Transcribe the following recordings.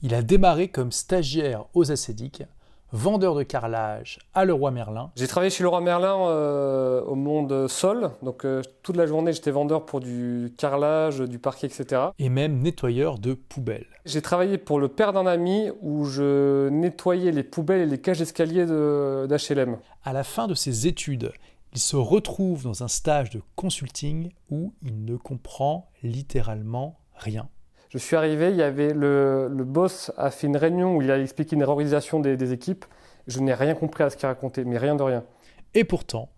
Il a démarré comme stagiaire aux acédiques, vendeur de carrelage à Leroy Merlin. J'ai travaillé chez Leroy Merlin euh, au monde sol, donc euh, toute la journée j'étais vendeur pour du carrelage, du parquet, etc. Et même nettoyeur de poubelles. J'ai travaillé pour le père d'un ami où je nettoyais les poubelles et les cages d'escalier d'HLM. À la fin de ses études, il se retrouve dans un stage de consulting où il ne comprend littéralement rien. Je suis arrivé, il y avait le, boss a fait une réunion où il a expliqué une réorganisation des, équipes. Je n'ai rien compris à ce qu'il racontait, mais rien de rien. Et pourtant,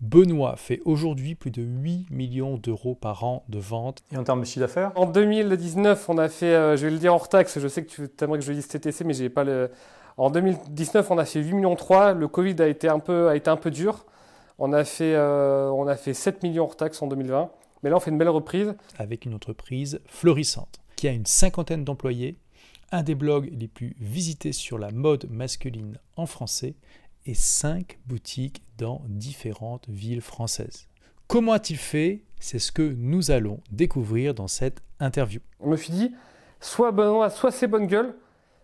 Benoît fait aujourd'hui plus de 8 millions d'euros par an de ventes. Et en termes de chiffre d'affaires? En 2019, on a fait, euh, je vais le dire hors taxe, je sais que tu aimerais que je le dise TTC, mais j'ai pas le. En 2019, on a fait 8 millions 3. Le Covid a été un peu, a été un peu dur. On a fait, euh, on a fait 7 millions hors taxe en 2020. Mais là, on fait une belle reprise. Avec une entreprise florissante qui a une cinquantaine d'employés, un des blogs les plus visités sur la mode masculine en français et cinq boutiques dans différentes villes françaises. Comment a-t-il fait? C'est ce que nous allons découvrir dans cette interview. On me suis dit, soit Benoît, soit c'est bonne gueule,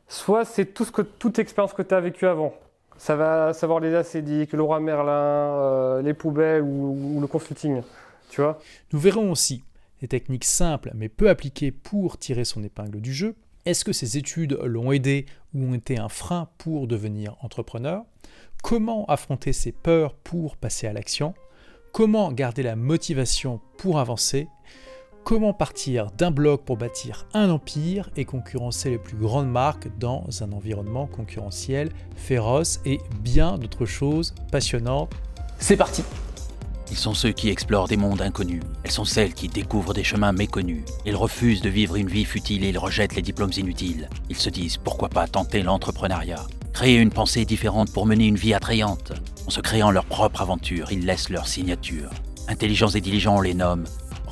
soit c'est tout ce que, toute expérience que tu as vécue avant. Ça va savoir les acédiques, le roi Merlin, euh, les poubelles ou, ou le consulting. Tu vois Nous verrons aussi des techniques simples mais peu appliquées pour tirer son épingle du jeu Est-ce que ces études l'ont aidé ou ont été un frein pour devenir entrepreneur? Comment affronter ses peurs pour passer à l'action? Comment garder la motivation pour avancer? Comment partir d'un blog pour bâtir un empire et concurrencer les plus grandes marques dans un environnement concurrentiel féroce et bien d'autres choses passionnantes? C'est parti ils sont ceux qui explorent des mondes inconnus. Elles sont celles qui découvrent des chemins méconnus. Ils refusent de vivre une vie futile et ils rejettent les diplômes inutiles. Ils se disent pourquoi pas tenter l'entrepreneuriat? Créer une pensée différente pour mener une vie attrayante. En se créant leur propre aventure, ils laissent leur signature. Intelligents et diligents, on les nomme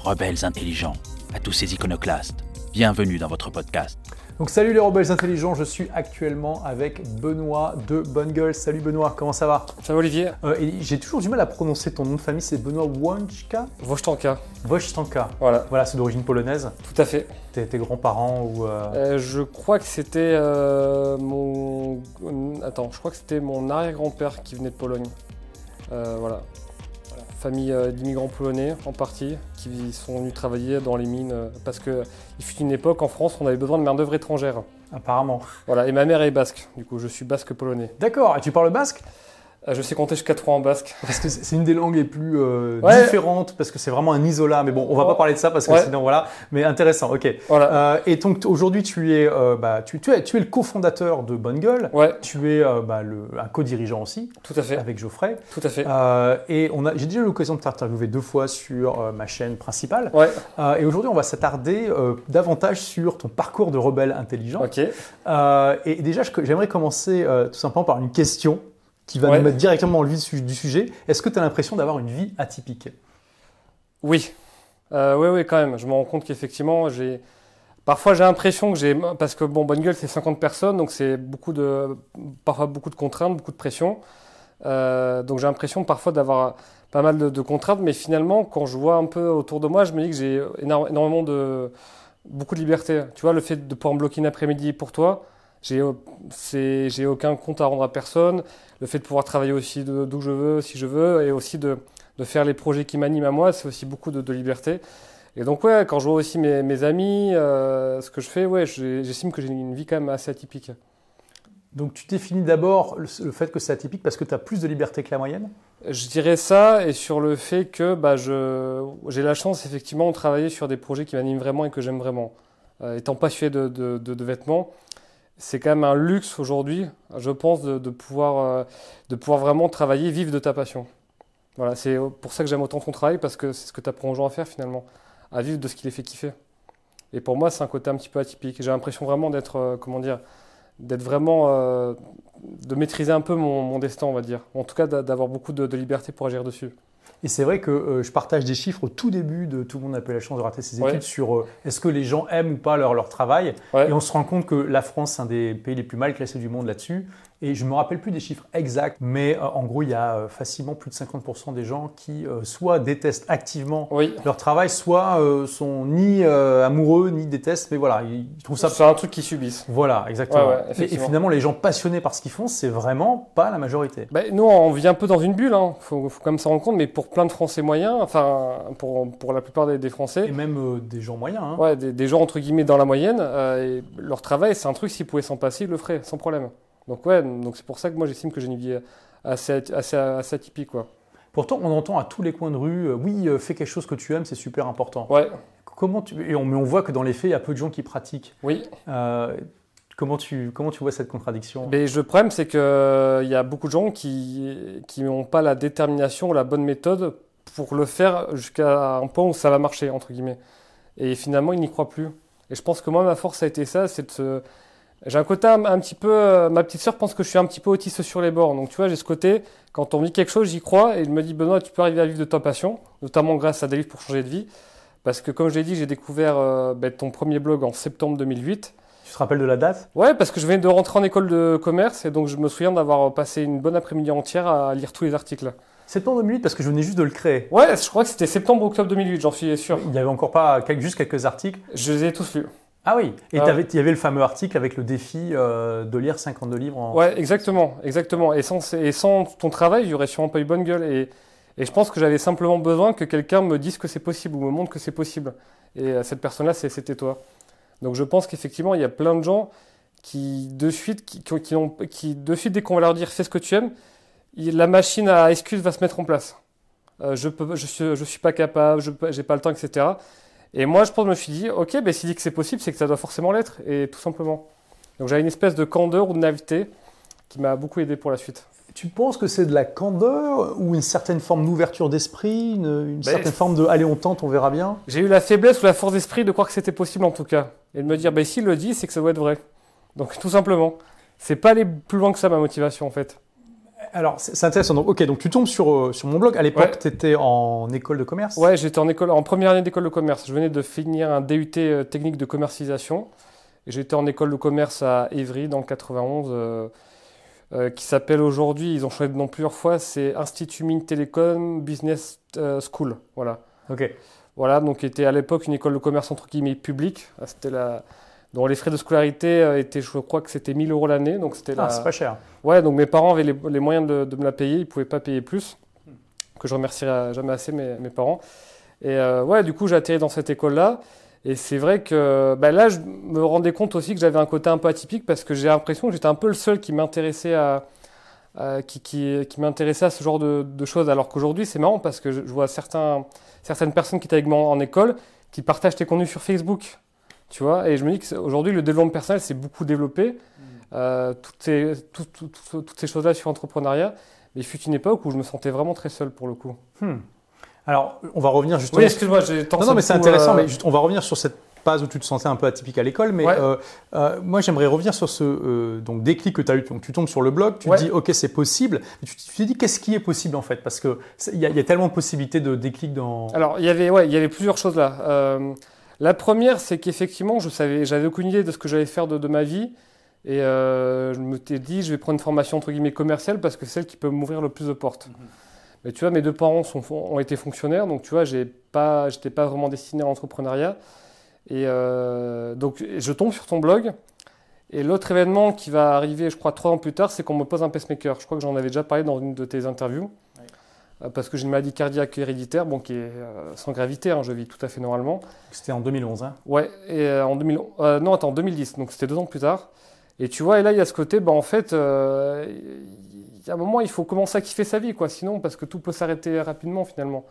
rebelles intelligents. À tous ces iconoclastes, bienvenue dans votre podcast. Donc salut les rebelles intelligents, je suis actuellement avec Benoît de Bonne Gueule. Salut Benoît, comment ça va? Ça va Olivier? Euh, J'ai toujours du mal à prononcer ton nom de famille, c'est Benoît Wojtanka Wojtanka. Wojtanka. Voilà. Voilà, c'est d'origine polonaise. Tout à fait. Tes, tes grands-parents ou euh... Euh, Je crois que c'était euh, mon... Attends, je crois que c'était mon arrière-grand-père qui venait de Pologne. voilà famille euh, d'immigrants polonais en partie qui sont venus travailler dans les mines euh, parce qu'il fut une époque en France où on avait besoin de main-d'œuvre étrangère. Apparemment. Voilà, et ma mère est basque, du coup je suis basque polonais. D'accord, et tu parles basque? Je sais compter jusqu'à 3 en basque. Parce que c'est une des langues les plus euh, différentes, parce que c'est vraiment un isola. Mais bon, on va pas parler de ça parce que sinon, voilà. Mais intéressant, ok. Voilà. Euh, et donc aujourd'hui, tu es, bah, tu, tu, es, tu es le cofondateur de Bonne Gueule. Ouais. Tu es bah, le, un co-dirigeant aussi. Tout à fait. Avec Geoffrey. Tout à fait. et on a, j'ai déjà eu l'occasion de t'interviewer deux fois sur ma chaîne principale. Ouais. et aujourd'hui, on va s'attarder davantage sur ton parcours de rebelle intelligent. Ok. et déjà, j'aimerais commencer tout simplement par une question qui va nous mettre directement le vif du sujet. Est-ce que tu as l'impression d'avoir une vie atypique? Oui. Euh, oui, oui, quand même. Je me rends compte qu'effectivement, j'ai. Parfois, j'ai l'impression que j'ai. Parce que, bon, Bonne Gueule, c'est 50 personnes, donc c'est beaucoup de. Parfois beaucoup de contraintes, beaucoup de pression. Euh, donc j'ai l'impression parfois d'avoir pas mal de, contraintes, mais finalement, quand je vois un peu autour de moi, je me dis que j'ai énormément de. beaucoup de liberté. Tu vois, le fait de pouvoir me bloquer une après-midi pour toi, j'ai aucun compte à rendre à personne. Le fait de pouvoir travailler aussi d'où je veux, si je veux, et aussi de, de faire les projets qui m'animent à moi, c'est aussi beaucoup de, de, liberté. Et donc, ouais, quand je vois aussi mes, mes amis, euh, ce que je fais, ouais, j'estime que j'ai une vie quand même assez atypique. Donc, tu définis d'abord le, fait que c'est atypique parce que tu as plus de liberté que la moyenne? Je dirais ça, et sur le fait que bah, j'ai la chance, effectivement, de travailler sur des projets qui m'animent vraiment et que j'aime vraiment. Euh, étant passionné de, de, de vêtements, c'est quand même un luxe aujourd'hui, je pense, de, pouvoir, euh, de pouvoir vraiment travailler, vivre de ta passion. Voilà, c'est pour ça que j'aime autant ton travail, parce que c'est ce que tu apprends aux gens à faire finalement, à vivre de ce qui les fait kiffer. Et pour moi, c'est un côté un petit peu atypique. J'ai l'impression vraiment d'être, euh, comment dire, d'être vraiment, euh, de maîtriser un peu mon, destin, on va dire. En tout cas, d'avoir beaucoup de liberté pour agir dessus. Et c'est vrai que euh, je partage des chiffres au tout début de Tout le monde a la chance de rater ses études sur euh, est-ce que les gens aiment ou pas leur, leur travail. Et on se rend compte que la France, c'est un des pays les plus mal classés du monde là-dessus. Et je me rappelle plus des chiffres exacts, mais euh, en gros, il y a euh, facilement plus de 50% des gens qui euh, soit détestent activement Oui. leur travail, soit sont ni amoureux, ni détestent, mais voilà, ils trouvent ça... C'est un truc qu'ils subissent. Voilà, exactement. Ouais, ouais, et, finalement, les gens passionnés par ce qu'ils font, c'est vraiment pas la majorité. Ben, nous, on vit un peu dans une bulle, hein. faut, faut quand même s'en rendre compte, mais pour plein de Français moyens, enfin, pour, pour la plupart des, des Français, Et même des gens moyens. hein. ouais, des, des gens entre guillemets dans la moyenne, et leur travail, c'est un truc, s'ils pouvaient s'en passer, ils le feraient, sans problème. Donc, ouais, donc c'est pour ça que moi, j'estime que j'ai une vie assez, assez, assez atypique, quoi. Pourtant, on entend à tous les coins de rue, euh, oui, euh, fais quelque chose que tu aimes, c'est super important. Ouais, Comment tu... et on, mais on voit que dans les faits, il y a peu de gens qui pratiquent. oui. Euh, comment, tu, comment tu vois cette contradiction? Mais le problème, c'est qu'il y a beaucoup de gens qui qui n'ont pas la détermination ou la bonne méthode pour le faire jusqu'à un point où ça va marcher, entre guillemets. Et finalement, ils n'y croient plus. Et je pense que moi, ma force a été ça, c'est de. J'ai un côté un, un petit peu... euh, ma petite sœur pense que je suis un petit peu autiste sur les bords. Donc tu vois, j'ai ce côté, quand on vit quelque chose, j'y crois. Et je me dis, Benoît, tu peux arriver à vivre de ta passion, notamment grâce à des livres pour changer de vie. Parce que comme je l'ai dit, j'ai découvert euh, ben, ton premier blog en septembre 2008. Tu te rappelles de la date? Ouais, parce que je venais de rentrer en école de commerce et donc je me souviens d'avoir passé une bonne après-midi entière à lire tous les articles. Septembre 2008, parce que je venais juste de le créer. Ouais, je crois que c'était septembre-octobre 2008, j'en suis sûr. Il n'y avait encore pas quelques- juste quelques articles. Je les ai tous lus. Ah oui, et t'avais- il y avait le fameux article avec le défi euh, de lire 52 livres en... Ouais, exactement, exactement. Et sans, et sans ton travail, j'aurais sûrement pas eu bonne gueule. Et, et je pense que j'avais simplement besoin que quelqu'un me dise que c'est possible ou me montre que c'est possible. Et euh, cette personne-là, c'était toi. Donc je pense qu'effectivement, il y a plein de gens qui, de suite, qui, ont, qui, de suite, dès qu'on va leur dire fais ce que tu aimes, la machine à excuses va se mettre en place. Euh, je peux, je suis, je suis pas capable, je j'ai pas le temps, etc. Et moi, je pense, je me suis dit, ok, ben, s'il dit que c'est possible, c'est que ça doit forcément l'être, et tout simplement. Donc j'avais une espèce de candeur ou de naïveté qui m'a beaucoup aidé pour la suite. Tu penses que c'est de la candeur ou une certaine forme d'ouverture d'esprit, une, une Ben, certaine forme de allez on tente, on verra bien? J'ai eu la faiblesse ou la force d'esprit de croire que c'était possible en tout cas. Et de me dire, ben, s'il le dit, c'est que ça doit être vrai. Donc tout simplement. C'est pas aller plus loin que ça ma motivation en fait. Alors c'est intéressant. Donc, ok, donc tu tombes sur, euh, sur mon blog. À l'époque, Ouais. tu étais en école de commerce Ouais, j'étais en école, en première année d'école de commerce. Je venais de finir un DUT euh, technique de commercialisation. J'étais en école de commerce à Évry dans le 91, euh, euh, qui s'appelle aujourd'hui, ils ont changé de nom plusieurs fois, c'est Institut Mines Télécom Business euh, School. Voilà. Ok. Voilà, donc était à l'époque une école de commerce entre guillemets publique. Ah, C'était la, dont les frais de scolarité euh, étaient, je crois que c'était 1000 euros l'année. Donc c'était Ah, la... c'est pas cher. Ouais, donc mes parents avaient les, les moyens de, de me la payer, ils pouvaient pas payer plus. Que je remercierai jamais assez mes, mes parents. Et euh, ouais, du coup, j'ai atterri dans cette école-là. Et c'est vrai que bah, là, je me rendais compte aussi que j'avais un côté un peu atypique parce que j'ai l'impression que j'étais un peu le seul qui m'intéressait à, à- qui, qui, qui m'intéressait à ce genre de, de choses. Alors qu'aujourd'hui, c'est marrant parce que je, je vois certains, certaines personnes qui étaient avec moi en école qui partagent tes contenus sur Facebook. Tu vois, et je me dis qu'aujourd'hui, le développement personnel s'est beaucoup développé. Euh, toutes ces, tout- tout- tout- toutes ces choses-là sur l'entrepreneuriat. Mais il fut une époque où je me sentais vraiment très seul pour le coup. Hmm. Alors, on va revenir justement. Oui, excuse-moi, j'ai non, non, mais c'est intéressant. euh, Mais juste, on va revenir sur cette phase où tu te sentais un peu atypique à l'école. Mais Ouais. euh, moi, j'aimerais revenir sur ce donc déclic que tu as eu. Donc, tu tombes sur le blog, tu Ouais. te dis, OK, c'est possible. Mais tu, tu te dis, qu'est-ce qui est possible en fait? Parce qu'il y, y a tellement de possibilités de déclic dans. Alors, il y avait, ouais, il y avait plusieurs choses là. La première, c'est qu'effectivement, je savais, j'avais aucune idée de ce que j'allais faire de, de ma vie. Et euh, je me t'ai dit, je vais prendre une formation entre guillemets commerciale parce que c'est celle qui peut m'ouvrir le plus de portes. Mais tu vois, mes deux parents sont, ont été fonctionnaires, donc tu vois, j'ai pas, j'étais pas vraiment destiné à l'entrepreneuriat. Et euh, donc, je tombe sur ton blog. Et l'autre événement qui va arriver, je crois, trois ans plus tard, c'est qu'on me pose un pacemaker. Je crois que j'en avais déjà parlé dans une de tes interviews. Euh, Parce que j'ai une maladie cardiaque héréditaire, bon, qui est euh, sans gravité, hein, je vis tout à fait normalement. C'était en 2011. Hein. Ouais, et euh, en 2000, euh, non, attends, en 2010, donc c'était deux ans plus tard. Et tu vois, et là, il y a ce côté, bah, en fait, euh, il y a un moment, il faut commencer à kiffer sa vie, quoi, sinon, parce que tout peut s'arrêter rapidement, finalement.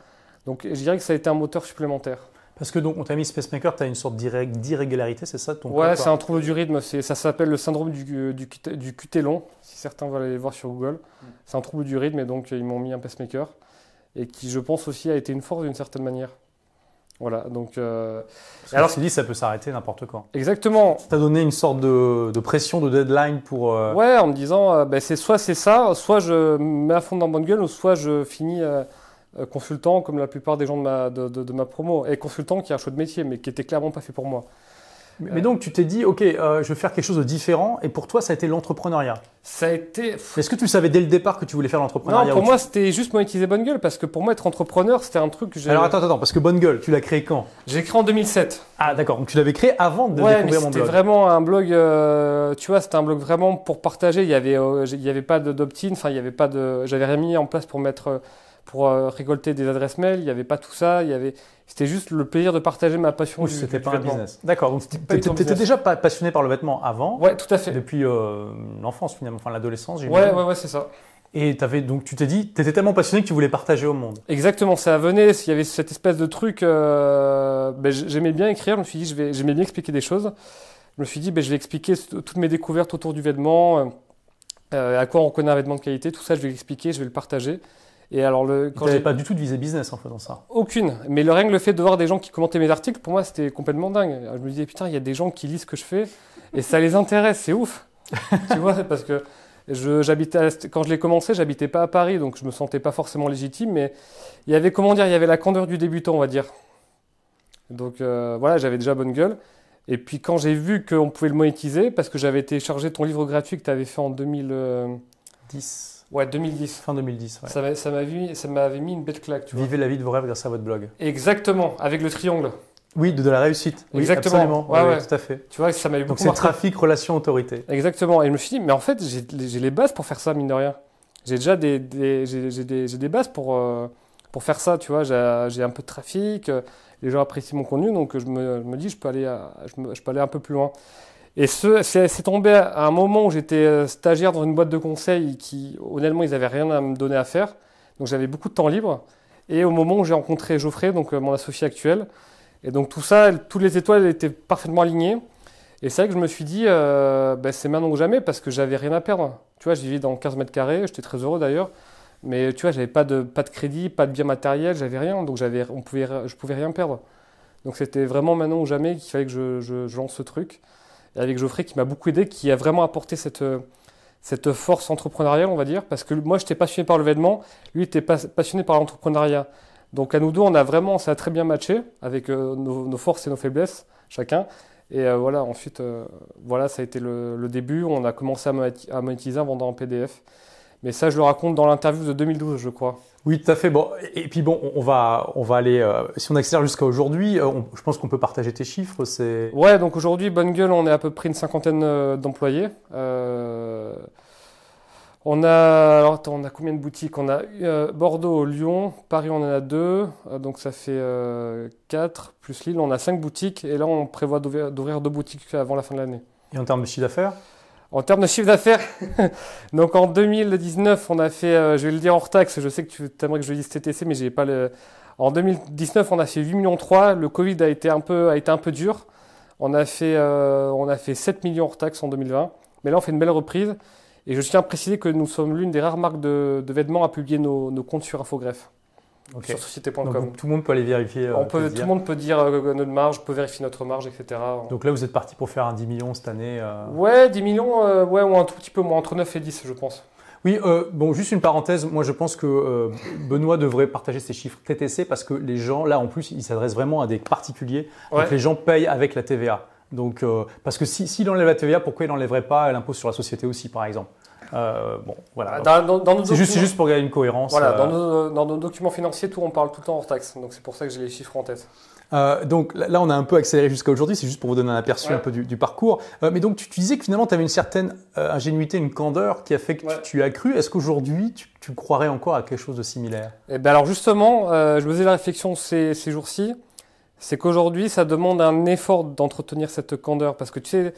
Donc, je dirais que ça a été un moteur supplémentaire. Parce que donc, on t'a mis Spacemaker, tu as une sorte d'irré- d'irrégularité, c'est ça ton Ouais, c'est un trouble du rythme, ça s'appelle le syndrome du, du, QT du QT long, si certains veulent aller voir sur Google. C'est un trouble du rythme, et donc, ils m'ont mis un pacemaker, et qui, je pense aussi, a été une force d'une certaine manière. Voilà, donc, euh, Parce Alors- dis, ça peut s'arrêter n'importe quand. exactement. Ça t'a donné une sorte de, de pression, de deadline pour. euh, Ouais, en me disant, euh, ben, c'est soit c'est ça, soit je me mets à fond dans bonne gueule, ou soit je finis euh, consultant, comme la plupart des gens de ma, de, de- de ma promo. Et consultant qui est un choix de métier, mais qui était clairement pas fait pour moi. Mais donc tu t'es dit, ok, euh, je veux faire quelque chose de différent, et pour toi ça a été l'entrepreneuriat. Ça a été. Est-ce que tu savais dès le départ que tu voulais faire l'entrepreneuriat Non, pour moi c'était juste monétiser Bonne Gueule, parce que pour moi être entrepreneur c'était un truc que j'ai. Alors attends, attends, parce que Bonne Gueule, tu l'as créé quand? J'ai créé en 2007. Ah d'accord, donc tu l'avais créé avant de ouais, découvrir mais mon C'était blog. vraiment un blog, euh, tu vois, c'était un blog vraiment pour partager. Il y avait, euh, il y avait pas d'opt-in, enfin il y avait pas de, j'avais rien mis en place pour mettre, euh, pour euh, récolter des adresses mail. Il y avait pas tout ça. Il y avait, c'était juste le plaisir de partager ma passion. Oui, c'était pas un business. D'accord, donc tu étais déjà pas passionné par le vêtement avant, Ouais, tout à fait. depuis euh, l'enfance finalement, enfin l'adolescence, j'imagine. Ouais, ouais, ouais, c'est ça. Et avais, donc tu t'es dit, tu étais tellement passionné que tu voulais partager au monde. Exactement, ça venait, il y avait cette espèce de truc, euh, ben, j'aimais bien écrire, je me suis dit, je vais, j'aimais bien expliquer des choses. Je me suis dit, ben, je vais expliquer toutes mes découvertes autour du vêtement, euh, euh, à quoi on reconnaît un vêtement de qualité, tout ça, je vais l'expliquer, je vais le partager. Et alors, le, quand n'avais j'ai pas du tout de visée business en faisant ça. aucune, mais le rien que le fait de voir des gens qui commentaient mes articles, pour moi, c'était complètement dingue. Je me disais, putain, il y a des gens qui lisent ce que je fais et ça les intéresse, c'est ouf. tu vois, parce que je, quand je l'ai commencé, j'habitais pas à Paris, donc je me sentais pas forcément légitime, mais il y avait, comment dire, il y avait la candeur du débutant, on va dire. Donc euh, voilà, j'avais déjà bonne gueule. Et puis quand j'ai vu qu'on pouvait le monétiser, parce que j'avais téléchargé ton livre gratuit que tu avais fait en 2000, euh, 10, ouais, 2010, fin 2010. ouais. ça m'a- ça m'avait mis, mis une bête claque, tu vois. Vivez la vie de vos rêves grâce à votre blog. Exactement, avec le triangle. Oui, de, de la réussite. Oui, Exactement. Absolument. Ouais, Oui, ouais. tout à fait. Tu vois, ça m'avait Donc beaucoup c'est trafic, relation, autorité. Exactement. Et je me suis dit, mais en fait, j'ai les bases pour faire ça, mine de rien. J'ai déjà des, des- j'ai des, bases pour, euh, pour faire ça, tu vois. J'ai un peu de trafic, euh, les gens apprécient mon contenu, donc je me, je me dis, je peux, aller, à- je, me- je peux aller un peu plus loin. Et ce, c'est c'est tombé à un moment où j'étais euh, stagiaire dans une boîte de conseil qui, honnêtement, ils n'avaient rien à me donner à faire. Donc j'avais beaucoup de temps libre. Et au moment où j'ai rencontré Geoffrey, donc euh, mon associé actuel, et donc tout ça, toutes les étoiles étaient parfaitement alignées. Et c'est vrai que je me suis dit, ben, c'est maintenant ou jamais parce que j'avais rien à perdre. Tu vois, je vivais dans 15 mètres carrés, j'étais très heureux d'ailleurs. Mais tu vois, j'avais pas de, pas de crédit, pas de bien matériel, j'avais rien. Donc j'avais, on pouvait, je pouvais rien perdre. Donc c'était vraiment maintenant ou jamais qu'il fallait que je- je lance ce truc. Avec Geoffrey qui m'a beaucoup aidé, qui a vraiment apporté cette, cette force entrepreneuriale, on va dire. Parce que moi, j'étais passionné par le vêtement, lui était pas- passionné par l'entrepreneuriat. Donc à nous deux, on a vraiment, ça a très bien matché avec euh, nos, forces et nos faiblesses, chacun. Et euh, voilà, ensuite, euh, voilà, ça a été le, le début. On a commencé à monétiser en vendant en PDF. Mais ça, je le raconte dans l'interview de 2012, je crois. Oui, tout à fait. Bon, et puis bon, on va, on va aller. euh, si on accélère jusqu'à aujourd'hui, euh, je pense qu'on peut partager tes chiffres. C'est Ouais, donc aujourd'hui, Bonne Gueule, on est à peu près une cinquantaine euh, d'employés. Euh, on a, alors attends, on a combien de boutiques? On a Bordeaux, Lyon, Paris, on en a deux, donc ça fait quatre, plus Lille, on a cinq boutiques, et là on prévoit d'ouvrir deux boutiques avant la fin de l'année. et en termes de chiffre d'affaires? En termes de chiffre d'affaires, donc en 2019, on a fait, euh, je vais le dire hors taxe, je sais que tu aimerais que je dise TTC, mais j'ai pas le. En 2019, on a fait 8 millions 3. Le Covid a été un peu, a été un peu dur. On a fait, euh, on a fait 7 millions hors taxe en 2020. Mais là, on fait une belle reprise. Et je tiens à préciser que nous sommes l'une des rares marques de, de vêtements à publier nos, nos comptes sur Infogreffe, Ok. sur société.com. Tout le monde peut aller vérifier. euh, On peut, tout le monde peut dire euh, notre marge, peut vérifier notre marge, etc. Donc là, vous êtes parti pour faire un 10 millions cette année. euh. Ouais, 10 millions, ouais, ou un tout petit peu moins, entre 9 et 10, je pense. Oui, euh, bon, juste une parenthèse. Moi, je pense que euh, Benoît devrait partager ses chiffres TTC parce que les gens, là, en plus, il s'adresse vraiment à des particuliers. Ouais. Donc les gens payent avec la TVA. Donc, euh, parce que si- s'il enlève la TVA, pourquoi il n'enlèverait pas l'impôt sur la société aussi, par exemple? Euh, Bon, voilà. Dans, dans- dans nos C'est juste, c'est documents- juste pour garder une cohérence. Voilà, euh. dans nos, dans nos documents financiers, tout, on parle tout le temps hors taxe. Donc c'est pour ça que j'ai les chiffres en tête. Euh, donc là, on a un peu accéléré jusqu'à aujourd'hui, c'est juste pour vous donner un aperçu Ouais. un peu du, du parcours. Euh, mais donc, tu, tu disais que finalement, tu avais une certaine euh, ingénuité, une candeur qui a fait que tu- Ouais. tu, as cru. Est-ce qu'aujourd'hui, tu, tu croirais encore à quelque chose de similaire? Et ben alors justement, euh, je me faisais la réflexion ces, ces jours-ci, c'est qu'aujourd'hui, ça demande un effort d'entretenir cette candeur. Parce que tu sais,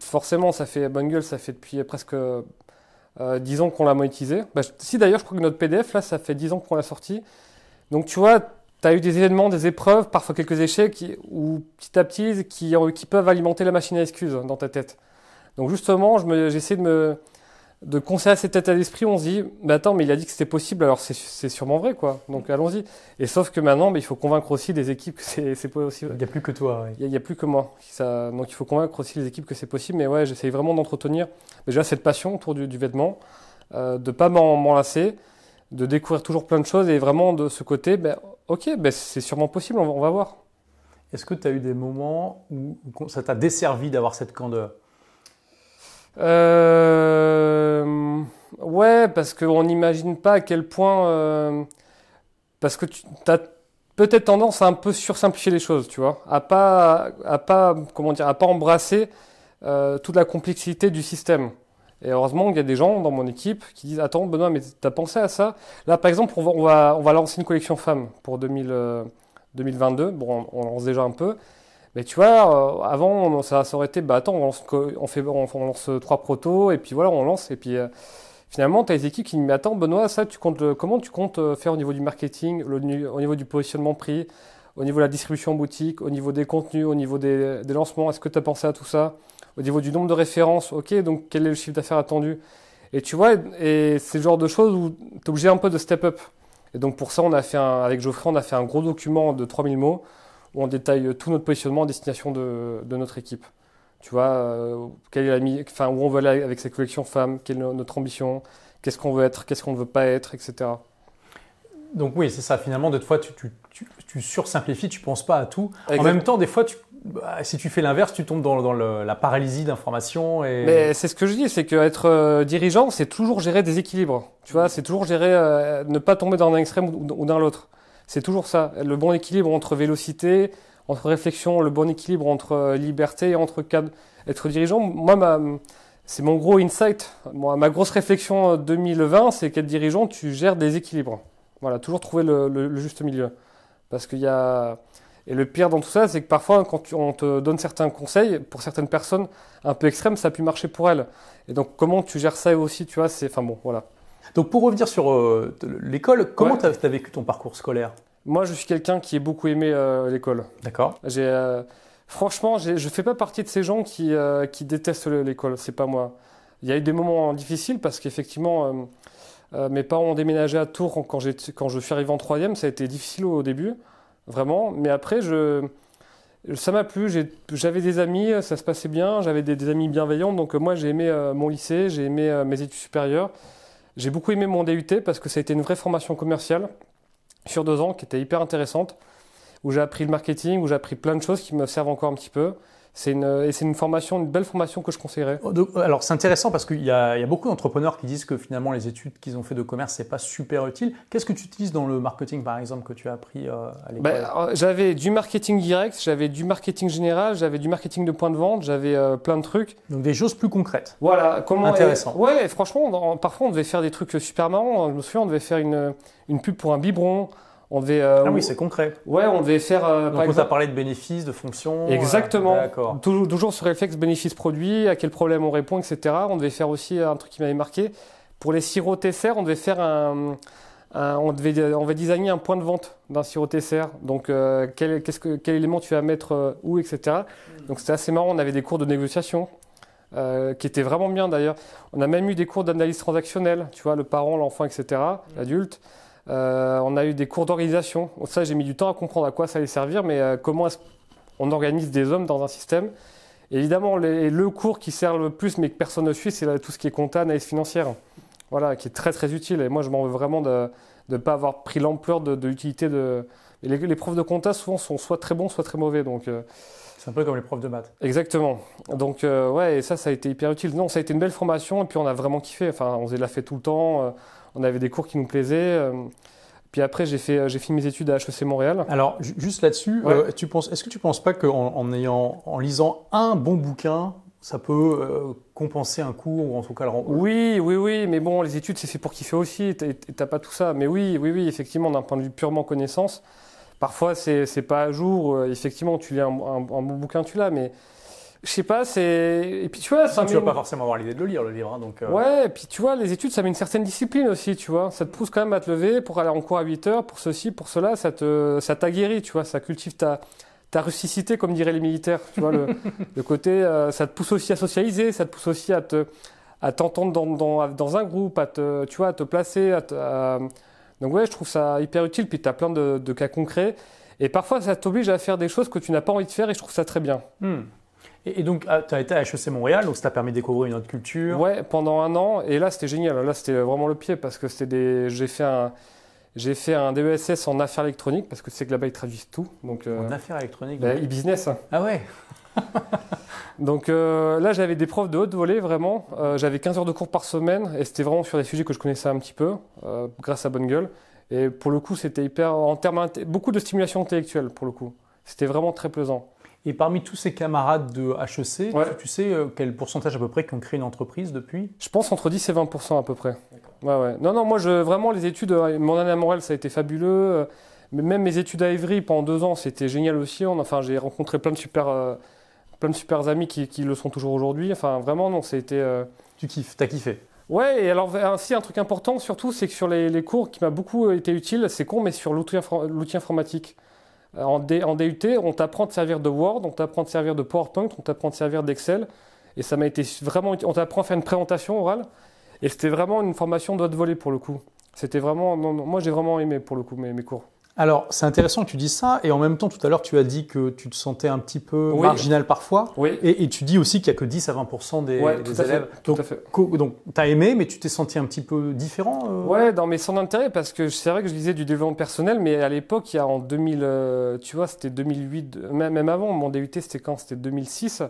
forcément, ça fait gueule, ça fait depuis presque euh, 10 ans qu'on l'a monétisé. Bah, je- si d'ailleurs, je crois que notre PDF, là, ça fait 10 ans qu'on l'a sorti. Donc tu vois, tu as eu des événements, des épreuves, parfois quelques échecs, ou petit à petit, qui, peuvent alimenter la machine à excuses dans ta tête. Donc justement, je me- j'essaie de me de conserver cet état d'esprit, on se dit, mais attends, mais il a dit que c'était possible, alors c'est sûrement vrai, quoi. Donc allons-y. Et sauf que maintenant, mais il faut convaincre aussi des équipes que c'est possible. Il n'y a plus que toi. oui. Il n'y a, plus que moi. Ça, donc il faut convaincre aussi les équipes que c'est possible. Mais ouais, j'essaye vraiment d'entretenir déjà cette passion autour du, du vêtement, euh, de pas m'en lasser, de découvrir toujours plein de choses et vraiment de ce côté, ben, ok, ben, c'est sûrement possible, on va, on va voir. Est-ce que tu as eu des moments où, où ça t'a desservi d'avoir cette candeur? Euh, Ouais, parce qu'on n'imagine pas à quel point. euh, parce que tu as peut-être tendance à un peu sursimplifier les choses, tu vois, à pas, à pas, comment dire, à pas embrasser euh, toute la complexité du système. Et heureusement, il y a des gens dans mon équipe qui disent Attends, Benoît, mais t'as pensé à ça? Là, par exemple, on va, on va, lancer une collection femmes pour 2000, euh, 2022. Bon, on, on lance déjà un peu. Mais tu vois, euh, avant, on- ça, ça aurait été bah attends, on lance, on fait, on, on lance trois protos, et puis voilà, on lance. Et puis euh, finalement, tu as des équipes qui disent Mais attends, Benoît, ça, tu comptes, comment tu comptes euh, faire au niveau du marketing, au niveau du positionnement prix, au niveau de la distribution en boutique, au niveau des contenus, au niveau des, des lancements Est-ce que tu as pensé à tout ça? Au niveau du nombre de références, ok, donc quel est le chiffre d'affaires attendu? Et tu vois, et c'est le genre de choses où tu es obligé un peu de step up. Et donc pour ça, on a fait un- avec Geoffrey, on a fait un gros document de 3000 mots où on détaille tout notre positionnement à destination de, de notre équipe. Tu vois, euh, quelle est la enfin, où on veut aller avec cette collection femmes, quelle est notre ambition, qu'est-ce qu'on veut être, qu'est-ce qu'on ne veut pas être, etc. Donc oui, c'est ça. Finalement, des fois, tu, tu, tu, tu sursimplifies, tu penses pas à tout. En même temps, des fois, tu, bah, si tu fais l'inverse, tu tombes dans, dans le- la paralysie d'information. Et... Mais c'est ce que je dis, c'est qu'être euh, dirigeant, c'est toujours gérer des équilibres. Tu vois, c'est toujours gérer, euh, ne pas tomber dans un extrême ou, ou dans l'autre. C'est toujours ça. Le bon équilibre entre vélocité, entre réflexion, le bon équilibre entre euh, liberté et entre cadre. Être dirigeant, moi, ma, c'est mon gros insight. Moi, ma grosse réflexion euh, 2020, c'est qu'être dirigeant, tu gères des équilibres. Voilà, toujours trouver le, le- le juste milieu. Parce qu'il y a. Et le pire dans tout ça, c'est que parfois, quand on te donne certains conseils, pour certaines personnes un peu extrêmes, ça a pu marcher pour elles. Et donc, comment tu gères ça aussi, tu vois, c'est. Enfin bon, voilà. Donc pour revenir sur euh, l'école, comment Ouais. tu as, vécu ton parcours scolaire? Moi, je suis quelqu'un qui a beaucoup aimé euh, l'école. D'accord. J'ai, euh, franchement, je fais pas partie de ces gens qui, euh, qui détestent le- l'école. C'est pas moi. Il y a eu des moments difficiles parce qu'effectivement, mes parents ont déménagé à Tours quand, quand je suis arrivé en troisième. Ça a été difficile au début, vraiment. Mais après, je, ça m'a plu. J'avais des amis, ça se passait bien. J'avais des, des amis bienveillants. Donc moi, j'ai aimé mon lycée, j'ai aimé mes études supérieures. J'ai beaucoup aimé mon DUT parce que ça a été une vraie formation commerciale sur deux ans qui était hyper intéressante où j'ai appris le marketing, où j'ai appris plein de choses qui me servent encore un petit peu. C'est une, et c'est une formation, une belle formation que je conseillerais. Donc, Alors c'est intéressant parce qu'il y, y a beaucoup d'entrepreneurs qui disent que finalement les études qu'ils ont fait de commerce c'est pas super utile. Qu'est-ce que tu utilises dans le marketing par exemple que tu as appris euh, à l'école? Ben, j'avais du marketing direct, j'avais du marketing général, j'avais du marketing de point de vente, j'avais euh, plein de trucs. Donc des choses plus concrètes. Voilà, comment Intéressant. et- ouais, franchement, parfois on devait faire des trucs super marrants. Je me souviens, on devait faire une, une pub pour un biberon. On devait, euh, Ah oui, c'est concret. ouais, on devait faire euh, Donc par on t'a exemple. parlé de bénéfices, de fonctions. euh, Exactement. D'accord. Toujours, toujours sur réflexe bénéfice produit, à quel problème on répond, etc. On devait faire aussi un truc qui m'avait marqué. Pour les sirops Tesser, on devait faire un, un- on devait, on devait designer un point de vente d'un sirop Tesser. Donc euh, quel, qu'est-ce que, quel élément tu vas mettre euh, où, etc. Donc c'était assez marrant. On avait des cours de négociation. euh, qui étaient vraiment bien d'ailleurs. On a même eu des cours d'analyse transactionnelle, tu vois, le parent, l'enfant, etc., l'adulte. Euh, on a eu des cours d'organisation. Ça, j'ai mis du temps à comprendre à quoi ça allait servir, mais euh, comment est-ce on organise des hommes dans un système. Et évidemment, les- le cours qui sert le plus, mais que personne ne suit, c'est tout ce qui est compta, analyse financière. Voilà, qui est très très utile. Et moi, je m'en veux vraiment de ne pas avoir pris l'ampleur de, de l'utilité de. les, les profs de compta, souvent, sont soit très bons, soit très mauvais. Donc, euh, C'est un peu comme les profs de maths. exactement. Donc, euh, ouais, et ça, ça a été hyper utile. Non, ça a été une belle formation, et puis on a vraiment kiffé. Enfin, on faisait la fête tout le temps. Euh, on avait des cours qui nous plaisaient. euh, puis après, j'ai fait, j'ai fini mes études à HEC Montréal. Alors ju- juste là-dessus, Ouais. euh, tu penses, est-ce que tu penses pas qu'en en ayant, en lisant un bon bouquin, ça peut euh, compenser un cours ou en tout cas le rendre Oui, oui, oui, mais bon, les études, c'est fait pour kiffer aussi, t'as- t'as pas tout ça. Mais oui, oui, oui, effectivement, d'un point de vue purement connaissance, parfois, c'est c'est pas à jour. Euh, Effectivement, tu lis un, un- un bon bouquin, tu l'as, mais je sais pas, c'est... Et puis, tu vois, ça Tu vas pas forcément avoir l'idée de le lire le livre, hein, donc. euh, Ouais, et puis tu vois, les études, ça met une certaine discipline aussi, tu vois. Ça te pousse quand même à te lever pour aller en cours à 8 heures, pour ceci, pour cela, ça te, ça t'aguerrit, tu vois. Ça cultive ta, ta rusticité, comme diraient les militaires, tu vois. Le, le côté, euh, ça te pousse aussi à socialiser, ça te pousse aussi à te, à t'entendre dans, dans, dans un groupe, à te, tu vois, à te placer, à te- à- Donc ouais, je trouve ça hyper utile, puis tu as plein de, de cas concrets. Et parfois, ça t'oblige à faire des choses que tu n'as pas envie de faire, et je trouve ça très bien. hmm. Et, donc, tu as été à HEC Montréal, donc ça t'a permis de découvrir une autre culture. Ouais, pendant un an. Et là, c'était génial. Là, c'était vraiment le pied parce que c'était des. J'ai fait un. J'ai fait un DESS en affaires électroniques parce que c'est que là-bas ils traduisent tout. Donc, En affaires électroniques. bah, e-business. hein. Ah ouais. Donc euh, là, j'avais des profs de haute volée, vraiment. Euh, j'avais 15 heures de cours par semaine et c'était vraiment sur des sujets que je connaissais un petit peu, euh, grâce à Bonne Gueule. Et pour le coup, c'était hyper, en termes, beaucoup de stimulation intellectuelle, pour le coup. C'était vraiment très plaisant. Et parmi tous ces camarades de HEC, Ouais. tu, tu sais euh, quel pourcentage à peu près qui ont créé une entreprise depuis? Je pense entre 10 et 20% à peu près. Ouais, ouais. Non, non, moi, je, vraiment, les études, euh, mon année à Montréal, ça a été fabuleux. Euh, mais Même mes études à Évry pendant deux ans, c'était génial aussi. On, enfin, j'ai rencontré plein de super, euh, plein de super amis qui, qui le sont toujours aujourd'hui. Enfin, vraiment, non, c'était. euh, Tu kiffes, t'as kiffé? Ouais, et alors ainsi un truc important surtout, c'est que sur les, les cours qui m'a beaucoup été utile, c'est con, mais sur l'outil informatique. Euh, En, DUT, on t'apprend te servir de Word, on t'apprend te servir de PowerPoint, on t'apprend te servir d'Excel, et ça m'a été vraiment, on t'apprend à faire une présentation orale, et c'était vraiment une formation de haute volée pour le coup. C'était vraiment, non, non, moi j'ai vraiment aimé pour le coup mes cours. Alors, c'est intéressant que tu dis ça, et en même temps, tout à l'heure, tu as dit que tu te sentais un petit peu Oui. marginal parfois, Oui, et, et tu dis aussi qu'il n'y a que 10 à 20% des, ouais, des tout à fait, élèves. tout Donc, à fait. donc tu as aimé, mais tu t'es senti un petit peu différent euh? Ouais, dans mes centres d'intérêt, parce que c'est vrai que je lisais du développement personnel, mais à l'époque, il y a en 2000, euh, tu vois, c'était 2008, même, même avant, mon DUT, c'était quand? C'était 2006.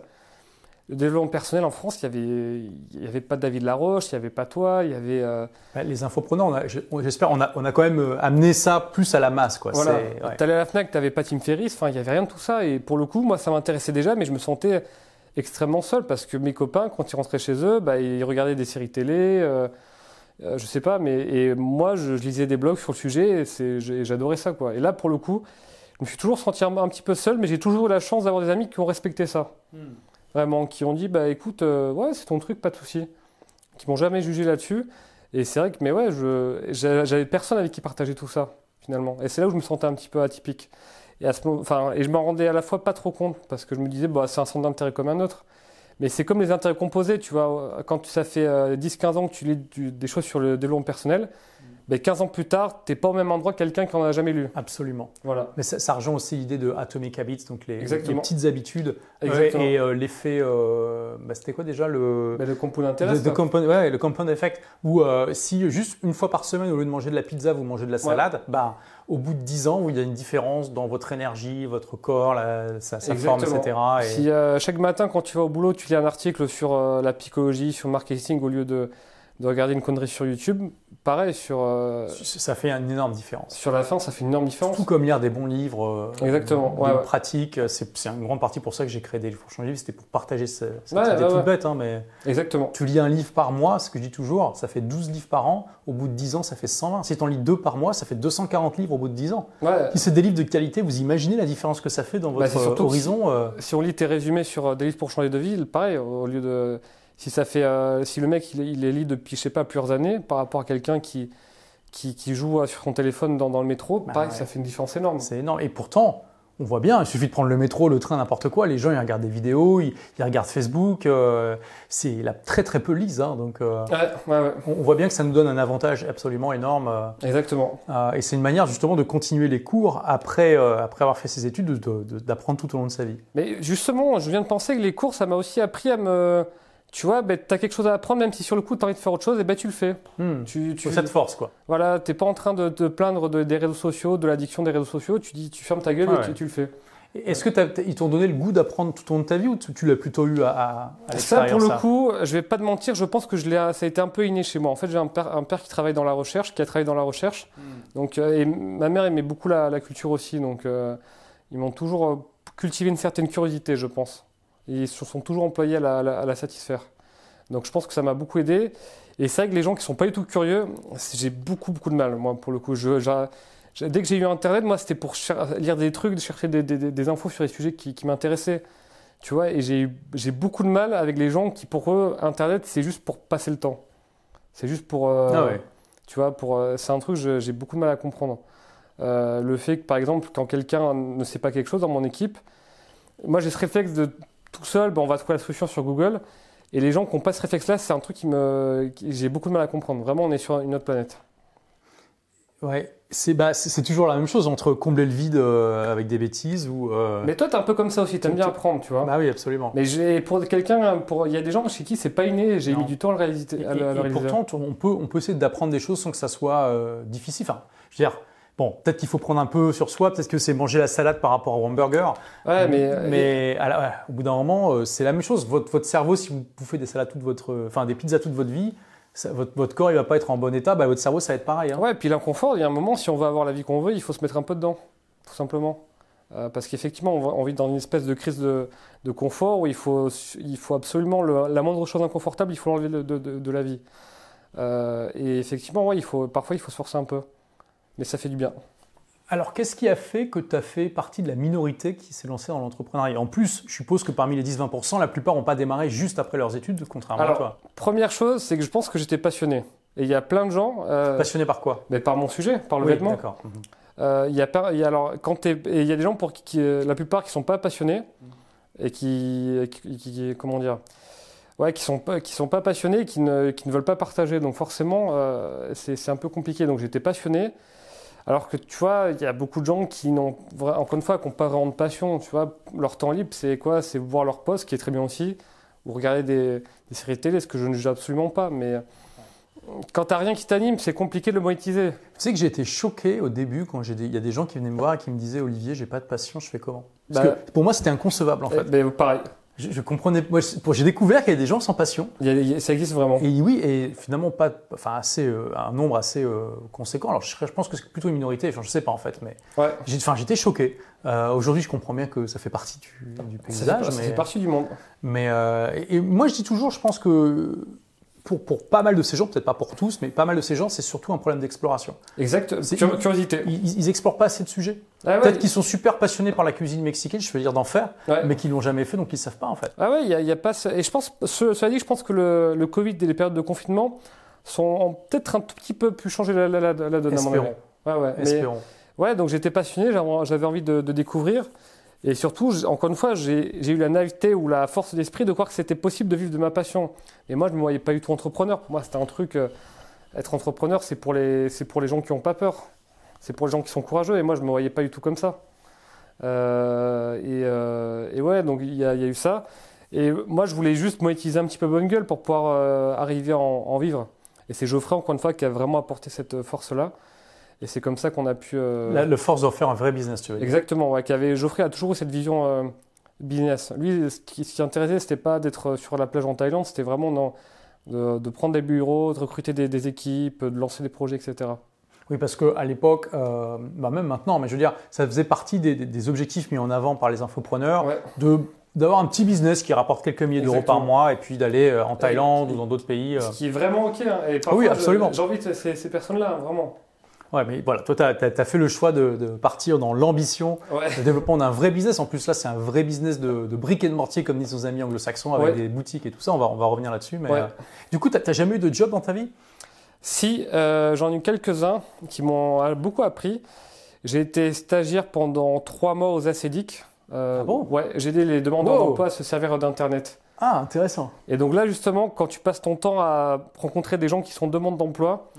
Le développement personnel en France, il y avait, il y avait pas David Laroche, il y avait pas toi, il y avait. euh, Bah, Les infopreneurs, j'espère, on a, on a quand même euh, amené ça plus à la masse. Quoi. voilà. Ouais. T'allais à la Fnac, t'avais pas Tim Ferriss, enfin, il y avait rien de tout ça. Et pour le coup, moi, ça m'intéressait déjà, mais je me sentais extrêmement seul parce que mes copains, quand ils rentraient chez eux, bah, ils regardaient des séries télé. euh, euh, je sais pas, mais et moi, je, je lisais des blogs sur le sujet et j'adorais ça, quoi. Et là, pour le coup, je me suis toujours senti un, un petit peu seul, mais j'ai toujours eu la chance d'avoir des amis qui ont respecté ça. Vraiment, qui ont dit, bah écoute, euh, ouais, c'est ton truc, pas de souci. Qui m'ont jamais jugé là-dessus. Et c'est vrai que, mais ouais, je, j'a- j'avais personne avec qui partager tout ça, finalement. Et c'est là où je me sentais un petit peu atypique. Et, à ce moment, enfin, et je m'en rendais à la fois pas trop compte, parce que je me disais, bah, c'est un centre d'intérêt comme un autre. Mais c'est comme les intérêts composés, tu vois. Quand ça fait euh, 10-15 ans que tu lis des choses sur le développement personnel, ben 15 ans plus tard, t'es pas au même endroit que quelqu'un qui en a jamais lu. Absolument. Voilà. Mais ça, ça rejoint aussi l'idée de Atomic Habits, donc les, petites habitudes. Exactement. Et euh, l'effet, euh, bah, c'était quoi déjà le, Ben, le compound le, intéresse. le compound, ouais, le compound effect, où euh, si juste une fois par semaine, au lieu de manger de la pizza, vous mangez de la salade, bah, au bout de 10 ans, où il y a une différence dans votre énergie, votre corps, la- sa, sa forme, etc. Et- Si chaque matin, quand tu vas au boulot, tu lis un article sur la psychologie, sur le marketing, au lieu de, de regarder une connerie sur YouTube, pareil, sur, euh, ça fait une énorme différence. sur la fin, ça fait une énorme différence. Tout comme lire des bons livres, euh, Exactement, des ouais, ouais. pratiques. C'est c'est une grande partie pour ça que j'ai créé des livres pour changer de vie. C'était pour partager ce- cette Ouais, idée toute bête, hein, mais Exactement. tu lis un livre par mois, ce que je dis toujours, ça fait 12 livres par an. Au bout de 10 ans, ça fait 120. Si tu en lis deux par mois, ça fait 240 livres au bout de 10 ans. Si c'est des livres de qualité, vous imaginez la différence que ça fait dans Bah, votre euh, horizon euh, Si on lit tes résumés sur euh, des livres pour changer de vie, pareil, au lieu de. Si ça fait. euh, si le mec, il, il les lit depuis, je sais pas, plusieurs années, par rapport à quelqu'un qui, qui, qui joue euh, sur son téléphone dans, dans le métro, Bah pareil, ouais. ça fait une différence énorme. C'est énorme. Et pourtant, on voit bien, il suffit de prendre le métro, le train, n'importe quoi. Les gens, ils regardent des vidéos, ils, ils regardent Facebook. euh, c'est il a très très peu lisent. hein, donc, euh, Ouais, ouais, ouais. on, on voit bien que ça nous donne un avantage absolument énorme. euh, Exactement. euh, et c'est une manière justement de continuer les cours après, euh, après avoir fait ses études, de- de- d'apprendre tout au long de sa vie. Mais justement, je viens de penser que les cours, ça m'a aussi appris à me. Tu vois, ben, tu as quelque chose à apprendre, même si sur le coup, tu as envie de faire autre chose, et ben, tu le fais. Hmm. Tu, tu, cette force, quoi. voilà, t'es pas en train de te plaindre de- des réseaux sociaux, de l'addiction des réseaux sociaux, tu dis, tu fermes ta gueule et ouais. tu, tu le fais. Est-ce que ils t'ont donné le goût d'apprendre tout au long de ta vie ou tu, tu l'as plutôt eu à, à, à Ça, pour le ça coup, je vais pas te mentir, je pense que je l'ai, ça a été un peu inné chez moi. En fait, j'ai un père, un père qui travaille dans la recherche, qui a travaillé dans la recherche. Donc, euh, et ma mère aimait beaucoup la, la culture aussi. Donc, euh, ils m'ont toujours euh, cultivé une certaine curiosité, je pense. Ils se sont toujours employés à la, à la- à la satisfaire. Donc, je pense que ça m'a beaucoup aidé. Et c'est vrai que les gens qui sont pas du tout curieux, j'ai beaucoup, beaucoup de mal, moi, pour le coup. Je, dès que j'ai eu Internet, moi, c'était pour lire des trucs, chercher des, des- des- des infos sur les sujets qui, qui m'intéressaient. Tu vois, et j'ai beaucoup de mal avec les gens qui, pour eux, Internet, c'est juste pour passer le temps. C'est juste pour. euh, Ah ouais. Tu vois, pour, euh, c'est un truc que j'ai beaucoup de mal à comprendre. Euh, le fait que, par exemple, quand quelqu'un ne sait pas quelque chose dans mon équipe, moi j'ai ce réflexe de tout seul, ben, on va trouver la solution sur Google. Et les gens qui n'ont pas ce réflexe-là, c'est un truc qui me, j'ai beaucoup de mal à comprendre. Vraiment, on est sur une autre planète. Ouais, c'est bah, c'est toujours la même chose entre combler le vide euh, avec des bêtises ou. euh, Mais toi, t'es un peu comme ça aussi, t'aimes bien apprendre, tu vois. Bah oui, absolument. Mais j'ai pour quelqu'un, pour il y a des gens chez qui c'est pas inné, j'ai mis du temps à le réaliser. Et, pourtant, on peut, on peut essayer d'apprendre des choses sans que ça soit euh, difficile. Enfin, je veux dire, bon, peut-être qu'il faut prendre un peu sur soi, peut-être que c'est manger la salade par rapport au hamburger. ouais, mais, mais à la- ouais, au bout d'un moment, euh, c'est la même chose. Votre, votre cerveau, si vous bouffez des salades toute votre, enfin des pizzas toute votre vie, ça- votre, votre corps il va pas être en bon état. Bah, votre cerveau, ça va être pareil. hein. Ouais, puis l'inconfort, il y a un moment, si on veut avoir la vie qu'on veut, il faut se mettre un peu dedans, tout simplement. Euh, parce qu'effectivement, on, on vit dans une espèce de crise de, de confort où il faut, il faut absolument le- la moindre chose inconfortable, il faut l'enlever de, de- de- de la vie. Euh, et effectivement, ouais, il faut, parfois, il faut se forcer un peu. Mais ça fait du bien. Alors, qu'est-ce qui a fait que tu as fait partie de la minorité qui s'est lancée dans l'entrepreneuriat? En plus, je suppose que parmi les 10-20%, la plupart n'ont pas démarré juste après leurs études, contrairement Alors, à toi. Première chose, c'est que je pense que j'étais passionné. Et il y a plein de gens, euh, Passionné par quoi? mais par mon sujet, par le Oui, vêtement. D'accord. Euh, il y a y a alors quand t'es- et il y a des gens pour qui, qui, euh, la plupart qui sont pas passionnés et qui, qui, qui- comment dire? Ouais qui sont pas qui sont pas passionnés et qui ne, qui ne veulent pas partager donc forcément euh, c'est un peu compliqué donc j'étais passionné alors que tu vois il y a beaucoup de gens qui n'ont encore une fois qui n'ont pas vraiment de passion tu vois. Leur temps libre c'est quoi? C'est voir leur poste qui est très bien aussi ou regarder des, des séries télé ce que je ne juge absolument pas mais quand t'as rien qui t'anime c'est compliqué de le monétiser. Tu sais que j'ai été choqué au début quand j'ai il y a des gens qui venaient me voir et qui me disaient Olivier, j'ai pas de passion, je fais comment Parce Bah, que pour moi, c'était inconcevable en fait. Eh, mais pareil Je, je comprenais. moi, J'ai découvert qu'il y a des gens sans passion. Il y a- ça existe vraiment. Et oui, et finalement pas, enfin assez, euh, un nombre assez euh, conséquent. Alors je, je pense que c'est plutôt une minorité. Enfin, je sais pas en fait, mais Ouais. j'ai- enfin, j'étais choqué. Euh, Aujourd'hui, je comprends bien que ça fait partie du, du Ça fait, paysage, ça mais, fait partie du monde. mais euh, et, et moi je dis toujours, je pense que pour, pour pas mal de ces gens, peut-être pas pour tous, mais pas mal de ces gens, c'est surtout un problème d'exploration. Exact. Curiosité. Ils, ils- explorent pas assez de sujets. Ah ouais, Peut-être qu'ils sont super passionnés par la cuisine mexicaine, je veux dire d'en faire, ouais. mais qu'ils l'ont jamais fait, donc ils savent pas en fait. Ah ouais, il y a, il y a pas. Et je pense, ce- cela dit, je pense que le, le Covid et les périodes de confinement sont ont peut-être un tout petit peu pu changer la, la, la, la donne. à mon avis. Espérons. Ouais, ouais. Mais- Espérons. ouais, donc j'étais passionné, j'avais j'avais envie de, de découvrir. Et surtout, encore une fois, j'ai eu la naïveté ou la force d'esprit de croire que c'était possible de vivre de ma passion. Et moi, je ne me voyais pas du tout entrepreneur. Pour moi, c'était un truc. euh, être entrepreneur, c'est pour, les, pour les gens qui n'ont pas peur. C'est pour les gens qui sont courageux. Et moi, je ne me voyais pas du tout comme ça. Euh, et, euh, et ouais, donc il y, a eu ça. Et moi, je voulais juste monétiser un petit peu bonne gueule pour pouvoir arriver à en vivre. Et c'est Geoffrey, encore une fois, qui a vraiment apporté cette force-là. Et c'est comme ça qu'on a pu. euh, le force d'en faire un vrai business, tu veux dire. Exactement, ouais, qui avait, Geoffrey a toujours eu cette vision euh, business. Lui, ce qui, ce qui intéressait, c'était pas d'être sur la plage en Thaïlande, c'était vraiment de, de prendre des bureaux, de recruter des, des équipes, de lancer des projets, etc. Oui, parce qu'à l'époque, euh, bah même maintenant, mais je veux dire, ça faisait partie des, des- des objectifs mis en avant par les infopreneurs Ouais. de d'avoir un petit business qui rapporte quelques milliers d'euros par mois et puis d'aller euh, en Thaïlande ou dans d'autres pays. euh. Ce qui est vraiment ok. hein. Et parfois, oui, absolument. J'invite ces, ces personnes-là, vraiment. Ouais, mais voilà, toi, tu as, fait le choix de, de partir dans l'ambition, Ouais. le développement d'un vrai business. En plus, là, c'est un vrai business de, de briques et de mortier, comme disent nos amis anglo-saxons, avec Ouais. des boutiques et tout ça. On va, on va revenir là-dessus. Mais Ouais. euh, du coup, tu n'as jamais eu de job dans ta vie? Si, euh, j'en ai eu quelques-uns qui m'ont euh, beaucoup appris. J'ai été stagiaire pendant trois mois aux ACDIC. Euh, Ah bon? Ouais, j'ai aidé les demandeurs Wow. d'emploi à se servir d'Internet. Ah, intéressant. Et donc là, justement, quand tu passes ton temps à rencontrer des gens qui sont en demande d'emploi,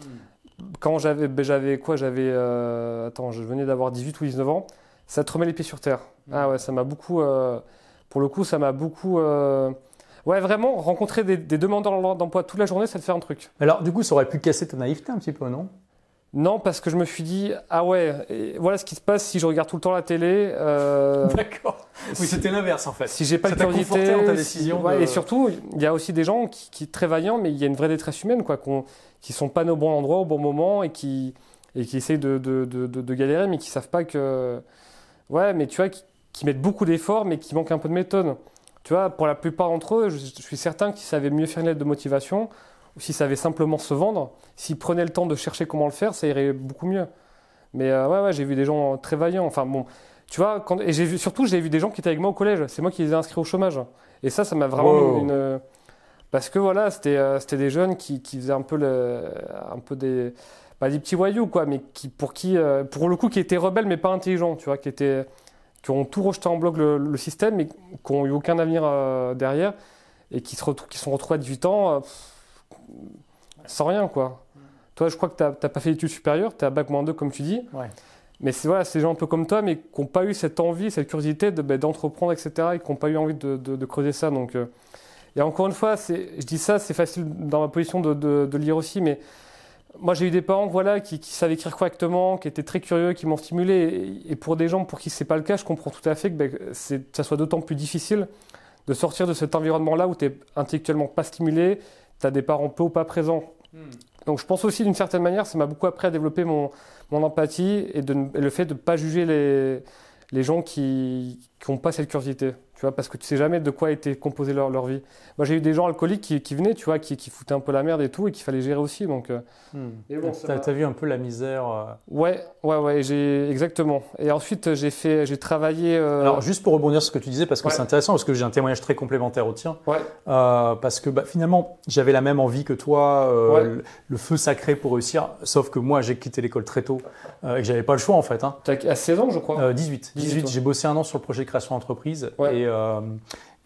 quand j'avais, ben, j'avais quoi J'avais, euh, attends, je venais d'avoir 18 ou 19 ans, ça te remet les pieds sur terre. Ah ouais, ça m'a beaucoup, euh, pour le coup, ça m'a beaucoup, euh, ouais, vraiment, rencontrer des, des demandeurs d'emploi toute la journée, ça te fait un truc. Alors, du coup, ça aurait pu casser ta naïveté un petit peu, non? Non, parce que je me suis dit, ah ouais, et voilà ce qui se passe si je regarde tout le temps la télé. euh, D'accord. Oui, c'était l'inverse en fait. si j'ai pas Ça de curiosité, dans ta si- décision ouais, de- et surtout il y a aussi des gens qui, qui très vaillants, mais il y a une vraie détresse humaine, quoi, qu'on- qui sont pas au bon endroit au bon moment et qui et qui essayent de, de, de, de- de galérer, mais qui savent pas que ouais, mais tu vois, qui, qui mettent beaucoup d'efforts, mais qui manquent un peu de méthode. Tu vois, pour la plupart d'entre eux, je, je suis certain qu'ils savaient mieux faire une lettre de motivation, ou s'ils savaient simplement se vendre, s'ils prenaient le temps de chercher comment le faire, ça irait beaucoup mieux. Mais euh, ouais, ouais, j'ai vu des gens très vaillants. Enfin bon, tu vois, quand, et j'ai vu surtout, j'ai vu des gens qui étaient avec moi au collège. C'est moi qui les ai inscrits au chômage. Et ça, ça m'a vraiment Wow. une. Parce que voilà, c'était euh, des jeunes qui, qui faisaient un peu, le, un peu des. Pas des petits voyous, quoi, mais qui, pour qui, euh, pour le coup, qui étaient rebelles, mais pas intelligents, tu vois, qui étaient. qui ont tout rejeté en bloc le, le système, mais qui n'ont eu aucun avenir euh, derrière, et qui se qui sont retrouvés à 18 ans euh, pff, sans rien, quoi. Toi, je crois que tu n'as pas fait d'études supérieures, tu es à bac moins 2 comme tu dis. Ouais. Mais c'est voilà, ces gens un peu comme toi, mais qui n'ont pas eu cette envie, cette curiosité de, ben, d'entreprendre, etc., et qui n'ont pas eu envie de, de, creuser ça. Donc, euh, Et encore une fois, je dis ça, c'est facile dans ma position de, lire aussi, mais moi j'ai eu des parents voilà, qui, qui, savaient écrire correctement, qui étaient très curieux, qui m'ont stimulé. Et, pour des gens pour qui c'est pas le cas, je comprends tout à fait que ben, ça soit d'autant plus difficile de sortir de cet environnement-là où tu es intellectuellement pas stimulé, tu as des parents peu ou pas présents. Hmm. Donc je pense aussi d'une certaine manière, ça m'a beaucoup appris à développer mon, mon empathie et, de, le fait de ne pas juger les, les gens qui n'ont pas cette curiosité tu vois, parce que tu sais jamais de quoi était composée leur, leur vie. Moi, j'ai eu des gens alcooliques qui, qui venaient, tu vois, qui, qui, foutaient un peu la merde et tout, et qu'il fallait gérer aussi. Donc, euh. hmm. bon, t'as, as vu un peu la misère euh. Ouais, ouais, ouais, j'ai exactement. Et ensuite, j'ai fait, j'ai travaillé. Euh, Alors, juste pour rebondir sur ce que tu disais, parce que c'est intéressant, parce que j'ai un témoignage très complémentaire au tien. Ouais. parce que bah, finalement, j'avais la même envie que toi, le, feu sacré pour réussir, sauf que moi, j'ai quitté l'école très tôt et que j'avais pas le choix en fait. Hein. à 16 ans, je crois. 18. 18. j'ai bossé un an sur le projet de création d'entreprise. Et euh,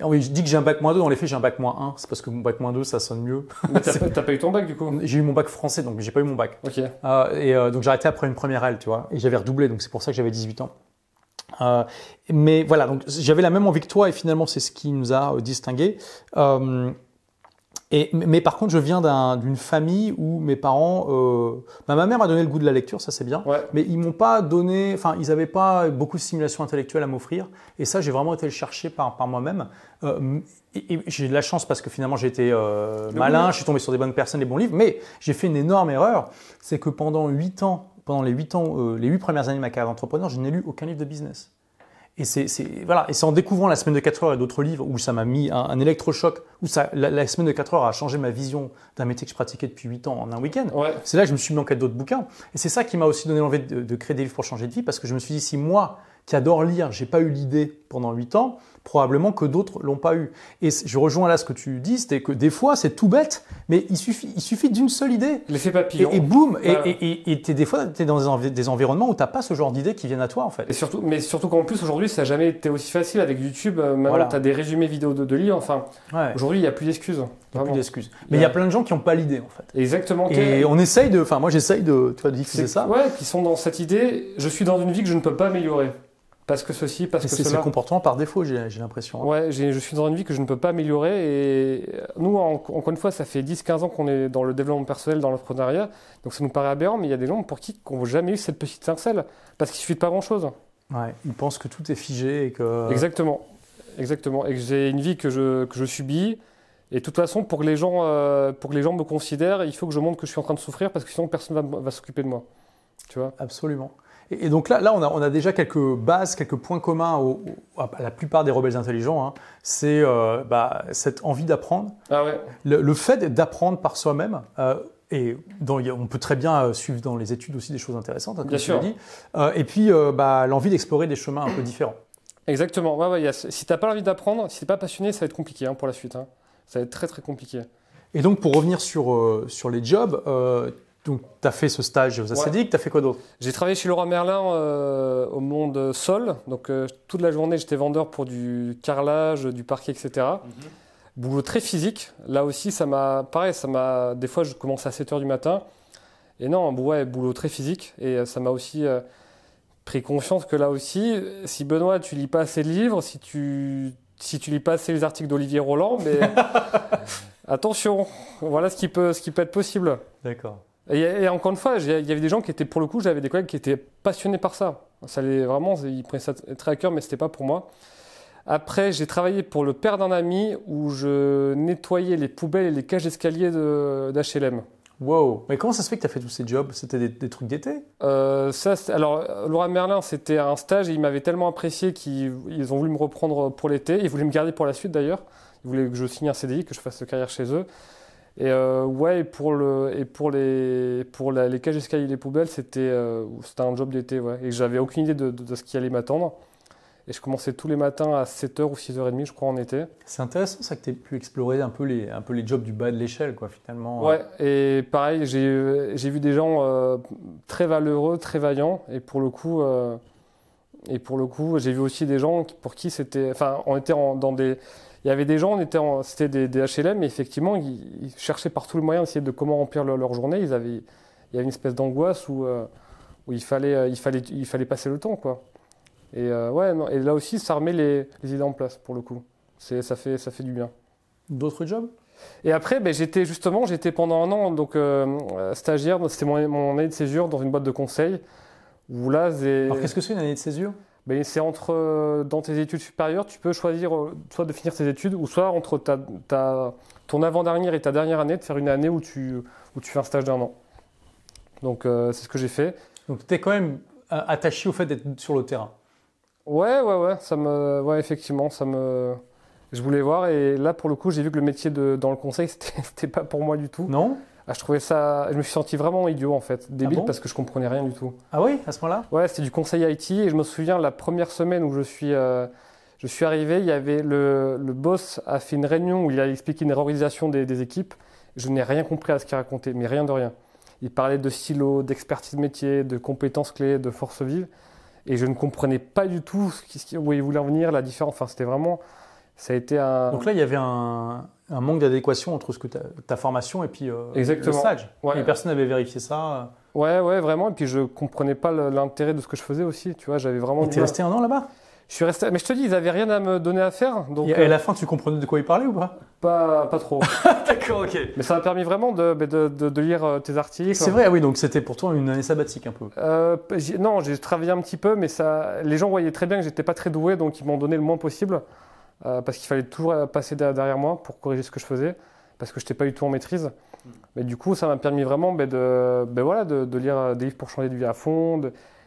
oui, je dis que j'ai un bac moins 2, dans les faits j'ai un bac moins 1, c'est parce que mon bac moins 2 ça sonne mieux. Mais t'as pas, pas, eu ton bac du coup? J'ai eu mon bac français donc j'ai pas eu mon bac. Ok. Euh, et euh, donc j'ai arrêté après une première L, tu vois, et j'avais redoublé donc c'est pour ça que j'avais 18 ans. mais voilà, donc j'avais la même envie que toi et finalement c'est ce qui nous a distingués mais par contre, je viens d'une famille où mes parents, euh, bah, ma mère m'a donné le goût de la lecture, ça c'est bien, mais ils m'ont pas donné, enfin ils n'avaient pas beaucoup de stimulation intellectuelle à m'offrir, et ça j'ai vraiment été le chercher par, par moi-même. Euh, et, j'ai de la chance parce que finalement j'ai été euh, malin, je suis tombé sur des bonnes personnes, des bons livres, mais j'ai fait une énorme erreur, c'est que pendant 8 ans, pendant les 8 ans, les 8 premières années de ma carrière d'entrepreneur, je n'ai lu aucun livre de business. Et c'est voilà, et c'est en découvrant la semaine de 4 heures et d'autres livres où ça m'a mis un, électrochoc, où ça, la, semaine de 4 heures a changé ma vision d'un métier que je pratiquais depuis 8 ans en un week-end. C'est là que je me suis mis en quête d'autres bouquins. Et c'est ça qui m'a aussi donné l'envie de, de, créer des livres pour changer de vie, parce que je me suis dit, si moi, qui adore lire, j'ai pas eu l'idée pendant 8 ans, probablement que d'autres l'ont pas eu. Et je rejoins là ce que tu dis, c'est que des fois c'est tout bête, mais il suffit, il suffit d'une seule idée. L'effet papillon. Et, et boum, et, et, des fois tu es dans des, environnements où tu n'as pas ce genre d'idées qui viennent à toi en fait. Et surtout, mais surtout qu'en plus aujourd'hui ça n'a jamais été aussi facile avec YouTube. Euh, maintenant tu as des résumés vidéo de, de livres. Enfin, aujourd'hui il n'y a plus d'excuses. Il n'y a plus d'excuses. Mais il y a plein de gens qui n'ont pas l'idée en fait. Exactement. Et on essaye de, enfin moi j'essaye de, tu vois, de diffuser ça. Ouais, qui sont dans cette idée, je suis dans une vie que je ne peux pas améliorer parce que ceci, parce que cela. C'est le comportement par défaut, j'ai l'impression. Hein. Ouais, je suis dans une vie que je ne peux pas améliorer. Et nous, encore une fois, ça fait 10-15 ans qu'on est dans le développement personnel, dans l'entrepreneuriat. Donc ça nous paraît aberrant, mais il y a des gens pour qui n'ont jamais eu cette petite étincelle, parce qu'il suffit de pas grand-chose. Ouais, ils pensent que tout est figé et que... Exactement. Exactement. Et que j'ai une vie que je, que je subis. Et de toute façon, pour que, les gens, euh, pour que les gens me considèrent, il faut que je montre que je suis en train de souffrir, parce que sinon personne ne va, va s'occuper de moi. Tu vois? Absolument. Et, donc là, là on, a, on a déjà quelques bases, quelques points communs à la plupart des rebelles intelligents. Hein. C'est euh, bah, cette envie d'apprendre. Ah ouais. le, fait d'apprendre par soi-même. Euh, et on peut très bien euh, suivre dans les études aussi des choses intéressantes, hein, comme bien tu sûr. dit. et puis, bah, l'envie d'explorer des chemins un peu différents. Exactement. Ouais, ouais, si tu n'as pas envie d'apprendre, si tu n'es pas passionné, ça va être compliqué hein, pour la suite. Ça va être très, très compliqué. Et donc, pour revenir sur, sur les jobs, donc, tu as fait ce stage aux Acédiques, tu as fait quoi d'autre? J'ai travaillé chez Laurent Merlin euh, au monde sol. Donc, euh, toute la journée, j'étais vendeur pour du carrelage, du parquet, etc. Mhm. Boulot très physique. Là aussi, ça m'a. Pareil, ça m'a. Des fois, je commençais à 7 h du matin. Et non, ouais, boulot très physique. Et euh, ça m'a aussi pris conscience que là aussi, si Benoît, tu lis pas assez de livres, si tu, si tu lis pas assez les articles d'Olivier Roland, mais attention, voilà ce qui peut, ce qui peut être possible. D'accord. Et, encore une fois, il y avait des gens qui étaient, pour le coup, j'avais des collègues qui étaient passionnés par ça. Ça allait vraiment, ils prenaient ça très à cœur, mais c'était pas pour moi. Après, j'ai travaillé pour le père d'un ami où je nettoyais les poubelles et les cages d'escalier d'HLM. Wow, mais comment ça se fait que tu as fait tous ces jobs? C'était des, trucs d'été? Euh, Alors, Laura Merlin, c'était un stage et ils m'avaient tellement apprécié qu'ils ont voulu me reprendre pour l'été. Ils voulaient me garder pour la suite d'ailleurs. Ils voulaient que je signe un CDI, que je fasse carrière chez eux. Et euh, ouais, et pour, le, et pour les, pour les cages d'escalier et les poubelles, c'était euh, c'était un job d'été. Ouais. Et j'avais aucune idée de, de, ce qui allait m'attendre. Et je commençais tous les matins à 7h ou 6h30, je crois, en été. C'est intéressant ça que tu aies pu explorer un peu les, un peu les jobs du bas de l'échelle, quoi, finalement. Ouais, et pareil, j'ai vu des gens euh, très valeureux, très vaillants. Et pour le coup, et pour le coup j'ai vu aussi des gens pour qui c'était. Enfin, on était dans des il y avait des gens, c'était des, des, HLM, mais effectivement, ils, cherchaient par tous les moyens d'essayer de comment remplir leur, journée. Ils avaient, il y avait une espèce d'angoisse où, où il, fallait, il, fallait, il fallait passer le temps. Quoi. Et, ouais, non, et là aussi, ça remet les, les idées en place pour le coup. Ça fait, ça fait du bien. D'autres jobs? Et après, ben, j'étais justement, j'étais pendant un an donc euh, stagiaire. C'était mon, année de césure dans une boîte de conseil. Où là, Alors qu'est-ce que c'est une année de césure? Ben, c'est entre euh, dans tes études supérieures, tu peux choisir euh, soit de finir tes études ou soit entre ta, ta, ton avant-dernière et ta dernière année de faire une année où tu, où tu fais un stage d'un an. Donc c'est ce que j'ai fait. Donc tu es quand même attaché au fait d'être sur le terrain. Ouais, ouais, ouais, ça me, ouais, effectivement, ça me, je voulais voir et là pour le coup j'ai vu que le métier de, dans le conseil c'était pas pour moi du tout. Non? Ah, je trouvais ça, je me suis senti vraiment idiot en fait, débile ah parce que je comprenais rien du tout. Ah oui, à ce moment-là? Ouais, c'était du conseil IT et je me souviens la première semaine où je suis, euh, je suis arrivé, il y avait le, le, boss a fait une réunion où il a expliqué une réorganisation des, des équipes. Je n'ai rien compris à ce qu'il racontait, mais rien de rien. Il parlait de silos, d'expertise métier, de compétences clés, de force vive et je ne comprenais pas du tout ce où il voulait en venir, la différence. Enfin, c'était vraiment ça a été un... Donc là, il y avait un, manque d'adéquation entre ce que ta, formation et puis euh, Exactement. le stage. Et personne n'avait vérifié ça. Ouais, ouais, vraiment. Et puis je comprenais pas l'intérêt de ce que je faisais aussi. Tu vois, j'avais vraiment. Tu es resté un an là-bas? Je suis resté, mais je te dis, ils avaient rien à me donner à faire. Donc, et à la fin, tu comprenais de quoi ils parlaient ou pas? Pas, pas trop. D'accord, ok. Mais ça m'a permis vraiment de, de, de, lire euh, tes articles. C'est vrai, oui, donc c'était pour toi une année sabbatique un peu. Euh, non, j'ai travaillé un petit peu, mais ça, les gens voyaient très bien que j'étais pas très doué, donc ils m'ont donné le moins possible. Euh, parce qu'il fallait toujours passer derrière moi pour corriger ce que je faisais, parce que je n'étais pas du tout en maîtrise. Mm. Mais du coup, ça m'a permis vraiment ben, de, ben, voilà, de, lire des livres pour changer de vie à fond,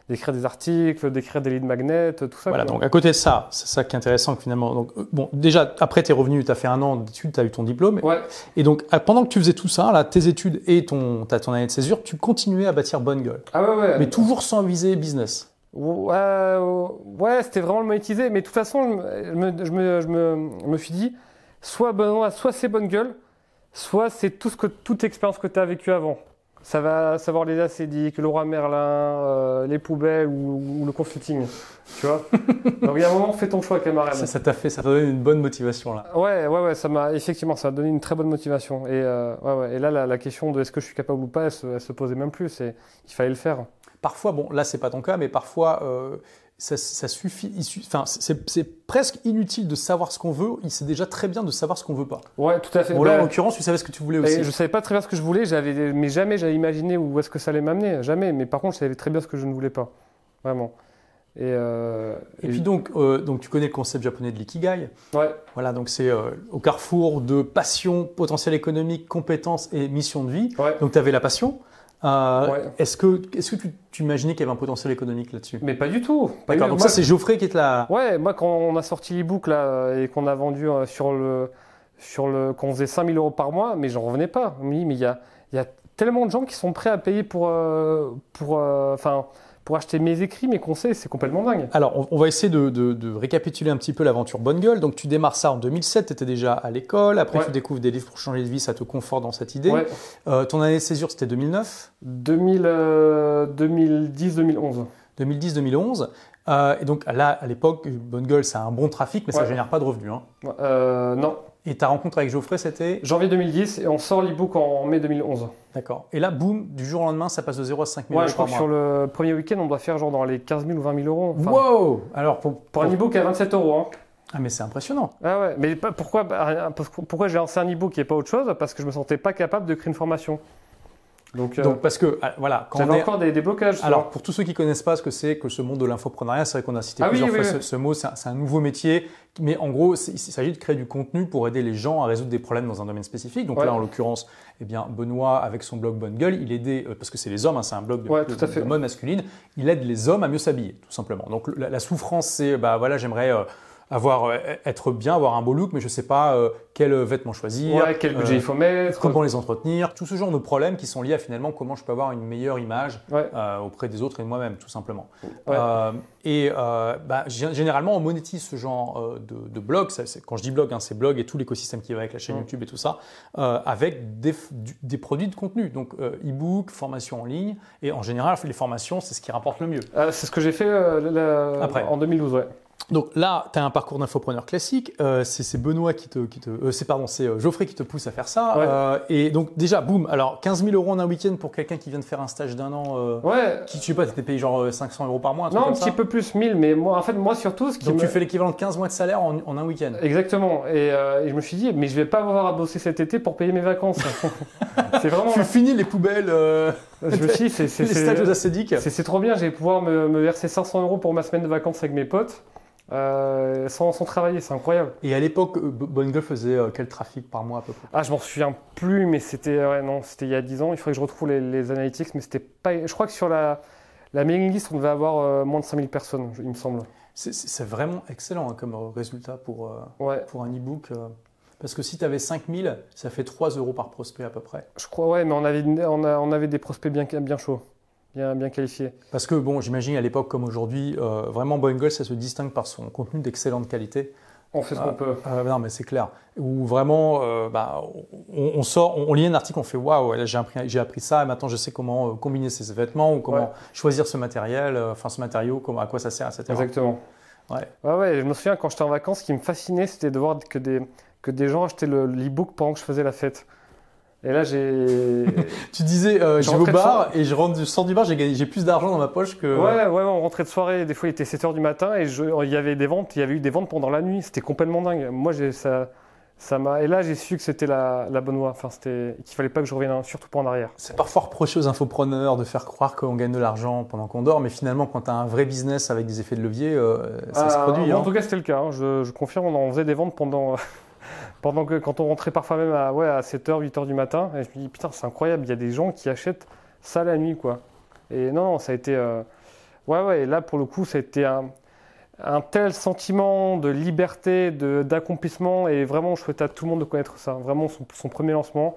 d'écrire des articles, d'écrire des leads magnets, tout ça. Voilà, donc à côté de ça, c'est ça qui est intéressant finalement. Donc, euh, bon, déjà, après, tu es revenu, tu as fait un an d'études, tu as eu ton diplôme. Ouais. Et donc, pendant que tu faisais tout ça, là, tes études et ton, ton année de césure, tu continuais à bâtir bonne gueule. Ah ouais, ouais. Mais toujours sans viser business. Ouais, ouais c'était vraiment le monétiser. Mais de toute façon, je me, je me, je me, suis dit, soit Benoît, soit c'est bonne gueule, soit c'est tout ce que, toute expérience que tu as vécue avant. Ça va savoir les acédiques, le roi Merlin, euh, les poubelles ou, le consulting. Tu vois Donc il y a un moment, fais ton choix, camarade. Ça t'a fait, ça t'a donné une bonne motivation là. Ouais, ouais, ouais, ça m'a effectivement, ça m'a donné une très bonne motivation. Et, euh, ouais, ouais, et là, la, question de est-ce que je suis capable ou pas, elle se, elle se posait même plus. Et il fallait le faire. Parfois, bon, là, c'est pas ton cas, mais parfois, euh, ça, suffit. Enfin, c'est presque inutile de savoir ce qu'on veut. C'est déjà très bien de savoir ce qu'on veut pas. Ouais, tout à fait. Bon, là, en l'occurrence, tu savais ce que tu voulais aussi. Je savais pas très bien ce que je voulais, mais jamais j'avais imaginé où est-ce que ça allait m'amener. Jamais. Mais par contre, je savais très bien ce que je ne voulais pas. Vraiment. Et, euh, et, puis donc, euh, donc, tu connais le concept japonais de l'ikigai. Ouais. Voilà, donc c'est au carrefour de passion, potentiel économique, compétences et mission de vie. Ouais. Donc tu avais la passion. Euh, est-ce que, est que tu, imaginais qu'il y avait un potentiel économique là-dessus? Mais pas du tout. D'accord, donc ça c'est Geoffrey qui est là. Ouais, moi quand on a sorti l'e-book là et qu'on a vendu euh, sur le. Sur le, qu'on faisait 5000 euros par mois, mais j'en revenais pas. Oui, mais il y a, y a tellement de gens qui sont prêts à payer pour. Euh, pour enfin pour acheter mes écrits, mes conseils, c'est complètement dingue. Alors, on, va essayer de, récapituler un petit peu l'aventure Bonne Gueule. Donc, tu démarres ça en 2007, tu étais déjà à l'école. Après, tu découvres des livres pour changer de vie, ça te conforte dans cette idée. Euh, ton année de césure, c'était 2009 2010, 2011. 2010-2011. et donc là, à l'époque, Bonne Gueule, c'est un bon trafic, mais ça ne génère pas de revenus. Hein. Euh, non. Et ta rencontre avec Geoffrey, c'était Janvier 2010 et on sort l'e-book en mai 2011. D'accord. Et là, boum, du jour au lendemain, ça passe de 0 à 5 000 ouais, je crois que sur le premier week-end, on doit faire genre dans les 15 000 ou 20 000 euros. wow Alors pour, pour, un e-book à 27 euros. Hein. Ah mais c'est impressionnant. Ah ouais, mais pourquoi, bah, pourquoi j'ai lancé un e-book et pas autre chose? Parce que je me sentais pas capable de créer une formation. Donc, euh, parce que ah, voilà, quand j'avais encore des, des, blocages. Alors pour tous ceux qui connaissent pas ce que c'est que ce monde de l'infoprenariat, c'est vrai qu'on a cité ah plusieurs fois Ce, mot. C'est un, nouveau métier, mais en gros, il s'agit de créer du contenu pour aider les gens à résoudre des problèmes dans un domaine spécifique. Donc là, en l'occurrence, eh bien Benoît avec son blog Bonne Gueule, il aidait euh, parce que c'est les hommes, hein, c'est un blog de, mode masculine. Il aide les hommes à mieux s'habiller, tout simplement. Donc la, souffrance, c'est bah voilà, j'aimerais euh, avoir euh, être bien, avoir un beau look, mais je sais pas euh, quel vêtement choisir, quel budget il faut mettre, comment les entretenir, tout ce genre de problèmes qui sont liés à finalement comment je peux avoir une meilleure image euh, auprès des autres et de moi-même, tout simplement. et bah, généralement, on monétise ce genre de, de, blog. quand je dis blog, hein, c'est blog et tout l'écosystème qui va avec la chaîne YouTube et tout ça, avec des, des, produits de contenu, donc e-book, formation en ligne, et en général, les formations, c'est ce qui rapporte le mieux. c'est ce que j'ai fait Après. en 2012, ouais. Donc là, tu as un parcours d'infopreneur classique. Euh, c'est Benoît qui te, qui te euh, c'est pardon, c'est euh, Geoffrey qui te pousse à faire ça. Euh, et donc déjà, boum. Alors 15 000 euros en un week-end pour quelqu'un qui vient de faire un stage d'un an. Ouais. Qui, tu sais pas, t'étais payé genre 500 euros par mois. Un non, un petit peu plus, 1000. Mais moi, en fait, moi surtout, ce qui donc me... tu fais l'équivalent de 15 mois de salaire en, en un week-end. Exactement. Et, et, je me suis dit, mais je vais pas avoir à bosser cet été pour payer mes vacances. c'est vraiment. tu finis les poubelles. Je me suis dit, c'est C'est trop bien. Je vais pouvoir me, me verser 500 euros pour ma semaine de vacances avec mes potes. Euh, sans, sans, travailler, c'est incroyable. Et à l'époque, euh, Bonne faisait euh, quel trafic par mois à peu près? Ah, je m'en souviens plus, mais c'était ouais, non, c'était il y a 10 ans. Il faudrait que je retrouve les, les analytics, mais c'était pas. Je crois que sur la, la mailing list, on devait avoir euh, moins de 5000 personnes, il me semble. C'est vraiment excellent hein, comme résultat pour, ouais. pour un e-book. Parce que si tu avais 5000, ça fait 3 euros par prospect à peu près. Je crois, ouais, mais on avait, on, a, on avait des prospects bien, bien chauds bien, bien qualifié. Parce que, bon, j'imagine à l'époque comme aujourd'hui, euh, vraiment Boeing ça se distingue par son contenu d'excellente qualité. On fait ce qu'on peut. Euh, non, mais c'est clair. Où vraiment, euh, bah, on, sort, on, lit un article, on fait waouh, j'ai appris, appris ça, et maintenant je sais comment euh, combiner ces vêtements ou comment choisir ce matériel, euh, enfin ce matériau, comment, à quoi ça sert, etc. Exactement. Ouais. ouais, ouais. Je me souviens quand j'étais en vacances, ce qui me fascinait, c'était de voir que des, que des gens achetaient le, l'e-book pendant que je faisais la fête. Et là, j'ai. tu disais, euh, je vais au bar et je rentre, du sors du bar, j'ai plus d'argent dans ma poche que. Ouais, ouais, on rentrait de soirée. Des fois, il était 7 h du matin et il y avait des ventes. Il y avait eu des ventes pendant la nuit. C'était complètement dingue. Moi, ça. Ça m'a et là j'ai su que c'était la, la, bonne voie. Enfin, c'était qu'il fallait pas que je revienne surtout pas en arrière. C'est parfois reproché aux infopreneurs de faire croire qu'on gagne de l'argent pendant qu'on dort, mais finalement quand tu as un vrai business avec des effets de levier, euh, ça se ah, produit. En hein. tout cas, c'était le cas. Hein. Je, je, confirme, on en faisait des ventes pendant pendant que quand on rentrait parfois même à, ouais, à 7h, 8h du matin, et je me dis putain, c'est incroyable, il y a des gens qui achètent ça la nuit, quoi. Et non, ça a été. Euh, ouais, ouais, et là pour le coup, ça a été un, un tel sentiment de liberté, d'accomplissement, et vraiment, je souhaite à tout le monde de connaître ça. Vraiment, son, premier lancement,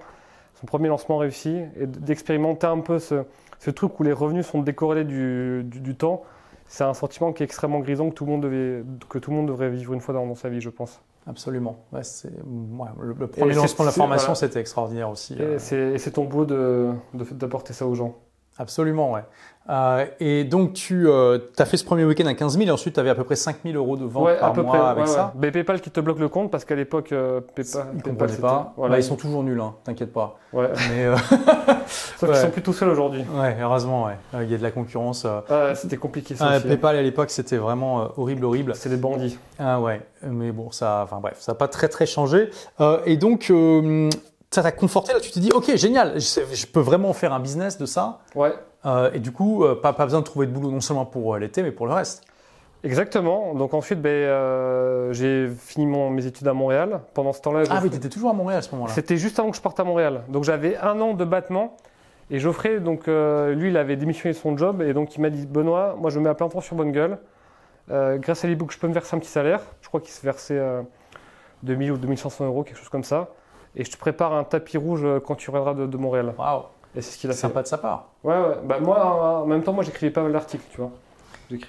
son premier lancement réussi, et d'expérimenter un peu ce, ce, truc où les revenus sont décorrélés du, du, temps. C'est un sentiment qui est extrêmement grisant que tout le monde, devait, que tout le monde devrait vivre une fois dans sa vie, je pense. Absolument. Ouais, le, premier lancement de la formation, c'était extraordinaire aussi. Et euh. c'est ton beau d'apporter de, ça aux gens? Absolument, ouais. Euh, et donc, tu euh, as fait ce premier week-end à 15 000 et ensuite, tu avais à peu près 5 000 euros de vente par mois avec ça. Mais PayPal qui te bloque le compte parce qu'à l'époque, euh, PayPal, ils ne comprenaient pas. Voilà. Bah, ils sont toujours nuls, hein, t'inquiète pas. Ouais. Mais Sauf qu'ils sont plus tout seuls aujourd'hui. Ouais, heureusement, ouais. Il y a de la concurrence. c'était compliqué ça. Aussi, hein. PayPal à l'époque, c'était vraiment horrible, horrible. C'est des bandits. Ah ouais, mais bon, ça, enfin bref, ça n'a pas très très changé. et donc, ça t'a conforté là, tu t'es dit, ok, génial, je, je, peux vraiment faire un business de ça. Ouais. Euh, et du coup, euh, pas, pas, besoin de trouver de boulot non seulement pour euh, l'été, mais pour le reste. Exactement. Donc ensuite, ben, euh, j'ai fini mon, mes études à Montréal. Pendant ce temps-là, ah oui, tu étais toujours à Montréal à ce moment-là. C'était juste avant que je parte à Montréal. Donc j'avais un an de battement. Et Geoffrey, donc euh, lui, il avait démissionné de son job et donc il m'a dit Benoît, moi je me mets à plein temps sur Bonne Gueule. Euh, grâce à l'ebook, je peux me verser un petit salaire. Je crois qu'il se versait 2000 ou 2500 euros, quelque chose comme ça. Et je te prépare un tapis rouge quand tu reviendras de, de Montréal. Waouh et c'est ce qu'il a fait. Sympa de sa part. Ouais, ouais. Bah, moi, en même temps, moi, j'écrivais pas mal d'articles, tu vois.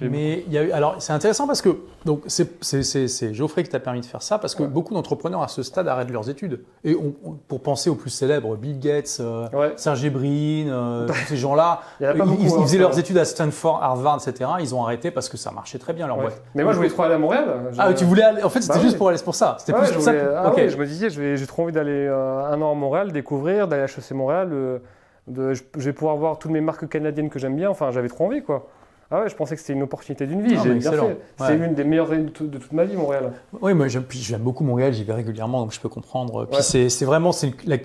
Mais il y a eu, alors c'est intéressant parce que donc c'est Geoffrey qui t'a permis de faire ça parce que beaucoup d'entrepreneurs à ce stade arrêtent leurs études et on, pour penser aux plus célèbres Bill Gates, euh, Sergey Brin, euh, tous ces gens-là, ils, ils, faisaient leurs études à Stanford, Harvard, etc. Ils ont arrêté parce que ça marchait très bien leur boîte. Mais moi je voulais trop aller à Montréal. Ah tu voulais aller, en fait c'était bah juste pour aller pour ça. C'était plus pour ça. Ah, je me disais j'ai trop envie d'aller euh, un an à Montréal, découvrir, d'aller à HEC Montréal. De, je, je, vais pouvoir voir toutes mes marques canadiennes que j'aime bien. Enfin, j'avais trop envie, quoi. Ah ouais, je pensais que c'était une opportunité d'une vie. J'ai bien fait. C'est une des meilleures années de, toute ma vie, Montréal. Oui, moi j'aime beaucoup Montréal, j'y vais régulièrement, donc je peux comprendre. Puis c'est vraiment,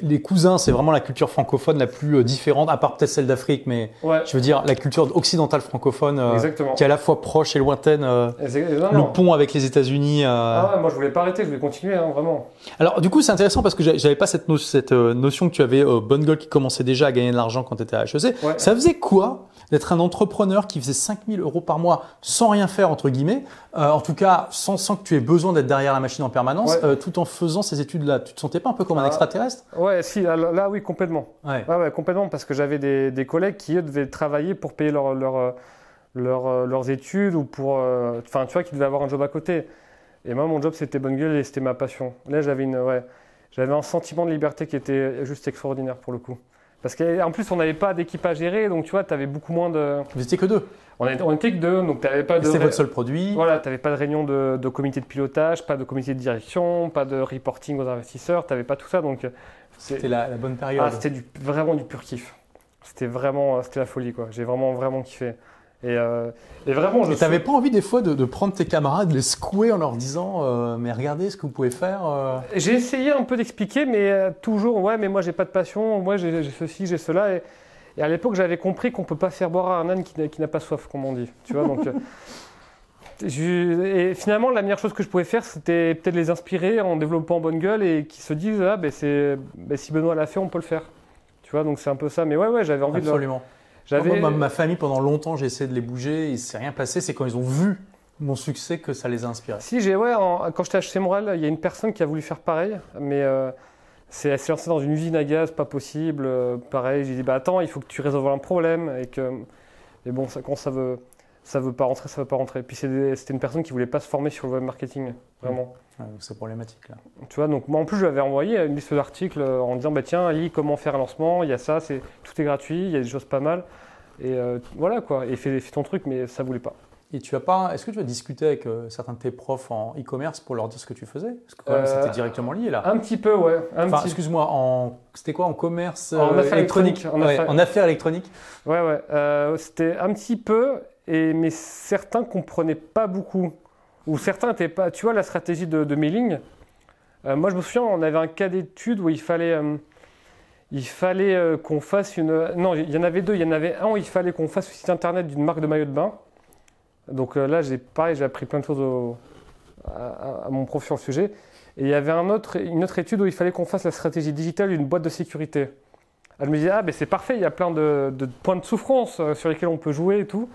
les cousins, c'est vraiment la culture francophone la plus euh, différente, à part peut-être celle d'Afrique, mais je veux dire la culture occidentale francophone, euh, qui est à la fois proche et lointaine. Euh, le pont avec les États-Unis. Ah ouais, moi je voulais pas arrêter, je voulais continuer, hein, vraiment. Alors du coup, c'est intéressant parce que j'avais pas cette, cette notion que tu avais Bonne Gueule qui commençait déjà à gagner de l'argent quand tu étais à HEC. Ça faisait quoi d'être un entrepreneur qui faisait 5000 euros par mois sans rien faire, entre guillemets, euh, en tout cas sans, sans, que tu aies besoin d'être derrière la machine en permanence, euh, tout en faisant ces études-là. Tu te sentais pas un peu comme un ah. extraterrestre Ouais, si, là, oui, complètement. Ouais. ouais, complètement, parce que j'avais des, des, collègues qui, eux, devaient travailler pour payer leur, leur, euh, leur, leurs études ou pour. Enfin, tu vois, qui devaient avoir un job à côté. Et moi, mon job, c'était bonne gueule et c'était ma passion. Là, j'avais une. Ouais, j'avais un sentiment de liberté qui était juste extraordinaire pour le coup. Parce qu'en plus, on n'avait pas d'équipe à gérer, donc tu vois, tu avais beaucoup moins de. Vous étiez que deux On était, on était que deux, donc tu n'avais pas de. C'était votre seul produit Voilà, tu n'avais pas de réunion de, de, comité de pilotage, pas de comité de direction, pas de reporting aux investisseurs, tu n'avais pas tout ça, donc. C'était la, la, bonne période. Ah, c'était vraiment du pur kiff. C'était vraiment, c'était la folie, quoi. J'ai vraiment, vraiment kiffé. Et, euh, et, vraiment, je. Et t'avais pas envie des fois de, de, prendre tes camarades, de les secouer en leur disant euh, mais regardez ce que vous pouvez faire. Euh... J'ai essayé un peu d'expliquer, mais toujours ouais, mais moi j'ai pas de passion, moi j'ai ceci, j'ai cela. Et, et à l'époque j'avais compris qu'on peut pas faire boire à un âne qui, n'a pas soif, comme on dit. Tu vois donc. Je, et finalement, la meilleure chose que je pouvais faire, c'était peut-être les inspirer en développant bonne gueule et qui se disent ah ben c'est ben, si Benoît l'a fait, on peut le faire. Tu vois, donc c'est un peu ça. Mais ouais, ouais, j'avais envie Absolument. de. J'avais ma, ma, famille pendant longtemps, j'ai essayé de les bouger, il s'est rien passé. C'est quand ils ont vu mon succès que ça les a inspirés. Si j'ai ouais, en, quand j'étais à HC Moral, il y a une personne qui a voulu faire pareil, mais euh, c'est elle s'est lancée dans une usine à gaz, pas possible. Euh, pareil, j'ai dit bah attends, il faut que tu résolves un problème et que bon, ça, quand ça veut ça veut pas rentrer, ça veut pas rentrer. Puis c'était une personne qui voulait pas se former sur le web marketing, vraiment. Ouais, c'est problématique là. Tu vois, donc moi en plus je lui avais envoyé une liste d'articles en disant bah tiens, lis comment faire un lancement, il y a ça, c'est tout est gratuit, il y a des choses pas mal. Et euh, voilà quoi, et fais, fais, ton truc, mais ça voulait pas. Et tu as pas, est-ce que tu as discuté avec euh, certains de tes profs en e-commerce pour leur dire ce que tu faisais? Parce que quand même, euh, c'était directement lié là. Un petit peu, ouais. Un enfin, petit... excuse-moi, en... c'était quoi en commerce en affaires électroniques en, ouais, affaires... en, affaires électroniques Ouais, ouais. c'était un petit peu, et, mais certains comprenaient pas beaucoup. Ou certains n'étaient pas. Tu vois, la stratégie de, mailing. moi, je me souviens, on avait un cas d'étude où il fallait il fallait euh, qu'on fasse une. Non, il y en avait deux. Il y en avait un où il fallait qu'on fasse le site internet d'une marque de maillot de bain. Donc euh, là, j'ai pareil, j'ai appris plein de choses à, mon prof sur le sujet. Et il y avait un autre, une autre étude où il fallait qu'on fasse la stratégie digitale d'une boîte de sécurité. Elle me disait ah ben c'est parfait, il y a plein de, points de souffrance euh, sur lesquels on peut jouer et tout.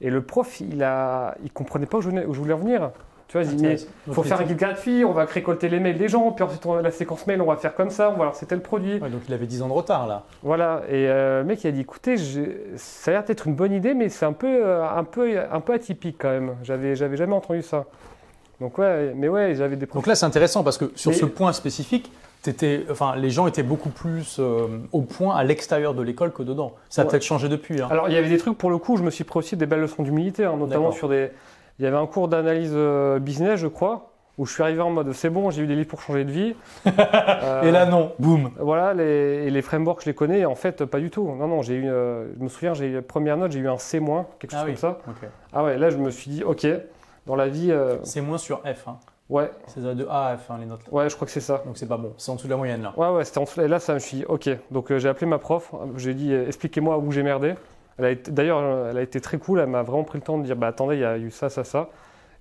Et le prof, il a, il comprenait pas où je, où je voulais en venir. Tu vois, il faut faire un guide gratuit, on va récolter les mails des gens, puis ensuite on, la séquence mail, on va faire comme ça, on va lancer tel produit. Ouais, donc il avait 10 ans de retard là. Voilà, et euh, le mec il a dit écoutez, ça a l'air d'être une bonne idée, mais c'est un peu, un, peu, un peu atypique quand même. J'avais, jamais entendu ça. Donc ouais, mais ouais, j'avais des. Donc là c'est intéressant parce que sur mais... ce point spécifique, étais, enfin, les gens étaient beaucoup plus euh, au point à l'extérieur de l'école que dedans. Ça a ouais. peut-être changé depuis. Hein. Alors il y avait des trucs pour le coup, je me suis pris aussi des belles leçons d'humilité, hein, notamment sur des il y avait un cours d'analyse business, je crois, où je suis arrivé en mode c'est bon, j'ai eu des livres pour changer de vie. euh, et là, non, boum. Voilà, les, et les frameworks, je les connais, en fait, pas du tout. Non, non, j'ai eu, euh, je me souviens, j'ai eu première note, j'ai eu un C-, quelque chose ah oui. comme ça. Okay. Ah ouais, là, je me suis dit, ok, dans la vie. Euh... C'est moins sur F, hein. Ouais. C'est de A à F, hein, les notes. Là. Ouais, je crois que c'est ça. Donc c'est pas bon. C'est en dessous de la moyenne, là. Ouais, ouais, c'était en dessous. Et là, ça me suis dit, ok. Donc euh, j'ai appelé ma prof, j'ai dit, expliquez-moi où j'ai merdé. D'ailleurs, elle a été très cool, elle m'a vraiment pris le temps de dire, bah attendez, il y a eu ça, ça, ça.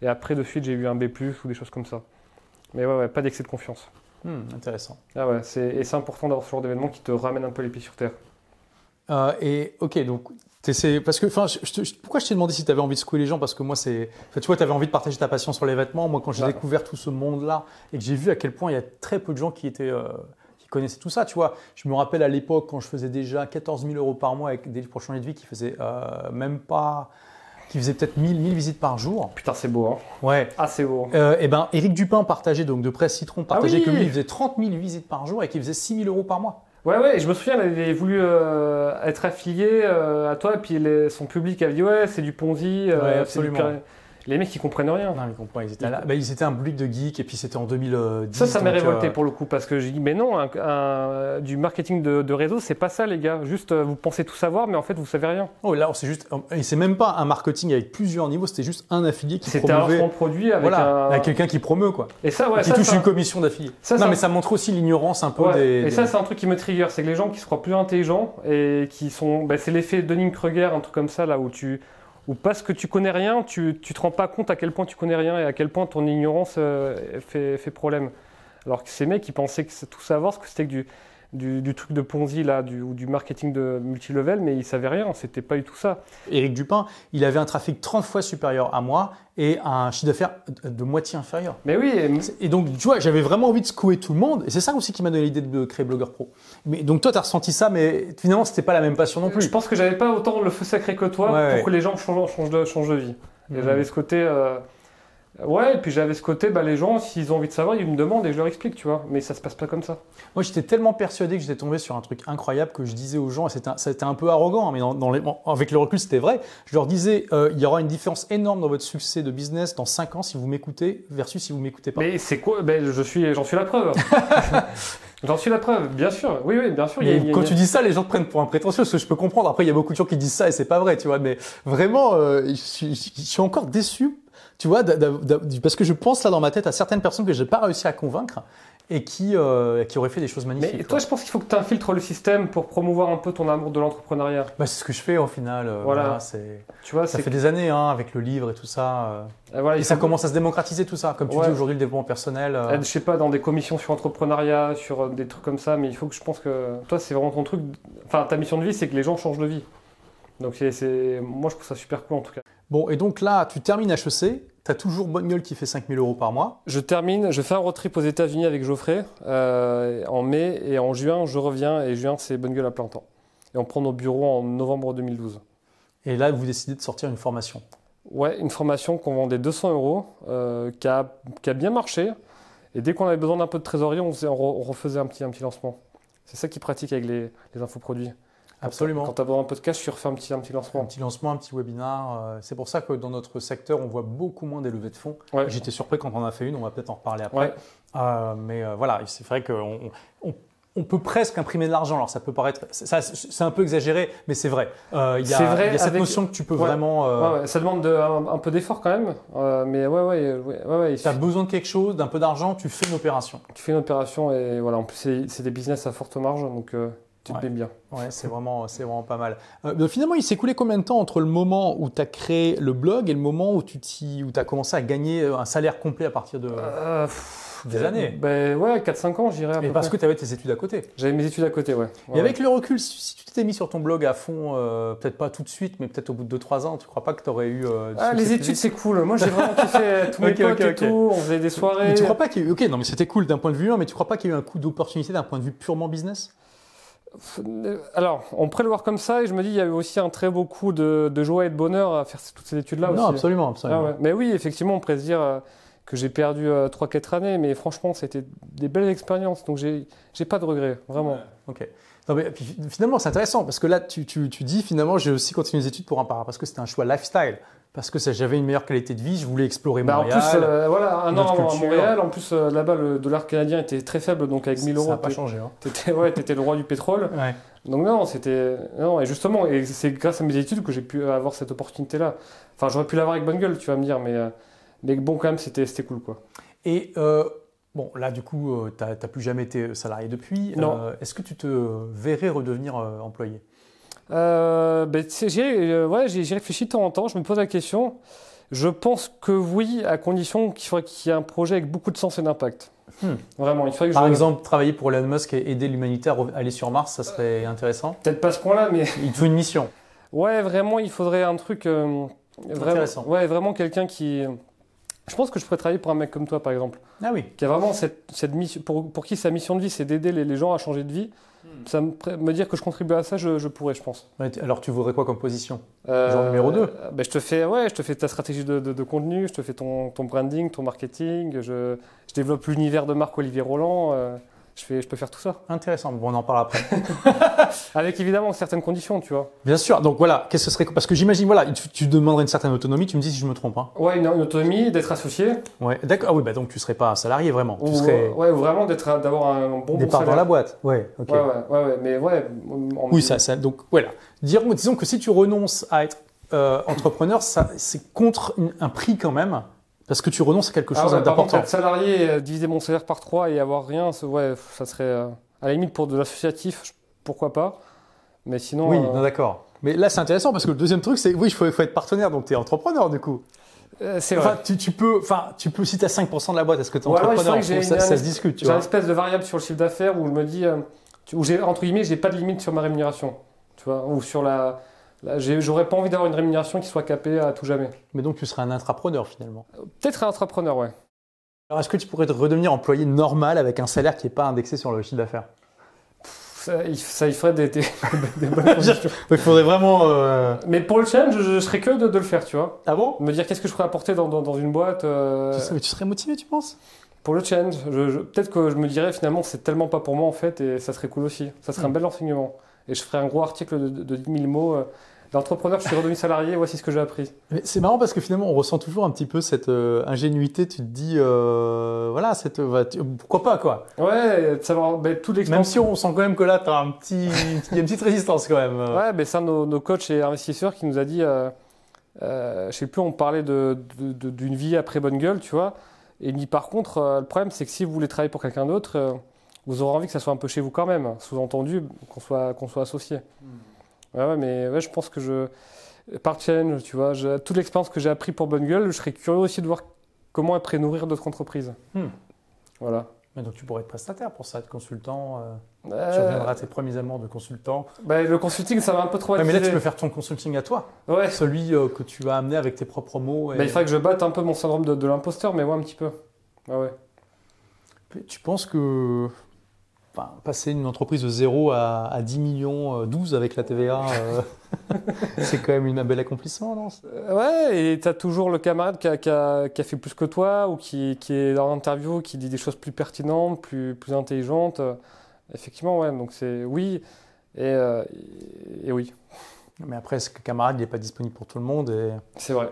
Et après, de suite, j'ai eu un B, ou des choses comme ça. Mais ouais, ouais pas d'excès de confiance. Hmm, intéressant. Ah ouais, et c'est important d'avoir ce genre d'événement qui te ramène un peu les pieds sur terre. Euh, et ok, donc parce que, enfin, pourquoi je t'ai demandé si tu avais envie de secouer les gens? Parce que moi, c'est, enfin, tu vois, tu avais envie de partager ta passion sur les vêtements. Moi, quand j'ai découvert tout ce monde-là et que j'ai vu à quel point il y a très peu de gens qui étaient, euh, qui connaissaient tout ça, tu vois. Je me rappelle à l'époque quand je faisais déjà 14 000 euros par mois avec des livres pour changer de vie qui faisaient euh, même pas qui faisait peut-être 1000, 1000 visites par jour. Putain, c'est beau, hein Ouais. Ah, c'est beau. Euh, et ben, Éric Dupin partageait, donc de Presse Citron, partageait ah oui que lui, il faisait 30 000 visites par jour et qu'il faisait 6 000 euros par mois. Ouais, ouais, je me souviens, elle avait voulu euh, être affiliée euh, à toi, et puis les, son public avait dit, ouais, c'est du Ponzi. ouais, absolument. Les mecs, ils comprennent rien. Non, ils comprennent. Ils étaient, là. Bah, ils étaient un public de geeks, et puis c'était en 2010. Ça, ça m'a révolté euh... pour le coup, parce que j'ai dit, mais non, un, un, du marketing de, de réseau, c'est pas ça, les gars. Juste, vous pensez tout savoir, mais en fait, vous savez rien. Oh, là, c'est juste. Et c'est même pas un marketing avec plusieurs niveaux, c'était juste un affilié qui C'était un lancement produit avec voilà, un. Avec quelqu'un qui promeut, quoi. Et ça, ouais. Et qui ça, touche ça... une commission d'affilié. Non, ça... mais ça montre aussi l'ignorance un peu ouais. des. Et des... ça, c'est un truc qui me trigger, c'est que les gens qui se croient plus intelligents et qui sont. Bah, c'est l'effet Dunning-Kruger, un truc comme ça, là, où tu ou parce que tu connais rien, tu ne te rends pas compte à quel point tu connais rien et à quel point ton ignorance euh, fait, fait, problème. Alors que ces mecs, ils pensaient que tout savoir, ce que c'était que du, du, du, truc de Ponzi là, du, ou du marketing de multilevel, mais ils savaient rien, c'était pas du tout ça. Éric Dupin, il avait un trafic 30 fois supérieur à moi et un chiffre d'affaires de moitié inférieur. Mais oui. Et, et donc, tu vois, j'avais vraiment envie de secouer tout le monde et c'est ça aussi qui m'a donné l'idée de créer Blogueur Pro. Mais donc toi, tu as ressenti ça, mais finalement, c'était pas la même passion non plus. Je pense que j'avais pas autant le feu sacré que toi ouais, pour ouais. que les gens changent, changent, de, changent de vie. Et mmh. j'avais ce côté. Euh, Ouais, et puis j'avais ce côté, bah, les gens, s'ils ont envie de savoir, ils me demandent et je leur explique, tu vois. Mais ça se passe pas comme ça. Moi, j'étais tellement persuadé que j'étais tombé sur un truc incroyable que je disais aux gens, et c'était un, c'était un peu arrogant, hein, mais dans, les, avec le recul, c'était vrai. Je leur disais, euh, il y aura une différence énorme dans votre succès de business dans 5 ans si vous m'écoutez versus si vous m'écoutez pas. Mais c'est quoi? Ben, je suis, J'en suis la preuve. J'en suis la preuve, bien sûr. Oui, oui, bien sûr. quand tu dis ça, les gens te prennent pour un prétentieux, ce que je peux comprendre. Après, il y a beaucoup de gens qui disent ça et c'est pas vrai, tu vois. Mais vraiment, euh, je, suis, je, suis, encore déçu tu vois, parce que je pense là dans ma tête à certaines personnes que j'ai pas réussi à convaincre et qui, euh, qui auraient fait des choses magnifiques. Mais toi, je pense qu'il faut que tu infiltres le système pour promouvoir un peu ton amour de l'entrepreneuriat. Bah, c'est ce que je fais au final. Euh, voilà. tu vois, ça fait des années hein, avec le livre et tout ça. Euh. et, ça commence à se démocratiser tout ça. Comme tu dis aujourd'hui, le développement personnel. Je sais pas, dans des commissions sur l'entrepreneuriat, sur des trucs comme ça, mais il faut que je pense que toi, c'est vraiment ton truc. Enfin, ta mission de vie, c'est que les gens changent de vie. Donc, c'est, moi, je trouve ça super cool en tout cas. Bon, et donc là, tu termines HEC, tu as toujours Bonne Gueule qui fait 5000 euros par mois. Je termine, je fais un road trip aux États-Unis avec Geoffrey euh, en mai et en juin, je reviens et juin, c'est Bonne Gueule à plein temps. Et on prend nos bureaux en novembre 2012. Et là, vous décidez de sortir une formation Ouais, une formation qu'on vendait 200 euros, euh, qui, a, bien marché. Et dès qu'on avait besoin d'un peu de trésorerie, on, refaisait un petit, un petit lancement. C'est ça qui pratique avec les, les infoproduits. Absolument. Quand tu as besoin d'un podcast, tu refais un petit, un petit lancement. Un petit lancement, un petit webinar. Euh, c'est pour ça que dans notre secteur, on voit beaucoup moins des levées de fonds. J'étais surpris quand on en a fait une, on va peut-être en reparler après. Euh, mais euh, voilà, c'est vrai qu'on on, peut presque imprimer de l'argent. Alors ça peut paraître, c'est un peu exagéré, mais c'est vrai. Il y, a, vrai, y a cette notion que tu peux vraiment. ça demande un, peu d'effort quand même, mais ouais, ouais, ouais, ouais. Tu as besoin de quelque chose, d'un peu d'argent, tu fais une opération. Tu fais une opération et voilà. En plus, c'est des business à forte marge, donc. Tu te bien. Ouais, c'est vraiment, c'est vraiment pas mal. Euh, finalement, il s'est écoulé combien de temps entre le moment où tu as créé le blog et le moment où tu as commencé à gagner un salaire complet à partir de. Euh, des années ben, Ouais, 4-5 ans, dirais. Et parce que tu avais tes études à côté J'avais mes études à côté, ouais. et avec le recul, si tu t'étais mis sur ton blog à fond, euh, peut-être pas tout de suite, mais peut-être au bout de 2-3 ans, tu crois pas que tu aurais eu. ah, les études, c'est cool. Moi, j'ai vraiment kiffé tous mes potes et tout. On faisait des soirées. Mais tu crois pas qu'il y a eu. Ok, non, mais c'était cool d'un point de vue 1, mais tu crois pas qu'il y a eu un coup d'opportunité d'un point de vue purement business? Alors, on pourrait le voir comme ça, et je me dis, il y a eu aussi un très beau coup de, joie et de bonheur à faire toutes ces études-là aussi. Non, absolument, absolument. Ah mais oui, effectivement, on pourrait se dire euh, que j'ai perdu 3-4 euh, années, mais franchement, c'était des belles expériences, donc j'ai pas de regrets, vraiment. ok. Non, mais, finalement, c'est intéressant, parce que là, tu, tu, tu dis, finalement, j'ai aussi continué les études pour un part, parce que c'était un choix lifestyle parce que j'avais une meilleure qualité de vie, je voulais explorer bah, Montréal. En plus, euh, voilà, un an à Montréal, en plus euh, là-bas le dollar canadien était très faible, donc avec 1000 euros, ça n'a pas changé. Hein. T'étais ouais, le roi du pétrole. Ouais. Donc non, c'était non et justement, et c'est grâce à mes études que j'ai pu avoir cette opportunité-là. Enfin, j'aurais pu l'avoir avec bonne gueule, tu vas me dire, mais euh, mais bon quand même, c'était c'était cool quoi. Et Bon, là, du coup, tu n'as plus jamais été salarié depuis. Non. Est-ce que tu te verrais redevenir employé? Euh, ben, J'ai ouais, réfléchi de temps en temps, je me pose la question. Je pense que oui, à condition qu'il faudrait qu'il y ait un projet avec beaucoup de sens et d'impact. Hmm. Vraiment, il faudrait que Par exemple, travailler pour Elon Musk et aider l'humanité à aller sur Mars, ça serait intéressant Peut-être pas ce point-là, mais. Il faut une mission. Ouais, vraiment, il faudrait un truc. Euh, vraiment, intéressant. Ouais, vraiment quelqu'un qui. Je pense que je pourrais travailler pour un mec comme toi, par exemple. Ah oui. Qui a vraiment cette, cette mission. Pour, pour, qui sa mission de vie, c'est d'aider les, les, gens à changer de vie. Ça me, dire que je contribue à ça, je, pourrais, je pense. Alors, tu voudrais quoi comme position? Euh, Genre numéro 2 ben, je, te fais, ouais, je te fais ta stratégie de, de, contenu, je te fais ton, ton branding, ton marketing, je, je développe l'univers de marque Olivier Roland. Euh, je, fais, je peux faire tout ça. Intéressant, bon, on en parle après. Avec évidemment certaines conditions, tu vois. Bien sûr, donc voilà, qu'est-ce que ce serait Parce que j'imagine, voilà, tu, demanderais une certaine autonomie, tu me dis si je me trompe. Hein. Ouais, une, autonomie, d'être associé. Ouais, d'accord, ah oui, bah donc tu serais pas un salarié vraiment. tu serais... Ouais, vraiment d'être, d'avoir un bon, Départ dans la boîte, ouais, ok. Ouais, ouais, ouais, mais ouais. Oui, ça, ça, donc voilà. disons que si tu renonces à être euh, entrepreneur, ça, c'est contre un prix quand même. Parce que tu renonces à quelque ah chose d'important. Être salarié, euh, diviser mon salaire par trois et avoir rien, ouais, ça serait euh, à la limite pour de l'associatif, pourquoi pas. Mais sinon. Oui, euh, d'accord. Mais là, c'est intéressant parce que le deuxième truc, c'est oui, il faut, être partenaire, donc tu es entrepreneur du coup. c'est vrai. Enfin, tu, peux, enfin, tu peux, si tu as 5% de la boîte, est-ce que tu es entrepreneur ça, ça, se discute. J'ai une espèce de variable sur le chiffre d'affaires où je me dis, où j'ai, entre guillemets, j'ai pas de limite sur ma rémunération. Tu vois, ou sur la, J'aurais pas envie d'avoir une rémunération qui soit capée à tout jamais. Mais donc tu serais un intrapreneur finalement Peut-être un intrapreneur, ouais. Alors est-ce que tu pourrais redevenir employé normal avec un salaire qui n'est pas indexé sur le chiffre d'affaires? Ça, il, ça, il ferait des, des, bonnes conditions. il faudrait vraiment. Euh, Mais pour le challenge, je, serais que de, de, le faire, tu vois. Ah bon? Me dire qu'est-ce que je pourrais apporter dans, dans, une boîte. Euh... Tu, tu, serais motivé, tu penses? Pour le challenge, peut-être que je me dirais finalement c'est tellement pas pour moi en fait et ça serait cool aussi. Ça serait un hmm. bel enseignement. Et je ferais un gros article de, de 10 000 mots. Euh, L'entrepreneur, je suis redevenu salarié, voici ce que j'ai appris. C'est marrant parce que finalement, on ressent toujours un petit peu cette euh, ingénuité. Tu te dis, euh, voilà, cette, pourquoi pas, quoi. Ouais, savoir ben, tout Même si on sent quand même que là, tu as un petit, il y a une petite résistance quand même. Ouais, mais c'est un de nos, coachs et investisseurs qui nous a dit, euh, je sais plus, on parlait d'une de, de, vie après bonne gueule, tu vois. Et il dit, par contre, le problème, c'est que si vous voulez travailler pour quelqu'un d'autre, vous aurez envie que ça soit un peu chez vous quand même. Sous-entendu, qu'on soit, qu'on soit associé. Hmm. Ouais, mais ouais, je pense que je. Par challenge, tu vois, toute l'expérience que j'ai appris pour Bonne Gueule, je serais curieux aussi de voir comment après nourrir d'autres entreprises. Hmm. Voilà. Mais donc tu pourrais être prestataire pour ça, être consultant. Euh, euh... Tu reviendras à tes premiers amours de consultant. Bah, le consulting, ça va un peu trop. Ouais, mais là, tu peux faire ton consulting à toi. Ouais. Celui euh, que tu vas amener avec tes propres mots. Et... Bah, il faudrait que je batte un peu mon syndrome de, de l'imposteur, mais ouais, un petit peu. Ah ouais. Tu penses que passer une entreprise de 0 à, 10 millions, 12 euh, avec la TVA, euh, c'est quand même une, un bel accomplissement, non? Euh, Ouais, et tu as toujours le camarade qui a, fait plus que toi ou qui, est dans l'interview, qui dit des choses plus pertinentes, plus, plus intelligentes. Effectivement, ouais, donc c'est oui et, et, oui. Mais après, ce camarade n'est pas disponible pour tout le monde. et C'est vrai.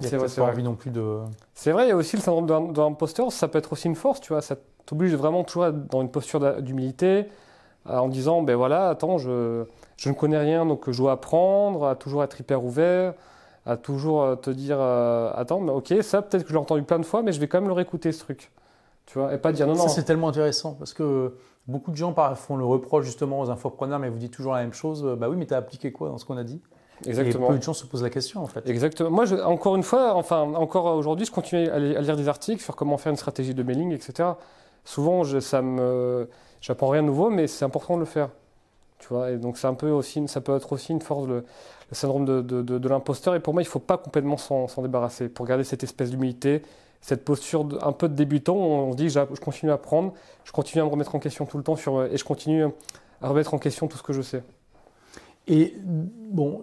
Il n'y a pas envie non plus de. C'est vrai, il y a aussi le syndrome d'un imposteur, ça peut être aussi une force, tu vois. Ça t'oblige vraiment toujours dans une posture d'humilité, euh, en disant ben voilà, attends, je, je, ne connais rien, donc je dois apprendre, à toujours être hyper ouvert, à toujours euh, te dire euh, attends, mais ok, ça peut-être que je l'ai entendu plein de fois, mais je vais quand même le réécouter ce truc. Tu vois, et pas dire non, non. Ça, c'est tellement intéressant parce que beaucoup de gens font le reproche justement aux infopreneurs, mais vous dites toujours la même chose. Bah oui, mais tu as appliqué quoi dans ce qu'on a dit? Exactement. Et peu de gens se posent la question en fait. Exactement. Moi, encore une fois, enfin, encore aujourd'hui, je continue à, lire des articles sur comment faire une stratégie de mailing, etc. Souvent, je, ça me, j'apprends rien de nouveau, mais c'est important de le faire. Tu vois, et donc c'est un peu aussi, ça peut être aussi une force, le, syndrome de, de, l'imposteur. Et pour moi, il ne faut pas complètement s'en, débarrasser. Pour garder cette espèce d'humilité, cette posture un peu de débutant, on, se dit, je continue à apprendre, je continue à me remettre en question tout le temps sur, et je continue à remettre en question tout ce que je sais. Et bon,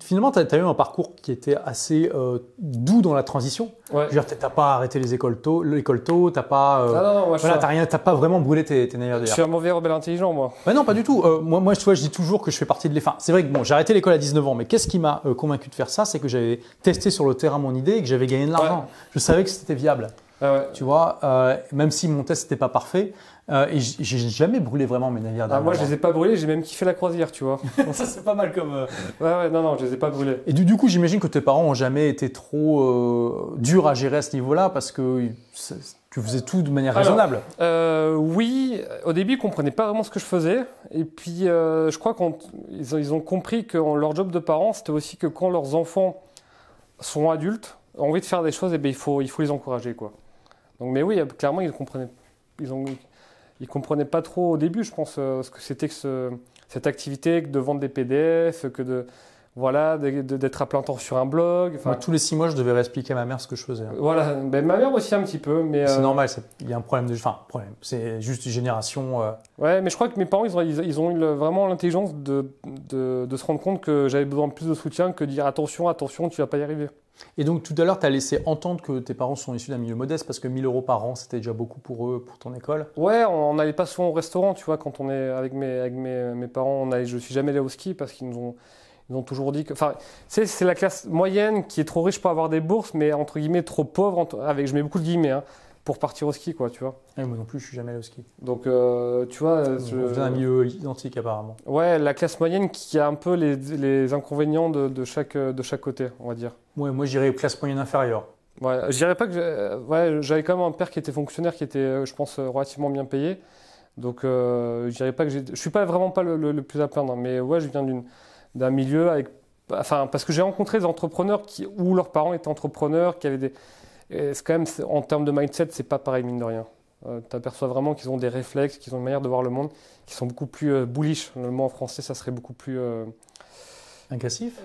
finalement, tu as, eu un parcours qui était assez euh, doux dans la transition. Ouais. Je veux dire, tu n'as pas arrêté les écoles tôt, l'école tôt, tu n'as pas, euh, ah non, voilà, rien, pas vraiment brûlé tes, tes Je suis un mauvais rebelle intelligent, moi. Mais non, pas du tout. Euh, moi, moi, tu vois, je dis toujours que je fais partie de l'EFA. C'est vrai que bon, j'ai arrêté l'école à 19 ans, mais qu'est-ce qui m'a convaincu de faire ça? C'est que j'avais testé sur le terrain mon idée et que j'avais gagné de l'argent. Je savais que c'était viable. Ah tu vois, même si mon test n'était pas parfait, euh, et j'ai jamais brûlé vraiment mes navires ah, Moi, je les ai pas brûlés, j'ai même kiffé la croisière, tu vois. ça, c'est pas mal comme. Euh, ouais, ouais, non, non, je les ai pas brûlés. Et du, du coup, j'imagine que tes parents ont jamais été trop euh, durs à gérer à ce niveau-là parce que tu faisais tout de manière raisonnable. oui, au début, ils comprenaient pas vraiment ce que je faisais. Et puis, je crois qu'ils ont, ils ont compris que leur job de parents, c'était aussi que quand leurs enfants sont adultes, ont envie de faire des choses, et eh ben, il, faut, il faut les encourager, quoi. Donc, mais oui, clairement, ils comprenaient. Ils comprenaient pas trop au début, je pense, euh, ce que c'était que cette activité, que de vendre des PDF, que de voilà, d'être à plein temps sur un blog. Enfin, tous les six mois, je devais réexpliquer à ma mère ce que je faisais. Voilà, ben, ma mère aussi un petit peu, mais c'est euh, normal. Il y a un problème de, enfin, problème. C'est juste une génération. Euh. Ouais, mais je crois que mes parents, ils ont, ils, ont eu vraiment l'intelligence de, de, de, se rendre compte que j'avais besoin de plus de soutien que de dire attention, attention, tu vas pas y arriver. Et donc tout à l'heure, tu as laissé entendre que tes parents sont issus d'un milieu modeste parce que 1000 euros par an, c'était déjà beaucoup pour eux, pour ton école. Ouais, on n'allait pas souvent au restaurant, tu vois, quand on est avec mes, avec mes, mes parents, on allait, je suis jamais allé au ski parce qu'ils nous ont, ils ont toujours dit que. Enfin, c'est la classe moyenne qui est trop riche pour avoir des bourses, mais entre guillemets trop pauvre, avec, je mets beaucoup de guillemets, hein, pour partir au ski, quoi, tu vois. moi non plus, je suis jamais allé au ski. Donc, euh, tu vois. Je... viens d'un milieu identique, apparemment. Ouais, la classe moyenne qui a un peu les, les inconvénients de, de, chaque, de chaque côté, on va dire. Ouais, moi, j'irais classe moyenne inférieure. Ouais, je dirais pas que. Ouais, j'avais quand même un père qui était fonctionnaire, qui était, je pense, relativement bien payé. Donc, euh, je dirais pas que j'ai. Je suis pas vraiment pas le, le plus à plaindre, mais ouais, je viens d'une d'un milieu avec. Enfin, parce que j'ai rencontré des entrepreneurs qui, où leurs parents étaient entrepreneurs, qui avaient des. C'est quand même, en termes de mindset, c'est pas pareil, mine de rien. Euh, tu aperçois vraiment qu'ils ont des réflexes, qu'ils ont une manière de voir le monde qui sont beaucoup plus euh, bullish. Le mot en français, ça serait beaucoup plus. Euh, Agressif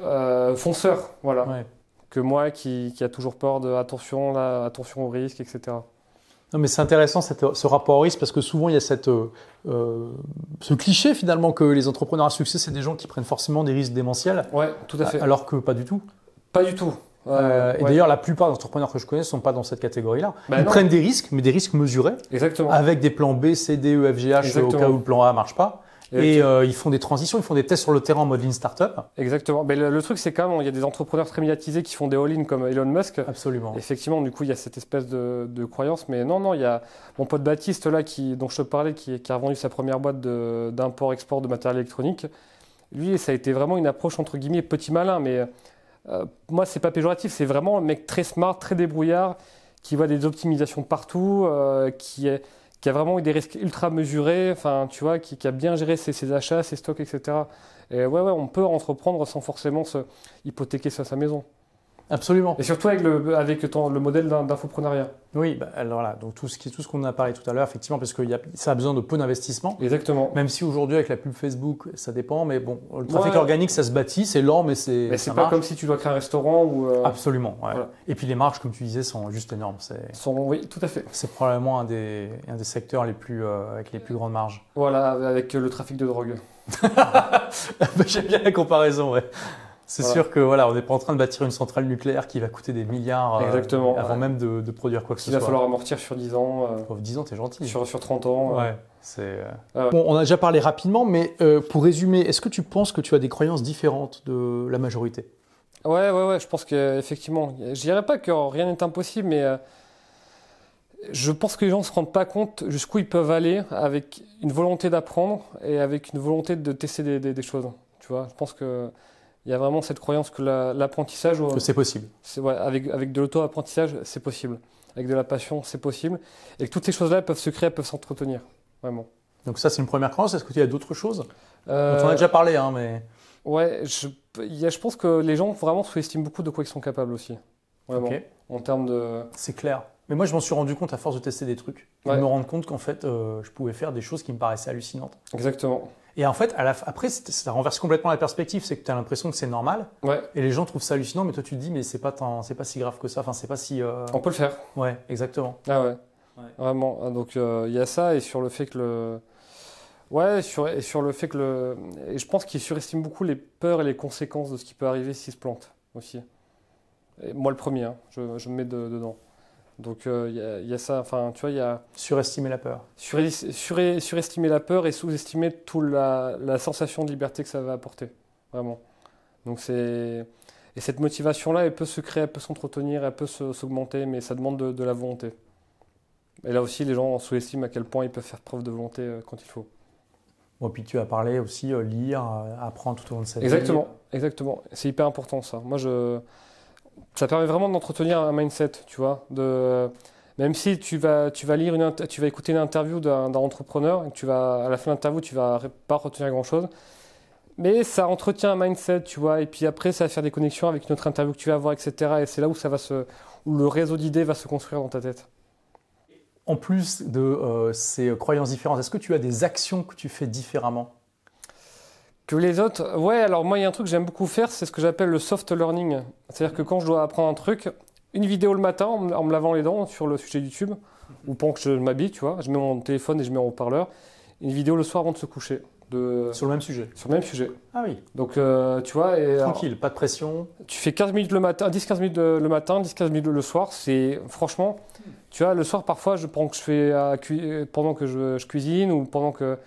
Fonceur, voilà. Que moi qui, qui, a toujours peur de attention, là, attention au risque, etc. Non, mais c'est intéressant ce rapport au risque parce que souvent il y a cette, ce cliché finalement que les entrepreneurs à succès, c'est des gens qui prennent forcément des risques démentiels. Ouais, tout à fait. Alors que pas du tout. Pas du tout. Euh, et d'ailleurs, la plupart des entrepreneurs que je connais ne sont pas dans cette catégorie-là. Bah ils prennent des risques, mais des risques mesurés. Exactement. Avec des plans B, C, D, E, F, G, H au cas où le plan A marche pas. Et euh, ils font des transitions, ils font des tests sur le terrain en mode lean startup. Exactement. Mais le, truc, c'est quand même, il y a des entrepreneurs très médiatisés qui font des all-in comme Elon Musk. Absolument. Effectivement, du coup, il y a cette espèce de, croyance. Mais non, non, il y a mon pote Baptiste, là, qui, dont je te parlais, qui, qui a vendu sa première boîte d'import-export de, matériel électronique. Lui, ça a été vraiment une approche, entre guillemets, petit malin. Mais euh, moi, c'est pas péjoratif, c'est vraiment un mec très smart, très débrouillard, qui voit des optimisations partout, euh, qui, est, qui, a vraiment eu des risques ultra mesurés, enfin, tu vois, qui, a bien géré ses, achats, ses stocks, etc. Et ouais, ouais, on peut entreprendre sans forcément se hypothéquer sur sa maison. Absolument. Et surtout avec le, avec le modèle d'infoprenariat. Oui, bah, alors voilà, donc tout ce, qui, tout ce qu'on a parlé tout à l'heure, effectivement, parce que y a, ça a besoin de peu d'investissement. Exactement. Même si aujourd'hui, avec la pub Facebook, ça dépend, mais bon, le trafic organique, ça se bâtit, c'est lent, mais c'est. Mais c'est pas comme si tu dois créer un restaurant ou. Euh, Absolument, ouais. Et puis les marges, comme tu disais, sont juste énormes. Sont, oui, tout à fait. C'est probablement un des, un des secteurs les plus, euh, avec les plus grandes marges. Voilà, avec le trafic de drogue. J'aime bien la comparaison, ouais. C'est sûr que voilà, on n'est pas en train de bâtir une centrale nucléaire qui va coûter des milliards euh, avant même de, produire quoi que ce soit. Il va falloir amortir sur 10 ans. Euh, 10 ans, t'es gentil. Sur, sur 30 ans. Ouais. C'est, euh, ah Bon, on a déjà parlé rapidement, mais euh, pour résumer, est-ce que tu penses que tu as des croyances différentes de la majorité? Ouais, ouais, ouais, je pense qu'effectivement. Je dirais pas que rien n'est impossible, mais je pense que les gens ne se rendent pas compte jusqu'où ils peuvent aller avec une volonté d'apprendre et avec une volonté de tester des, des, des choses. Tu vois, je pense que il y a vraiment cette croyance que l'apprentissage. que c'est possible. Ouais, avec, avec de l'auto-apprentissage, c'est possible. Avec de la passion, c'est possible. Et que toutes ces choses-là peuvent se créer, peuvent s'entretenir. Vraiment. Donc, ça, c'est une première croyance. Est-ce que tu as d'autres choses? Euh... On en a déjà parlé, hein, mais. Ouais, je, y a, je pense que les gens vraiment sous-estiment beaucoup de quoi ils sont capables aussi. Vraiment. En termes de. C'est clair. Mais moi, je m'en suis rendu compte à force de tester des trucs. de me rendre compte qu'en fait, euh, je pouvais faire des choses qui me paraissaient hallucinantes. Exactement. Et en fait, à la, après, ça renverse complètement la perspective. C'est que tu as l'impression que c'est normal. Ouais. Et les gens trouvent ça hallucinant, mais toi, tu te dis, mais c'est pas, c'est pas si grave que ça. Enfin, c'est pas si. Euh, On peut le faire. Ouais, exactement. Ah ouais. Vraiment. Ah, donc, euh, il y a ça, et sur le fait que le. Ouais, sur, et sur le fait que le. Et je pense qu'il surestime beaucoup les peurs et les conséquences de ce qui peut arriver s'il se plante aussi. Et moi, le premier, hein, je, je, me mets dedans. Donc euh, il y, a ça, enfin tu vois, il y a... Surestimer la peur. surestimer la peur et sous-estimer toute la, la, sensation de liberté que ça va apporter, vraiment. Donc c'est... Et cette motivation-là, elle peut se créer, elle peut s'entretenir, elle peut s'augmenter, mais ça demande de, la volonté. Et là aussi, les gens sous-estiment à quel point ils peuvent faire preuve de volonté euh, quand il faut. Bon, puis tu as parlé aussi euh, lire, apprendre tout au long de sa vie. Exactement, exactement. C'est hyper important ça. Moi, je ça permet vraiment d'entretenir un mindset, tu vois. Même si tu vas, tu vas lire tu vas écouter une interview d'un entrepreneur, et tu vas, à la fin de l'interview, tu vas pas retenir grand chose. Mais ça entretient un mindset, tu vois. Et puis après, ça va faire des connexions avec une autre interview que tu vas avoir, etc. Et c'est là où ça va où le réseau d'idées va se construire dans ta tête. En plus de euh, ces croyances différentes, est-ce que tu as des actions que tu fais différemment? Que les autres, ouais, alors moi il y a un truc que j'aime beaucoup faire, c'est ce que j'appelle le soft learning. C'est-à-dire que quand je dois apprendre un truc, une vidéo le matin en me lavant les dents sur le sujet YouTube, ou pendant que je m'habille, tu vois, je mets mon téléphone et je mets en haut-parleur, une vidéo le soir avant de se coucher. De... Sur le même sujet Sur le même sujet. Ah oui. Donc euh, tu vois. Et, Tranquille, pas de pression. Tu fais 15 minutes le matin, 10-15 minutes le matin, 10-15 minutes le soir. C'est franchement, tu vois, le soir parfois, je, pendant que je, fais, pendant que je cuisine ou pendant que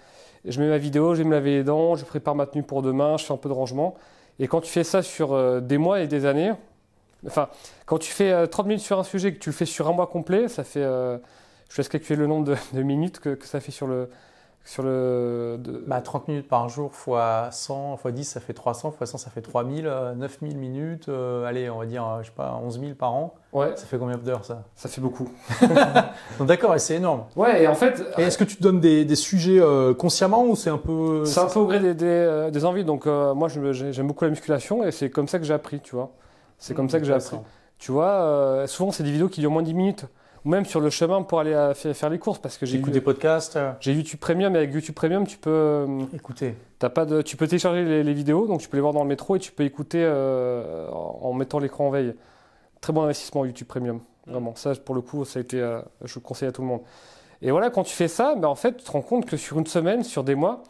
je mets ma vidéo, je vais me laver les dents, je prépare ma tenue pour demain, je fais un peu de rangement. Et quand tu fais ça sur euh, des mois et des années, enfin, quand tu fais 30 euh, minutes sur un sujet, que tu le fais sur un mois complet, ça fait, euh, je laisse calculer le nombre de, minutes que, ça fait sur le, sur le, bah, 30 minutes par jour fois 100, fois 10, ça fait 300, fois 100, ça fait 3000, 9000 minutes, allez, on va dire, je sais pas, 11 000 par an. Ouais. Ça fait combien d'heures ça? Ça fait beaucoup. D'accord, et c'est énorme. Ouais, et en fait. est-ce que tu te donnes des, des sujets euh, consciemment ou c'est un peu. C'est un peu au gré des, des, euh, des envies. Donc, euh, moi, j'aime beaucoup la musculation et c'est comme ça que j'ai appris, tu vois. C'est comme ça que j'ai appris. Tu vois, souvent, c'est des vidéos qui durent moins de 10 minutes ou même sur le chemin pour aller faire les courses parce que j'ai des podcasts. J'ai YouTube Premium et avec YouTube Premium tu peux écouter. As pas de, tu peux télécharger les, vidéos donc tu peux les voir dans le métro et tu peux écouter en mettant l'écran en veille. Très bon investissement YouTube Premium. Vraiment, ça pour le coup, ça a été, je le conseille à tout le monde. Et voilà, quand tu fais ça, ben, en fait, tu te rends compte que sur une semaine, sur des mois,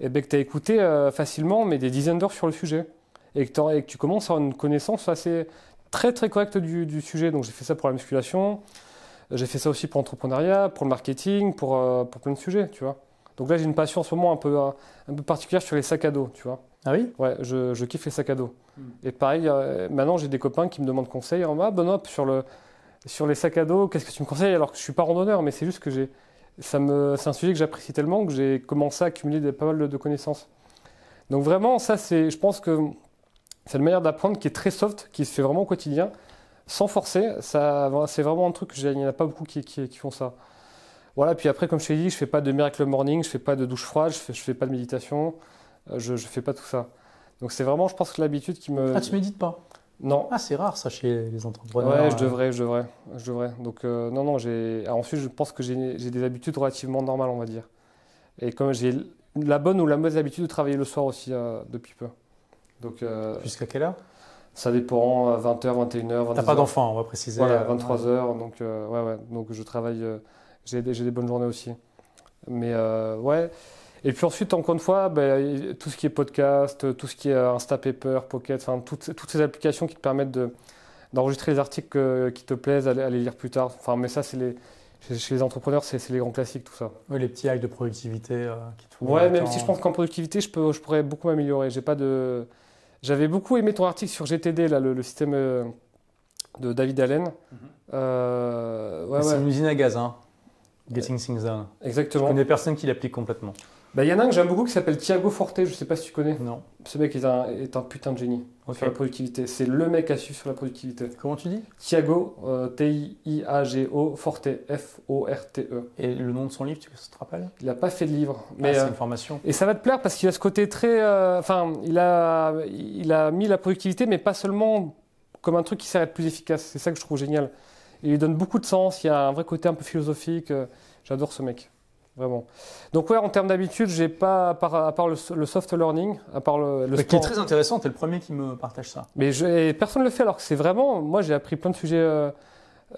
et eh ben, que tu as écouté facilement mais des dizaines d'heures sur le sujet. Et que, et que, tu commences à avoir une connaissance assez très très correcte du, du sujet. Donc j'ai fait ça pour la musculation, j'ai fait ça aussi pour l'entrepreneuriat, pour le marketing, pour, pour plein de sujets, tu vois. Donc là, j'ai une passion en ce moment un peu, un peu particulière sur les sacs à dos, tu vois. Ah oui? Ouais, je, je, kiffe les sacs à dos. Hmm. Et pareil, euh, maintenant, j'ai des copains qui me demandent conseil. En ah, Benoît, sur, le, sur les sacs à dos, qu'est-ce que tu me conseilles? Alors que je suis pas randonneur, mais c'est juste que j'ai. C'est un sujet que j'apprécie tellement que j'ai commencé à accumuler des, pas mal de, connaissances. Donc vraiment, ça, c'est, je pense que c'est une manière d'apprendre qui est très soft, qui se fait vraiment au quotidien, sans forcer. Ça, c'est vraiment un truc, il n'y en a pas beaucoup qui, qui, qui font ça. Voilà, puis après, comme je t'ai dit, je fais pas de miracle morning, je fais pas de douche froide, je fais, je fais pas de méditation, euh, je, je fais pas tout ça. Donc c'est vraiment, je pense que l'habitude qui me. Ah, tu médites pas? Non. Ah, c'est rare ça chez les entrepreneurs. Ouais, je devrais, je devrais, je devrais. Donc euh, non, non, j'ai. Ensuite, je pense que j'ai des habitudes relativement normales, on va dire. Et comme j'ai la bonne ou la mauvaise habitude de travailler le soir aussi euh, depuis peu. Donc. Jusqu'à quelle heure? Ça dépend, à 20h, 21h. T'as pas d'enfant, on va préciser. Voilà, 23h, donc ouais, ouais, donc je travaille j'ai des, des, bonnes journées aussi. Mais euh, ouais. Et puis ensuite, encore une fois, ben, tout ce qui est podcast, tout ce qui est Instapaper, Pocket, enfin toutes, toutes ces applications qui te permettent de, d'enregistrer les articles qui te plaisent, à, les lire plus tard. Enfin, mais ça, c'est les, chez les entrepreneurs, c'est, les grands classiques, tout ça. Oui, les petits hacks de productivité euh, qui te Ouais, même si je pense qu'en productivité, je, peux, je pourrais beaucoup m'améliorer. J'ai pas de... J'avais beaucoup aimé ton article sur GTD, là, le, système euh, de David Allen. Mm-hmm. c'est une usine à gaz, hein. Getting Things Done. Exactement. Je connais personne qui l'applique complètement. Bah, il y en a un que j'aime beaucoup qui s'appelle Thiago Forte, je ne sais pas si tu connais. Non. Ce mec est un, est un putain de génie sur la productivité. C'est le mec à suivre sur la productivité. Comment tu dis? Thiago, euh, T-I-A-G-O, Forte, F-O-R-T-E. Et le nom de son livre, tu te rappelles? Il n'a pas fait de livre. Mais, ah, c'est euh, une formation. Et ça va te plaire parce qu'il a ce côté très. Euh, enfin, il, a, il a mis la productivité, mais pas seulement comme un truc qui sert à être plus efficace. C'est ça que je trouve génial. Il lui donne beaucoup de sens, il y a un vrai côté un peu philosophique. J'adore ce mec, vraiment. Donc ouais, en termes d'habitude, j'ai pas, à part, le, soft learning, à part le, le Qui est très intéressant, tu es le premier qui me partage ça. Mais je, personne ne le fait alors que c'est vraiment, moi j'ai appris plein de sujets euh,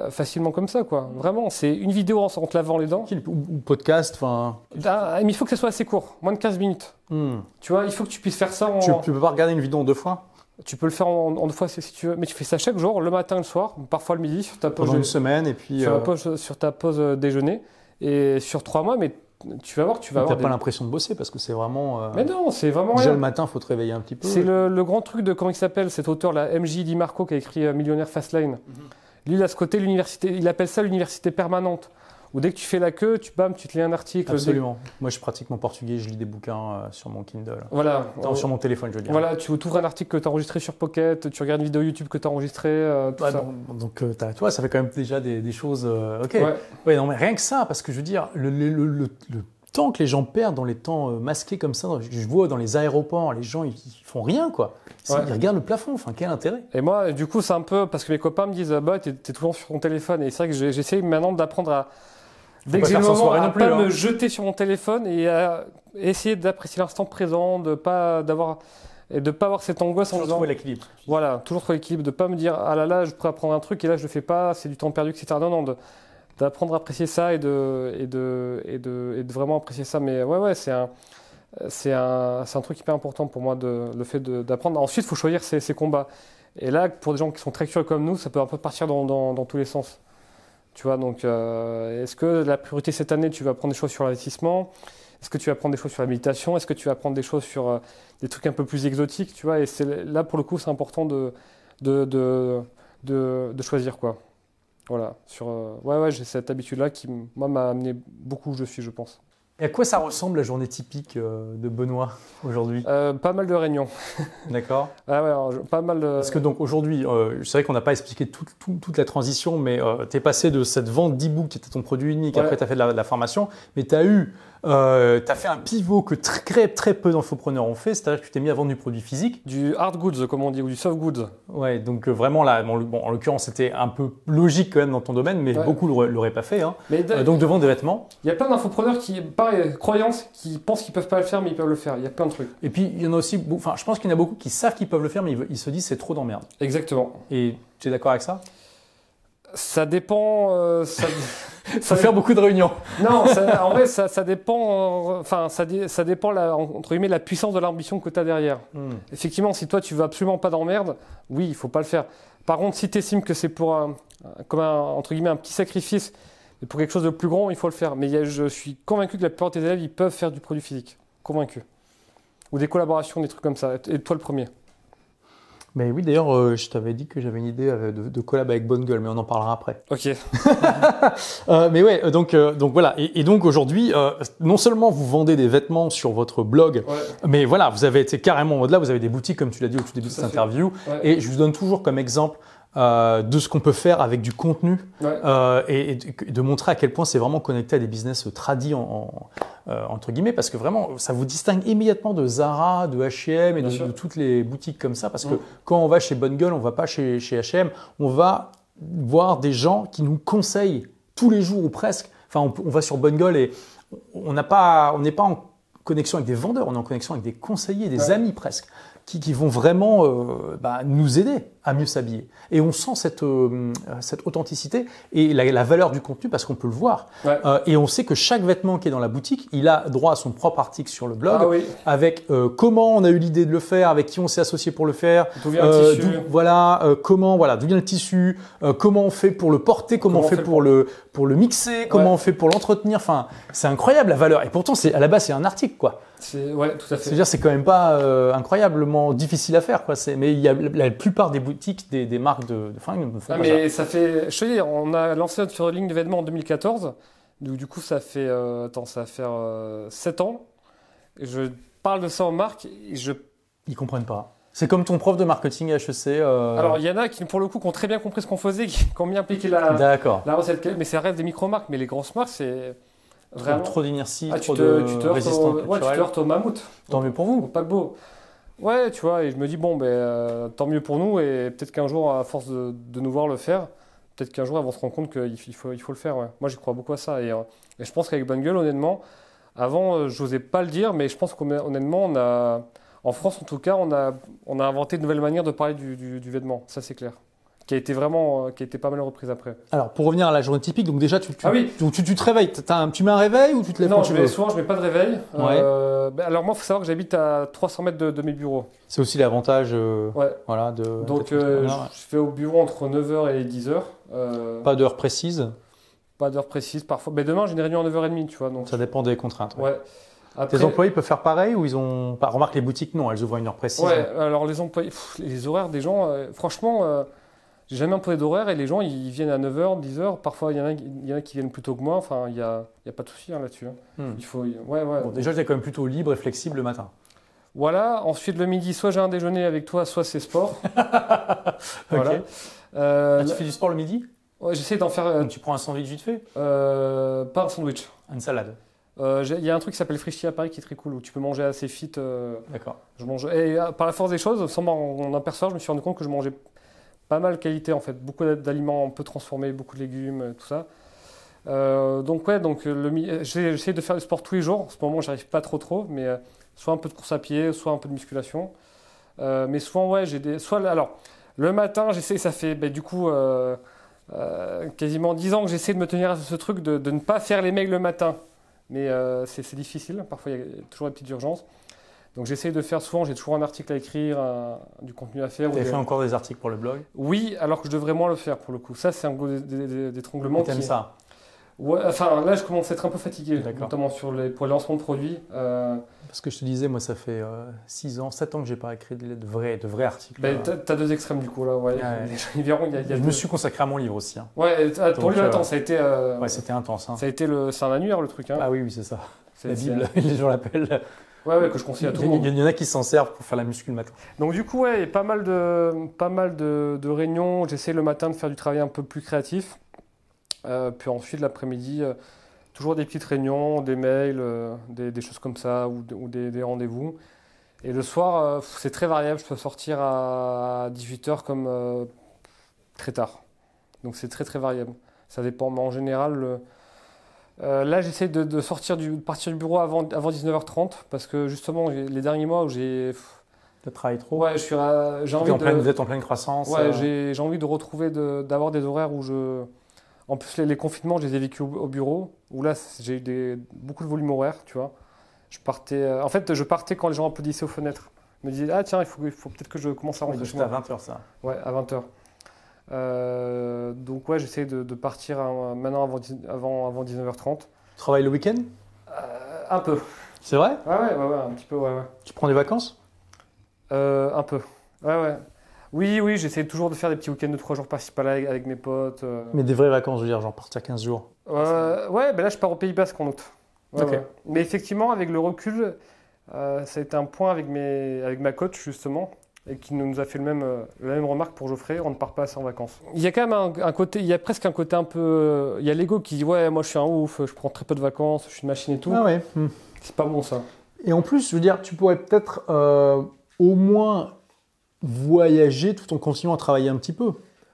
euh, facilement comme ça, quoi. Vraiment, c'est une vidéo en, te lavant les dents. Ou, podcast, enfin... Ah, mais il faut que ce soit assez court, moins de 15 minutes. Hmm. Tu vois, il faut que tu puisses faire ça en... Tu, tu peux pas regarder une vidéo en deux fois? Tu peux le faire en, deux fois si tu veux, mais tu fais ça chaque jour, le matin, le soir, parfois le midi, sur ta pause. Pendant une semaine et puis. Sur, euh... sur ta pause déjeuner. Et sur trois mois, mais tu vas voir, tu vas avoir. pas l'impression de bosser parce que c'est vraiment. Euh, mais non, c'est vraiment. Déjà le matin, faut te réveiller un petit peu. C'est le, grand truc de comment il s'appelle cet auteur là, MJ Di Marco qui a écrit euh, Millionnaire Fastlane. Mhm. Lui, il a ce côté l'université, il appelle ça l'université permanente. Ou dès que tu fais la queue, tu bam, tu te lis un article. Absolument. Moi, je pratique mon portugais, je lis des bouquins euh, sur mon Kindle. Voilà. sur mon téléphone, je veux dire. Voilà, tu ouvres un article que tu as enregistré sur Pocket, tu regardes une vidéo YouTube que tu as enregistrée. Euh, donc, euh, toi, ça fait quand même déjà des, choses. ok. Ouais. non, mais rien que ça, parce que je veux dire, le, le, temps que les gens perdent dans les temps masqués comme ça, je vois dans les aéroports, les gens, ils, font rien, quoi. Ils regardent le plafond, enfin, quel intérêt Et moi, du coup, c'est un peu parce que mes copains me disent, bah, t'es es toujours sur ton téléphone. Et c'est vrai que j'essaie maintenant d'apprendre à Dès que j'ai le moment à pas hein. me jeter sur mon téléphone et à essayer d'apprécier l'instant présent, de pas d'avoir et de pas avoir cette angoisse toujours en trouver l'équilibre. Voilà, toujours trouver l'équilibre, de pas me dire ah là là, je pourrais apprendre un truc et là je le fais pas, c'est du temps perdu, etc. Non non, d'apprendre à apprécier ça et de et de et de et de vraiment apprécier ça. Mais ouais ouais, c'est un c'est un, un truc hyper important pour moi de le fait d'apprendre. Ensuite, il faut choisir ses, ses, combats. Et là, pour des gens qui sont très curieux comme nous, ça peut un peu partir dans, dans, dans tous les sens. Tu vois, donc, euh, est-ce que la priorité cette année, tu vas prendre des choses sur l'investissement? Est-ce que tu vas prendre des choses sur la méditation? Est-ce que tu vas prendre des choses sur euh, des trucs un peu plus exotiques Tu vois, et là, pour le coup, c'est important de de, de, de, choisir, quoi. Voilà. Sur, euh, ouais, ouais, j'ai cette habitude-là qui, moi, m'a amené beaucoup où je suis, je pense. Et à quoi ça ressemble la journée typique euh, de Benoît aujourd'hui? Euh, Pas mal de réunions. D'accord. Ah ouais, pas mal de... Parce que donc aujourd'hui, euh, c'est vrai qu'on n'a pas expliqué toute la transition, mais tu es passé de cette vente d'e-book qui était ton produit unique, après tu as fait de la, de la formation, mais tu as eu euh, tu as fait un pivot que très, très peu d'entrepreneurs ont fait, c'est-à-dire que tu t'es mis à vendre du produit physique. Du hard goods, comme on dit, ou du soft goods. Ouais, donc euh, vraiment là, bon, en l'occurrence, c'était un peu logique quand même dans ton domaine, mais beaucoup ne l'auraient pas fait. Hein. Euh, donc de vendre des vêtements. Il y a plein d'infopreneurs qui, pareil, croyances, qui pensent qu'ils peuvent pas le faire, mais ils peuvent le faire. Il y a plein de trucs. Et puis il y en a aussi, enfin, je pense qu'il y en a beaucoup qui savent qu'ils peuvent le faire, mais ils, se disent c'est trop d'emmerde. Exactement. Et tu es d'accord avec ça? Ça dépend. Euh, ça... ça faire beaucoup de réunions. Non, en vrai, ça, dépend. Enfin, ça, ça, dépend la, entre guillemets la puissance de l'ambition que tu as derrière. Hmm. Effectivement, si toi tu veux absolument pas d'emmerde, oui, il faut pas le faire. Par contre, si tu estimes que c'est pour un, comme un, entre guillemets un petit sacrifice, pour quelque chose de plus grand, il faut le faire. Mais je suis convaincu que la plupart des élèves, ils peuvent faire du produit physique. Convaincu. Ou des collaborations, des trucs comme ça. Et toi le premier. Mais oui, d'ailleurs, euh, je t'avais dit que j'avais une idée euh, de, collab avec Bonne Gueule, mais on en parlera après. Ok. Euh, mais ouais, donc, donc voilà. Et, donc aujourd'hui, non seulement vous vendez des vêtements sur votre blog, mais voilà, vous avez été carrément au-delà. Vous avez des boutiques, comme tu l'as dit au tout début de cette interview. Et je vous donne toujours comme exemple euh, de ce qu'on peut faire avec du contenu euh, et, de montrer à quel point c'est vraiment connecté à des business tradis en, euh, entre guillemets parce que vraiment ça vous distingue immédiatement de Zara, de H&M et de, toutes les boutiques comme ça parce que quand on va chez Bonne Gueule, on va pas chez, chez H&M, on va voir des gens qui nous conseillent tous les jours ou presque. Enfin, on, va sur Bonne Gueule et on n'a pas, on n'est pas en connexion avec des vendeurs, on est en connexion avec des conseillers, des amis presque, qui, qui vont vraiment bah, nous aider à mieux s'habiller. Et on sent cette, euh, cette authenticité et la, la, valeur du contenu parce qu'on peut le voir. Euh, et on sait que chaque vêtement qui est dans la boutique, il a droit à son propre article sur le blog ah avec euh, comment on a eu l'idée de le faire, avec qui on s'est associé pour le faire. D'où vient le tissu Voilà, comment, voilà, d'où vient le tissu, comment on fait pour le porter, comment, on fait, pour, le, pour le mixer, comment on fait pour l'entretenir. Enfin, c'est incroyable la valeur. Et pourtant, c'est à la base, c'est un article, quoi. Ouais, tout à fait. C'est-à-dire, c'est quand même pas incroyablement difficile à faire, quoi. Mais il y a la plupart des boutiques des, des marques de, de fringues. Ah, mais ça fait, je te dis, on a lancé notre ligne de vêtements en 2014. Donc, du coup, ça fait, euh, attends, ça va faire 7 euh, ans. je parle de ça aux marques et je. Ils comprennent pas. C'est comme ton prof de marketing HEC. Euh... Alors, il y en a qui, pour le coup, qui ont très bien compris ce qu'on faisait, qui ont bien appliqué la, la recette. Mais ça reste des micro-marques. Mais les grosses marques, c'est vraiment. Trop d'inertie, ah, trop de tu te résistance ouais, tu te heurtes au mammouth. Tant mieux pour vous. Pas beau. Ouais, tu vois, et je me dis, bon, ben, euh, tant mieux pour nous, et peut-être qu'un jour, à force de, nous voir le faire, peut-être qu'un jour, elles vont se rendre compte qu'il faut, il faut le faire. Ouais. Moi, j'y crois beaucoup à ça. Et, euh, je pense qu'avec Bonne Gueule, honnêtement, avant, euh, je n'osais pas le dire, mais je pense qu'honnêtement, on a, en France en tout cas, on a, on a inventé de nouvelles manières de parler du, du vêtement. Ça, c'est clair qui a été vraiment, euh, qui a été pas mal reprise après. Alors, pour revenir à la journée typique, donc déjà, tu, tu, ah oui. tu, tu, te réveilles, tu mets un réveil ou tu te lèves Non, je vais, souvent, je mets pas de réveil. Euh, alors moi, il faut savoir que j'habite à 300 mètres de, mes bureaux. C'est aussi l'avantage euh, ouais. voilà, de... Donc, je, fais au bureau entre 9h et 10h. pas d'heure précise Pas d'heure précise, parfois. Mais demain, j'ai une réunion à 9h30, tu vois. Donc... Ça dépend des contraintes. Ouais. Tes employés peuvent faire pareil ou ils ont. Remarque, les boutiques, non, elles ouvrent une heure précise. Ouais, alors les employés, les horaires des gens, franchement, j'ai jamais imposé d'horaire et les gens ils viennent à 9h, 10h. Parfois il y, en a, y en a qui viennent plus tôt que moi. Enfin, il n'y a, pas de souci hein, là-dessus. Hein. Hmm. Il faut, ouais, ouais. Bon, déjà, j'étais quand même plutôt libre et flexible le matin. Voilà. Ensuite, le midi, soit j'ai un déjeuner avec toi, soit c'est sport. voilà. Euh, ah, tu fais du sport le midi? Ouais, j'essaie d'en faire. Euh, tu prends un sandwich vite fait? euh, Pas un sandwich. Une salade il y a un truc qui s'appelle Frischti à Paris qui est très cool où tu peux manger assez fit. D'accord. Je mange et par la force des choses, sans m'en apercevoir, je me suis rendu compte que je mangeais pas mal qualité en fait, beaucoup d'aliments un peu transformés, beaucoup de légumes, euh, tout ça. Euh, donc ouais, donc j'essaie de faire du sport tous les jours. En ce moment, j'arrive pas trop trop, mais euh, soit un peu de course à pied, soit un peu de musculation. mais souvent ouais, j'ai des, soit alors le matin, j'essaie, ça fait ben, du coup quasiment 10 ans que j'essaie de me tenir à ce truc de, de, ne pas faire les mails le matin. Mais c'est difficile. Parfois, il y a toujours des petites urgences. Donc j'essaie de faire souvent, j'ai toujours un article à écrire, du contenu à faire. Tu as fait encore des articles pour le blog? Oui, alors que je devrais moins le faire pour le coup. Ça, c'est un gros d'étranglement. Tu aimes ça? Ouais, enfin là, je commence à être un peu fatigué, notamment sur les, pour les lancements de produits. Euh... Parce que je te disais, moi, ça fait 6 euh, ans, 7 ans que j'ai pas écrit de, vrais, de vrais articles. Ben, tu as, deux extrêmes du coup là. Ouais. Ils verront, y a, je me suis consacré à mon livre aussi. Hein. Ouais, ton livre, attends, ça a été. Euh, ouais, c'était intense. Hein. Ça a été le, c'est un annuaire le truc. Hein. Ah oui, oui, c'est ça. La Bible, les gens l'appellent. Ouais, ouais, que je conseille à tout le monde. Il y en a qui s'en servent pour faire la muscu le matin. Donc du coup, ouais, pas mal de, pas mal de, réunions. J'essaie le matin de faire du travail un peu plus créatif. Euh, puis ensuite, l'après-midi, euh, toujours des petites réunions, des mails, euh, des, choses comme ça, ou, des, rendez-vous. Et le soir, c'est très variable. Je peux sortir à 18h comme très tard. Donc c'est très très variable. Ça dépend. Mais en général, euh, là, j'essaie de, sortir du, partir du bureau avant, avant 19h30 parce que justement, les derniers mois où j'ai. Tu travailles trop Ouais, je suis. j'ai envie en pleine, vous êtes en pleine croissance. Ouais, j'ai envie de retrouver, d'avoir des horaires où je. En plus, les, confinements, je les ai vécus au, bureau, où là, j'ai eu des, beaucoup de volume horaire, tu vois. Je partais. En fait, je partais quand les gens applaudissaient aux fenêtres. Je me disais, ah tiens, il faut, il faut peut-être que je commence à rentrer chez moi. à 20h, ça. Ouais, à 20h. Euh, donc ouais, j'essaie de, partir maintenant avant, avant, avant 19h30. Tu travailles le week-end? Euh, Un peu. C'est vrai? Ouais, ouais, ouais, un petit peu, ouais, ouais. Tu prends des vacances? Euh, Un peu. Ouais, ouais. Oui, oui, j'essaie toujours de faire des petits week-ends de 3 jours par-ci par-là avec, mes potes. Mais des vraies vacances, je veux dire, genre partir 15 jours Ouais, ben là je pars au Pays Basque en août. Mais effectivement, avec le recul, ça a été un point avec, mes, avec ma coach justement et qui nous a fait le même, euh, la même remarque pour Geoffrey, on ne part pas assez en vacances. Il y a quand même un, côté, il y a presque un côté un peu, euh, il y a l'ego qui dit ouais moi je suis un ouf, je prends très peu de vacances, je suis une machine et tout. Ah ouais. Hmm. C'est pas bon ça. Et en plus, je veux dire, tu pourrais peut-être euh, au moins voyager tout en continuant à travailler un petit peu,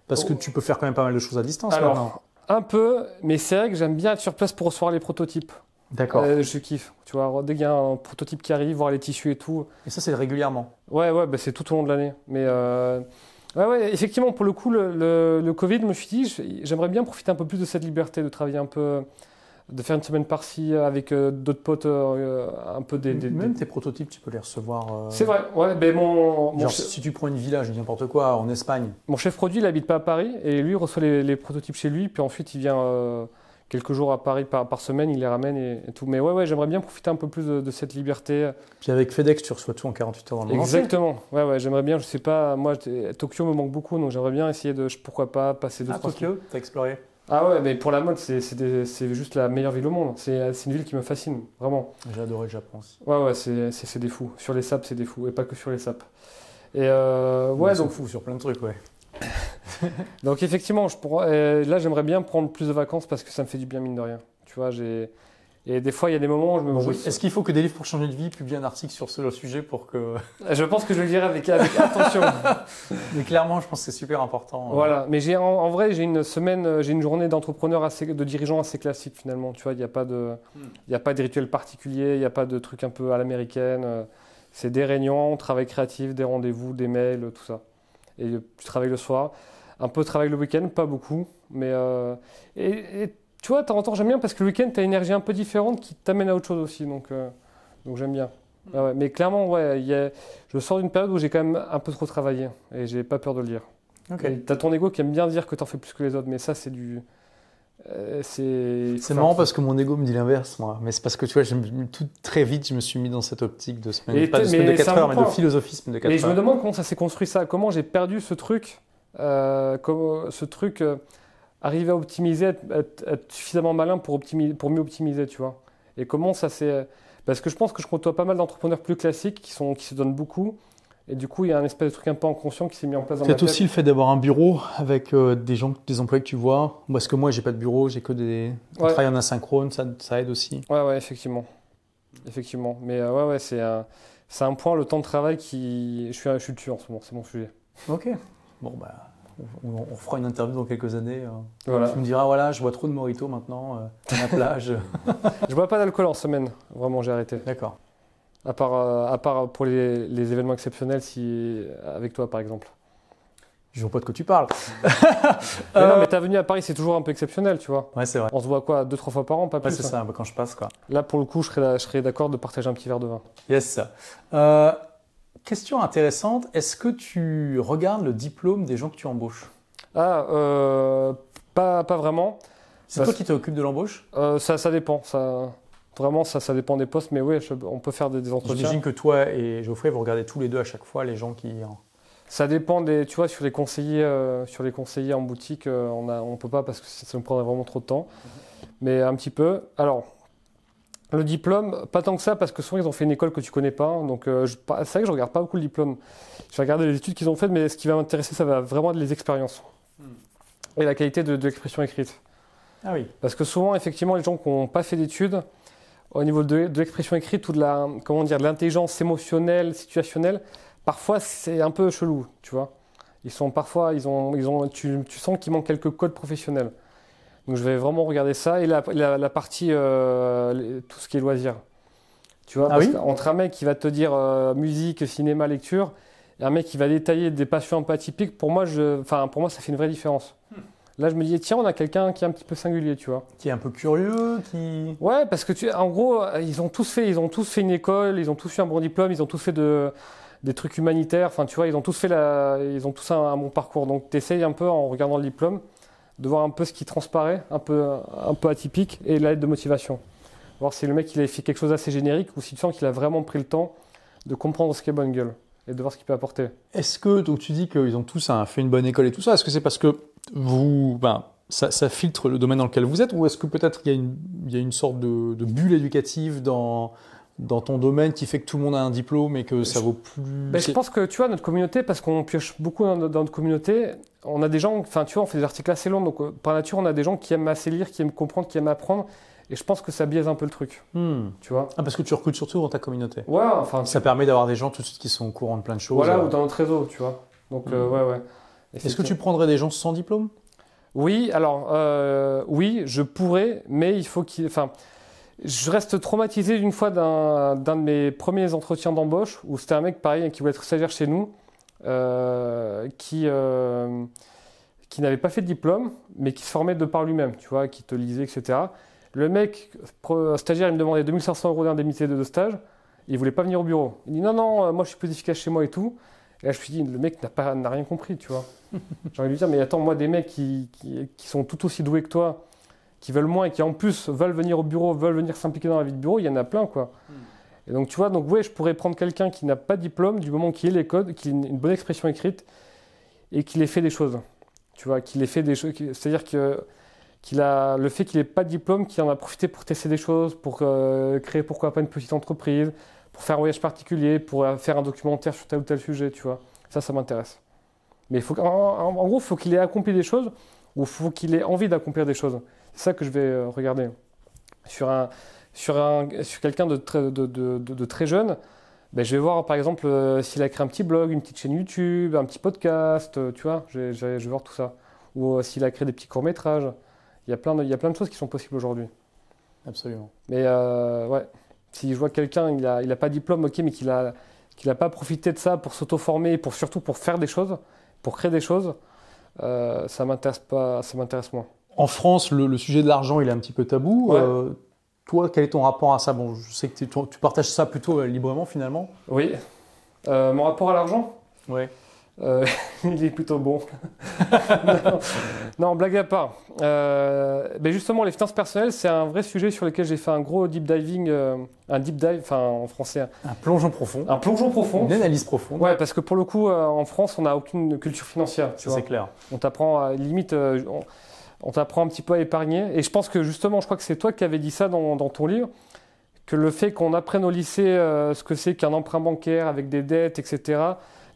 parce que oh. tu peux faire quand même pas mal de choses à distance. Alors, un peu, mais c'est vrai que j'aime bien être sur place pour recevoir les prototypes. D'accord. Euh, je kiffe. Tu vois, dès qu'il y a un prototype qui arrive, voir les tissus et tout. Et ça, c'est régulièrement Ouais, ouais, bah, c'est tout au long de l'année. Mais euh, ouais, ouais, effectivement, pour le coup, le, le, Covid, je me suis dit, j'aimerais bien profiter un peu plus de cette liberté, de travailler un peu, de faire une semaine par-ci avec euh, d'autres potes, un peu des, Même tes prototypes, tu peux les recevoir. C'est vrai, ouais. Ben mon, Genre, si tu prends une village, n'importe quoi, en Espagne. Mon chef produit, il habite pas à Paris et lui, il reçoit les, les prototypes chez lui, puis ensuite, il vient quelques jours à Paris par, par semaine, il les ramène et, tout. Mais ouais, ouais, j'aimerais bien profiter un peu plus de, cette liberté. Puis avec FedEx, tu reçois tout en 48 heures dans le monde Exactement. Ouais, ouais, j'aimerais bien, je sais pas, moi, Tokyo me manque beaucoup, donc j'aimerais bien essayer de, pourquoi pas, passer deux, ah, Tokyo, t'as exploré? Ah ouais, mais pour la mode, c'est juste la meilleure ville au monde. C'est une ville qui me fascine, vraiment. J'ai adoré le Japon aussi. Ouais, ouais, c'est des fous. Sur les sapes, c'est des fous, et pas que sur les sapes. Et euh, ouais, donc fou sur plein de trucs, ouais. Donc effectivement, je pourrais, là j'aimerais bien prendre plus de vacances parce que ça me fait du bien mine de rien. Tu vois, j'ai et des fois il y a des moments où je me Est-ce qu'il faut que des livres pour changer de vie publient un article sur ce sujet pour que Je pense que je le lirai avec, attention. mais clairement, je pense que c'est super important. Voilà, mais j'ai en, vrai j'ai une semaine, j'ai une journée d'entrepreneur assez, de dirigeants assez classique finalement. Tu vois, il n'y a pas de, il y a pas de rituel particulier, il n'y a pas de truc un peu à l'américaine. C'est des réunions, travail créatif, des rendez-vous, des mails, tout ça. Et tu travailles le soir. Un peu de travail le week-end, pas beaucoup. Mais euh, et, tu vois, de temps en temps, j'aime bien parce que le week-end, tu as une énergie un peu différente qui t'amène à autre chose aussi. Donc, euh, donc j'aime bien. Ah mais clairement, ouais, y a, je sors d'une période où j'ai quand même un peu trop travaillé et j'ai pas peur de le dire. Tu as ton ego qui aime bien dire que tu en fais plus que les autres, mais ça, c'est du. Euh, c'est marrant parce que mon ego me dit l'inverse, moi. Mais c'est parce que tu vois, tout très vite, je me suis mis dans cette optique de semaine, pas de semaine de 4 heures, mais de philosophisme de 4 heures. Et je me demande comment ça s'est construit ça. Comment j'ai perdu ce truc euh, ce truc, euh, arriver à optimiser, être, suffisamment malin pour, optimiser, pour mieux optimiser, tu vois. Et comment ça s'est... Parce que je pense que je côtoie pas mal d'entrepreneurs plus classiques qui, sont, qui se donnent beaucoup. Et du coup, il y a un espèce de truc un peu inconscient qui s'est mis en place dans ma tête. aussi le fait d'avoir un bureau avec euh, des gens, des employés que tu vois. Parce que moi, j'ai pas de bureau, j'ai que des. On travaille en asynchrone, ça, ça aide aussi. Ouais, ouais, effectivement. Effectivement. Mais ouais, ouais, c'est un, c'est un point, le temps de travail qui. Je suis, je suis dessus en ce moment, c'est mon sujet. Ok. Bon, bah, on, fera une interview dans quelques années. Voilà. Tu me diras, voilà, je bois trop de morito maintenant, euh, à la plage. je bois pas d'alcool en semaine, vraiment, j'ai arrêté. D'accord. À part, euh, à part pour les, événements exceptionnels, si, avec toi par exemple. Je vois pas de quoi tu parles. mais non, mais ta venue à Paris, c'est toujours un peu exceptionnel, tu vois. Ouais, c'est vrai. On se voit quoi, deux, trois fois par an, pas plus. Ouais, c'est ça, quand je passe, quoi. Là, pour le coup, je serais, je serais d'accord de partager un petit verre de vin. Yes. Euh, question intéressante, est-ce que tu regardes le diplôme des gens que tu embauches? Ah, euh, pas, pas vraiment. C'est toi qui t'occupes de l'embauche? Euh, ça, ça dépend. Ça, vraiment, ça, ça dépend des postes, mais oui, on peut faire des, entretiens. J'imagine que toi et Geoffrey, vous regardez tous les deux à chaque fois les gens qui. Ça dépend des, tu vois, sur les conseillers, euh, sur les conseillers en boutique, on ne on peut pas parce que ça nous prendrait vraiment trop de temps. Mais un petit peu. Alors, le diplôme, pas tant que ça, parce que souvent ils ont fait une école que tu connais pas. Donc euh, c'est vrai que je regarde pas beaucoup le diplôme. Je vais regarder les études qu'ils ont faites, mais ce qui va m'intéresser, ça va vraiment être les expériences hmm. et la qualité de, l'expression écrite. Ah oui. Parce que souvent, effectivement, les gens qui n'ont pas fait d'études, au niveau de, l'expression écrite ou de la, comment dire, de l'intelligence émotionnelle, situationnelle, parfois c'est un peu chelou, tu vois. Ils sont parfois, ils ont, ils ont, tu, tu sens qu'il manque quelques codes professionnels. Donc je vais vraiment regarder ça et la, la, partie, euh, tout ce qui est loisirs. Tu vois, Ah parce oui qu'entre un mec qui va te dire euh, musique, cinéma, lecture, et un mec qui va détailler des passions un peu atypiques, pour moi, je, enfin, pour moi, ça fait une vraie différence. Hmm. Là, je me dis, tiens, on a quelqu'un qui est un petit peu singulier, tu vois. Qui est un peu curieux, qui. Ouais, parce que tu, en gros, euh, ils ont tous fait, ils ont tous fait une école, ils ont tous eu un bon diplôme, ils ont tous fait de, des trucs humanitaires. Enfin, tu vois, ils ont tous fait la, ils ont tous un, un bon parcours. Donc, tu essayes un peu en regardant le diplôme de voir un peu ce qui transparaît, un peu, un peu atypique, et la lettre de motivation. Voir si le mec il a fait quelque chose d'assez générique ou si tu sens qu'il a vraiment pris le temps de comprendre ce qu'est bonne gueule et de voir ce qu'il peut apporter. Est-ce que, donc tu dis qu'ils ont tous un- fait une bonne école et tout ça, est-ce que c'est parce que vous, ben, ça, ça filtre le domaine dans lequel vous êtes, ou est-ce que peut-être il y, a une- il y a une sorte de, de bulle éducative dans, dans ton domaine qui fait que tout le monde a un diplôme et que ça vaut plus. Ben, je pense que tu vois, notre communauté, parce qu'on pioche beaucoup dans, dans notre communauté, on a des gens, enfin tu vois, on fait des articles assez longs, donc euh, par nature, on a des gens qui aiment assez lire, qui aiment comprendre, qui aiment apprendre, et je pense que ça biaise un peu le truc, Hmm. tu vois. Ah, parce que tu recrutes surtout dans ta communauté. Ouais, enfin, Ça permet d'avoir des gens tout de suite qui sont au courant de plein de choses. voilà, Euh, ou dans notre réseau, tu vois. Donc, euh, Mm. ouais, ouais. Est-ce que tu prendrais des gens sans diplôme? Oui, alors, euh, oui, je pourrais, mais il faut qu'il. Enfin, je reste traumatisé d'une fois d'un d'un de mes premiers entretiens d'embauche où c'était un mec pareil qui voulait être stagiaire chez nous, euh, qui, euh, qui n'avait pas fait de diplôme, mais qui se formait de par lui-même, tu vois, qui te lisait, etc. Le mec, stagiaire, il me demandait 2500 euros d'indemnité de stage, il voulait pas venir au bureau. Il dit non, non, moi je suis plus efficace chez moi et tout. Et là, je me suis dit, le mec n'a rien compris, tu vois. J'ai envie de lui dire, mais attends, moi, des mecs qui, qui, qui sont tout aussi doués que toi, qui veulent moins et qui en plus veulent venir au bureau, veulent venir s'impliquer dans la vie de bureau, il y en a plein, quoi. Et donc, tu vois, donc, ouais, je pourrais prendre quelqu'un qui n'a pas de diplôme, du moment qu'il ait les codes, qu'il ait une, bonne expression écrite et qu'il ait fait des choses. Tu vois, qu'il ait fait des choses. C'est-à-dire que qu'il a le fait qu'il n'ait pas de diplôme, qu'il en a profité pour tester des choses, pour euh, créer pourquoi pas une petite entreprise, pour faire un voyage particulier, pour euh, faire un documentaire sur tel ou tel sujet, tu vois. Ça, ça m'intéresse. Mais faut, en, en gros, il faut qu'il ait accompli des choses ou il faut qu'il ait envie d'accomplir des choses. C'est ça que je vais euh, regarder. Sur, un, sur, un, sur quelqu'un de très, de, de- de- de très jeune, ben, je vais voir par exemple euh, s'il a créé un petit blog, une petite chaîne YouTube, un petit podcast, euh, tu vois, je, vais- je vais- je vais voir tout ça. Ou euh, s'il a créé des petits courts-métrages. Il y, a plein de, il y a plein de choses qui sont possibles aujourd'hui. Absolument. Mais ouais, si je vois quelqu'un, il n'a il a pas de diplôme, ok, mais qu'il n'a a pas profité de ça pour s'auto-former, pour surtout pour faire des choses, pour créer des choses, euh, ça m'intéresse pas, ça m'intéresse moins. En France, le, le sujet de l'argent, il est un petit peu tabou. Ouais. Euh, toi, quel est ton rapport à ça? Bon, je sais que tu, tu partages ça plutôt euh, librement finalement. Oui. Euh, mon rapport à l'argent? Ouais. Euh, il est plutôt bon. non, non, blague à part. Euh, ben justement, les finances personnelles, c'est un vrai sujet sur lequel j'ai fait un gros deep diving, euh, un deep dive, enfin en français, Un plongeon profond. un plongeon profond. Une analyse profonde. Ouais, parce que pour le coup, en France, on n'a aucune culture financière. Tu c'est clair. On t'apprend à limite, on, on t'apprend un petit peu à épargner. Et je pense que justement, je crois que c'est toi qui avais dit ça dans, dans ton livre, que le fait qu'on apprenne au lycée euh, ce que c'est qu'un emprunt bancaire avec des dettes, etc.,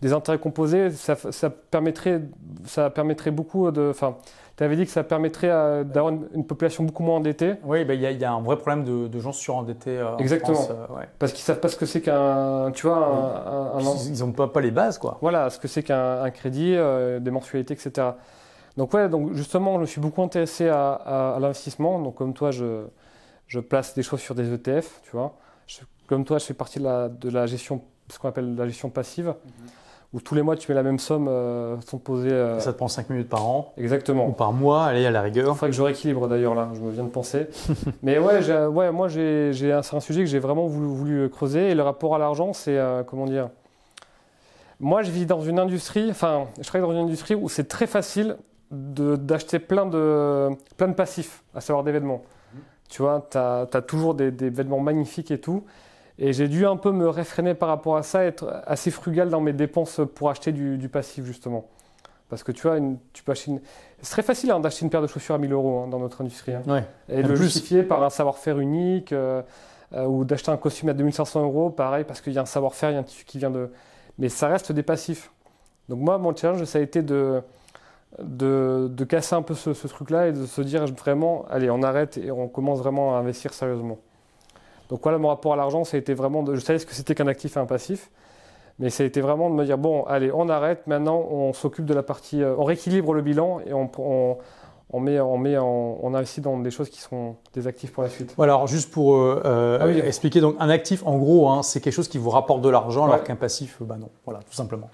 des intérêts composés, ça, ça permettrait, ça permettrait beaucoup de. Enfin, tu avais dit que ça permettrait d'avoir une, une population beaucoup moins endettée, Oui, bah, il y, a- il y a un vrai problème de, de gens surendettés. euh, en Exactement. France, euh, ouais. parce qu'ils savent pas ce que c'est qu'un, tu vois, un, un- un- Ils n'ont pas, pas les bases, quoi. Voilà, ce que c'est qu'un un crédit, euh, des mensualités, etc. Donc ouais, donc justement, je me suis beaucoup intéressé à, à- à l'investissement. Donc comme toi, je, je place des choses sur des ETF, tu vois. Je- comme toi, je fais partie de la, de la gestion, ce qu'on appelle la gestion passive, où tous les mois, tu mets la même somme, euh, sont posées. euh, Ça te prend 5 minutes par an ou exactement. par mois, allez à la Il rigueur. faudrait que je rééquilibre d'ailleurs là, je me viens de penser. Mais ouais, ouais moi j'ai, j'ai un- c'est un sujet que j'ai vraiment voulu, voulu creuser et le rapport à l'argent, c'est euh, comment dire Moi je vis dans une industrie, enfin je travaille dans une industrie où c'est très facile d'acheter plein de, plein de passifs, à savoir des vêtements. Tu vois, tu as, toujours des, des vêtements magnifiques et tout. Et j'ai dû un peu me réfréner par rapport à ça, être assez frugal dans mes dépenses pour acheter du, du passif justement. Parce que tu vois, une- tu peux acheter une... C'est très facile hein, d'acheter une paire de chaussures à 1000 euros hein, dans notre industrie. hein. Ouais. Et de le plus- justifier par un savoir-faire unique, euh, euh, ou d'acheter un costume à 2500 euros, pareil, parce qu'il y a un savoir-faire, il y a un tissu qui vient de... Mais ça reste des passifs. Donc moi, mon challenge, ça a été de, de, de casser un peu ce, ce truc-là et de se dire vraiment, allez, on arrête et on commence vraiment à investir sérieusement. Donc voilà, mon rapport à l'argent, ça a été vraiment... De, je savais ce que c'était qu'un actif et un passif, mais ça a été vraiment de me dire, bon, allez, on arrête, maintenant on s'occupe de la partie... euh, on rééquilibre le bilan et on, on, on met, on met, on investit dans des choses qui sont des actifs pour la suite. Voilà, alors juste pour euh, ah expliquer, donc un actif, en gros, hein, c'est quelque chose qui vous rapporte de l'argent, alors qu'un passif, bah non, voilà, tout simplement.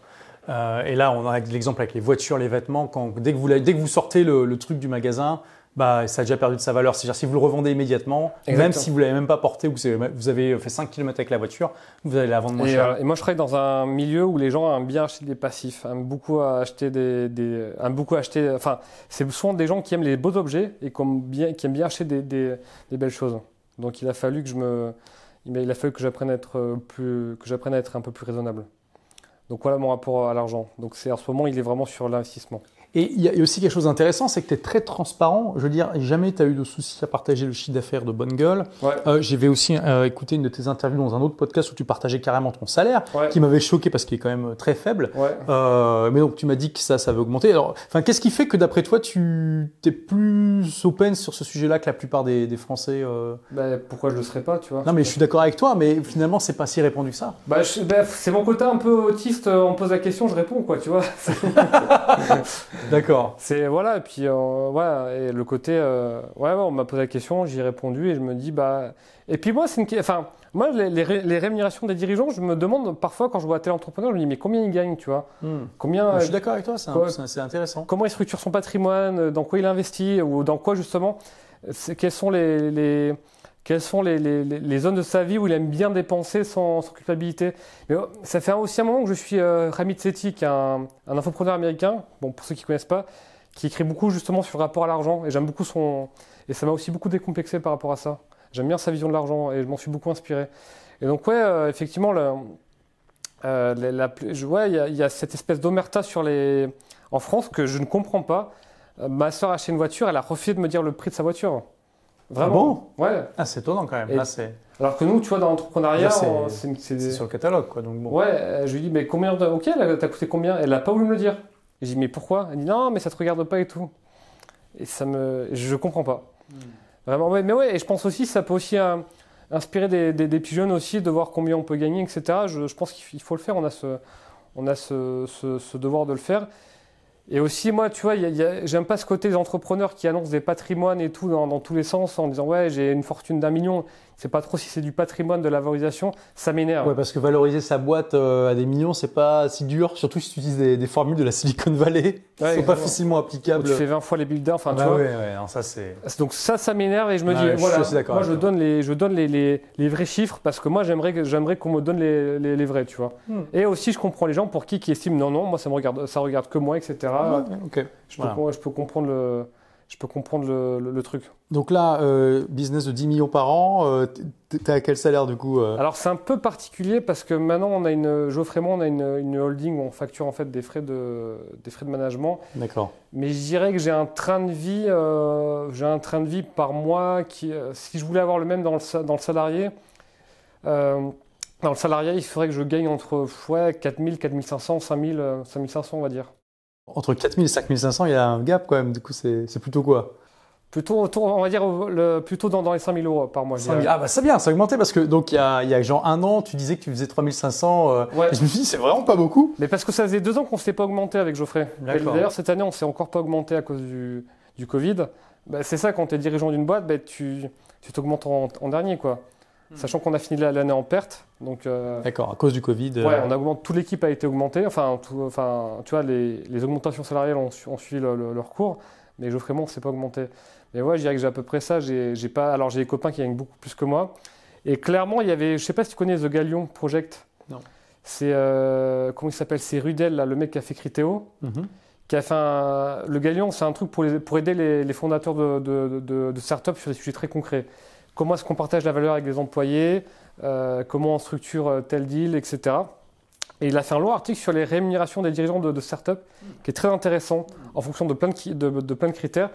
et là, on a l'exemple avec les voitures, les vêtements. Quand, dès, que vous, dès que vous sortez le truc du magasin, bah, ça a déjà perdu de sa valeur. C'est-à-dire si vous le revendez immédiatement, même si vous l'avez même pas porté, vous avez, vous avez fait 5 km avec la voiture, vous allez la vendre moins cher. Euh, et moi, je travaille dans un milieu où les gens aiment bien acheter des passifs, aiment beaucoup acheter des, des aiment beaucoup acheter. Enfin, c'est souvent des gens qui aiment les beaux objets et qui aiment bien, qui aiment bien acheter des, des, des, belles choses. Donc, il a fallu que je me, il a fallu que j'apprenne à être plus, que j'apprenne à être un peu plus raisonnable. Donc voilà mon rapport à l'argent. Donc c'est en ce moment, il est vraiment sur l'investissement. Et il y a aussi quelque chose d'intéressant, c'est que tu es très transparent. Je veux dire, jamais tu as eu de soucis à partager le chiffre d'affaires de bonne gueule. Ouais. Euh, J'ai aussi euh, écouté une de tes interviews dans un autre podcast où tu partageais carrément ton salaire, qui m'avait choqué parce qu'il est quand même très faible. Euh, mais donc tu m'as dit que ça, ça va augmenter. Alors, enfin, qu'est-ce qui fait que d'après toi, tu es plus open sur ce sujet-là que la plupart des, des Français euh? bah, Pourquoi je le serais pas, tu vois? Non, mais je suis d'accord avec toi, mais finalement, c'est pas si répandu que ça. Bah, bah, c'est mon côté un peu autiste. On me pose la question, je réponds, quoi, tu vois. d'accord. C'est voilà, et puis euh, voilà, et le côté, euh, ouais, on m'a posé la question, j'y ai répondu et je me dis, bah, et puis moi, c'est une, enfin, moi, les, les, rémunérations des dirigeants, je me demande parfois quand je vois tel entrepreneur, je me dis, mais combien il gagne, tu vois hmm. Combien Je suis d'accord avec toi, c'est intéressant. Comment il structure son patrimoine, dans quoi il investit ou dans quoi justement, quels sont les quelles sont les, les, les, zones de sa vie où il aime bien dépenser sans, sans culpabilité? Mais oh, ça fait aussi un moment que je suis euh, Ramit Sethi, qui est un, un infopreneur américain, bon, pour ceux qui ne connaissent pas, qui écrit beaucoup justement sur le rapport à l'argent. Et j'aime beaucoup son. Et ça m'a aussi beaucoup décomplexé par rapport à ça. J'aime bien sa vision de l'argent et je m'en suis beaucoup inspiré. Et donc, ouais, euh, effectivement, le, euh, la, je, ouais, il y, y, a cette espèce d'omerta sur les, en France que je ne comprends pas. Euh, ma soeur a acheté une voiture, elle a refusé de me dire le prix de sa voiture. Vraiment ah Ouais. Ah, c'est étonnant quand même. Là, alors que nous, tu vois, dans l'entrepreneuriat, c'est sur le catalogue, quoi. Donc bon. Ouais, je lui dis, mais combien de... Ok, t'as coûté combien? Elle n'a pas voulu me le dire. Et je dis, mais pourquoi? Elle dit, non, mais ça te regarde pas et tout. Et ça me. Je comprends pas. Hmm. Vraiment, ouais. Mais ouais, et je pense aussi, ça peut aussi euh, inspirer des, des, petits jeunes aussi de voir combien on peut gagner, etc. Je, je pense qu'il faut le faire. On a ce, on a ce, ce, ce devoir de le faire. Et aussi, moi, tu vois, j'aime pas ce côté des entrepreneurs qui annoncent des patrimoines et tout dans, dans tous les sens en disant ouais, j'ai une fortune d'un million. C'est pas trop si c'est du patrimoine, de la valorisation, ça m'énerve. Ouais, parce que valoriser sa boîte euh, à des millions, c'est pas si dur, surtout si tu utilises des, des formules de la Silicon Valley, ouais, sont pas facilement applicables. tu fais 20 fois les builders, enfin, tu vois. Ouais, ouais, non, ça c'est. Donc ça, ça m'énerve et je me dis, voilà, je moi je donne les, je donne les, les, les, vrais chiffres parce que moi j'aimerais, j'aimerais qu'on me donne les, les, vrais, tu vois. Hmm. Et aussi, je comprends les gens pour qui qui estiment non, non, moi ça me regarde, ça regarde que moi, etc. ok. Je, peux, je peux comprendre le je peux comprendre le, truc. Donc là, euh, business de 10 millions par an, euh, tu à quel salaire du coup euh? Alors c'est un peu particulier parce que maintenant on a une, Geoffrey on a une, holding où on facture en fait des frais de, des frais de management. D'accord. Mais je dirais que j'ai un train de vie, j'ai un train de vie par mois qui, si je voulais avoir le même dans le, dans le salarié, dans le salarié, il faudrait que je gagne entre ouais, 4000, 4500, 5000, 5500 on va dire. Entre 4000 et 5500, il y a un gap quand même. Du coup, c'est plutôt quoi? Plutôt, on va dire le, plutôt dans, dans les 5000 euros par mois. ah bah c'est bien, ça a augmenté parce que donc il y a, il y a genre un an, tu disais que tu faisais 3500. Euh, ouais. je me suis dit c'est vraiment pas beaucoup. Mais parce que ça faisait deux ans qu'on ne s'est pas augmenté avec Geoffrey. D'ailleurs cette année on s'est encore pas augmenté à cause du, du Covid. Bah, c'est ça quand tu es dirigeant d'une boîte, bah, tu t'augmentes en, en, dernier quoi. Hmm. Sachant qu'on a fini l'année en perte. Donc, euh, D'accord, à cause du Covid. Ouais, euh, on a augmenté, toute l'équipe a été augmentée. Enfin, enfin tu vois, les, les, augmentations salariales ont, ont suivi leur cours, mais Geoffrey Mon ne s'est pas augmenté. Mais ouais, je dirais que j'ai à peu près ça. J'ai, pas, alors, j'ai des copains qui gagnent beaucoup plus que moi. Et clairement, il y avait, je sais pas si tu connais The Galion Project. Non. C'est, euh, comment il s'appelle? C'est Rudel, là, le mec qui a fait Criteo. Mm-hmm. Qui a fait un, le Galion, c'est un truc pour, pour aider les, les fondateurs de, de, de, de startups sur des sujets très concrets comment est-ce qu'on partage la valeur avec les employés, euh, comment on structure euh, tel deal, etc. Et il a fait un long article sur les rémunérations des dirigeants de, de start-up qui est très intéressant en fonction de plein de, de, plein de critères.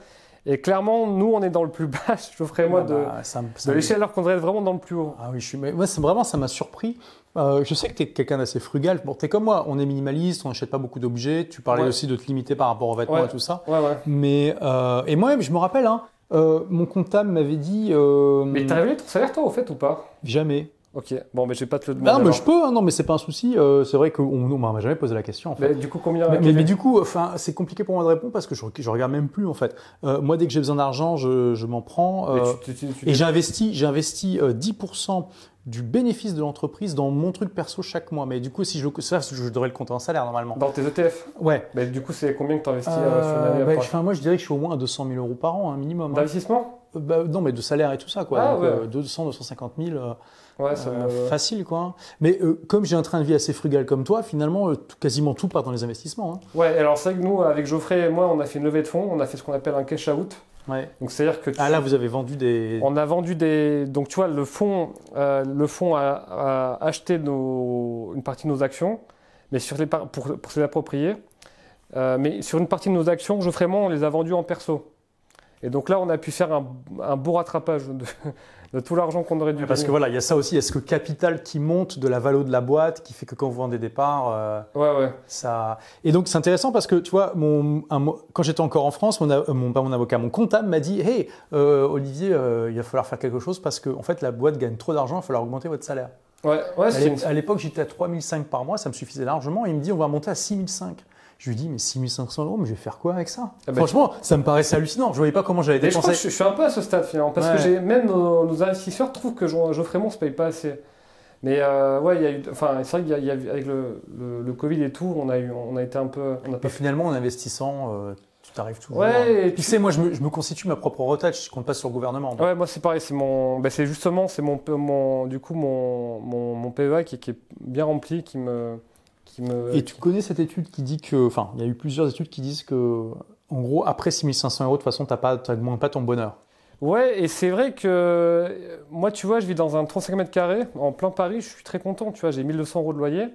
Et clairement, nous, on est dans le plus bas, je ferai moi, de, bah, de l'échelle, alors qu'on devrait être vraiment dans le plus haut. Ah oui, je suis, mais moi, vraiment, ça m'a surpris. Euh, je sais que tu es quelqu'un d'assez frugal. Bon, tu es comme moi, on est minimaliste, on n'achète pas beaucoup d'objets. Tu parlais aussi de te limiter par rapport aux vêtements et tout ça. Ouais, ouais. Mais, euh, et moi-même, je me rappelle, hein, euh, mon comptable m'avait dit. Euh, Mais t'as révélé ton salaire, toi, au fait, ou pas? Jamais. Ok, bon, mais je vais pas te le demander. Non, mais je peux, hein, non, mais c'est pas un souci. Euh, c'est vrai qu'on ne m'a jamais posé la question. En fait. mais, du coup, combien Mais, mais, du coup, enfin, c'est compliqué pour moi de répondre parce que je, je regarde même plus en fait. Euh, moi, dès que j'ai besoin d'argent, je, je m'en prends. Euh, tu, tu, tu, et j'ai investi, j'ai investi 10% du bénéfice de l'entreprise dans mon truc perso chaque mois. Mais du coup, si je ça, je devrais le compter en salaire normalement. Dans tes ETF Ouais. Mais du coup, c'est combien que tu investis euh, sur bah, Moi, je dirais que je suis au moins à 200 000 euros par an, un minimum. Hein. D'investissement? Bah, Non, mais de salaire et tout ça, quoi. Ah, ouais. 200, 250 000. Ouais, euh, facile quoi. Mais euh, comme j'ai un train de vie assez frugal comme toi, finalement, euh, quasiment tout part dans les investissements. Hein. Ouais, alors c'est que nous, avec Geoffrey et moi, on a fait une levée de fonds, on a fait ce qu'on appelle un cash out. Ouais. Donc c'est-à-dire que ah là, vous avez vendu des. On a vendu des. Donc tu vois, le fonds, le fonds a, acheté nos... une partie de nos actions, mais sur les pour, pour se l'approprier. mais sur une partie de nos actions, Geoffrey et moi, on les a vendues en perso. Et donc là, on a pu faire un, un beau rattrapage de, de tout l'argent qu'on aurait dû Parce que voilà, il y a ça aussi, il y a ce capital qui monte de la valeur de la boîte qui fait que quand vous vendez des parts, euh, ouais, ouais. ça. Et donc c'est intéressant parce que tu vois, mon, quand j'étais encore en France, mon, mon, pas mon avocat, mon comptable m'a dit, hey euh, Olivier, euh, il va falloir faire quelque chose parce que en fait la boîte gagne trop d'argent, il va falloir augmenter votre salaire. Ouais, ouais, à l'époque, j'étais à 3005 par mois, ça me suffisait largement. Et il me dit, on va monter à 6005. Je lui dis, mais 6500 euros, mais je vais faire quoi avec ça? Ah bah, Franchement, ça me paraissait hallucinant. Je voyais pas comment j'allais dépenser. Je, je, suis un peu à ce stade finalement, parce que même nos, investisseurs trouvent que Geoffrey Mon se paye pas assez. Mais euh, ouais, il y a eu, enfin, c'est vrai qu'il y, a, avec le, le, Covid et tout, on a eu, on a été un peu. On a pas... finalement, en investissant, euh, tu t'arrives toujours. Ouais. tu sais, moi, je me, je me, constitue ma propre retraite. Je compte pas sur le gouvernement. Ouais, moi c'est pareil. C'est mon, ben, c'est justement, c'est mon, mon, du coup, mon, mon, mon PEA qui, qui, est bien rempli, qui me, et tu connais cette étude qui dit que, enfin, il y a eu plusieurs études qui disent que, en gros, après 6500 euros, de toute façon, tu n'augmentes pas ton bonheur. Ouais, et c'est vrai que moi, tu vois, je vis dans un 35 mètres carrés, en plein Paris, je suis très content, tu vois, j'ai 1200 euros de loyer,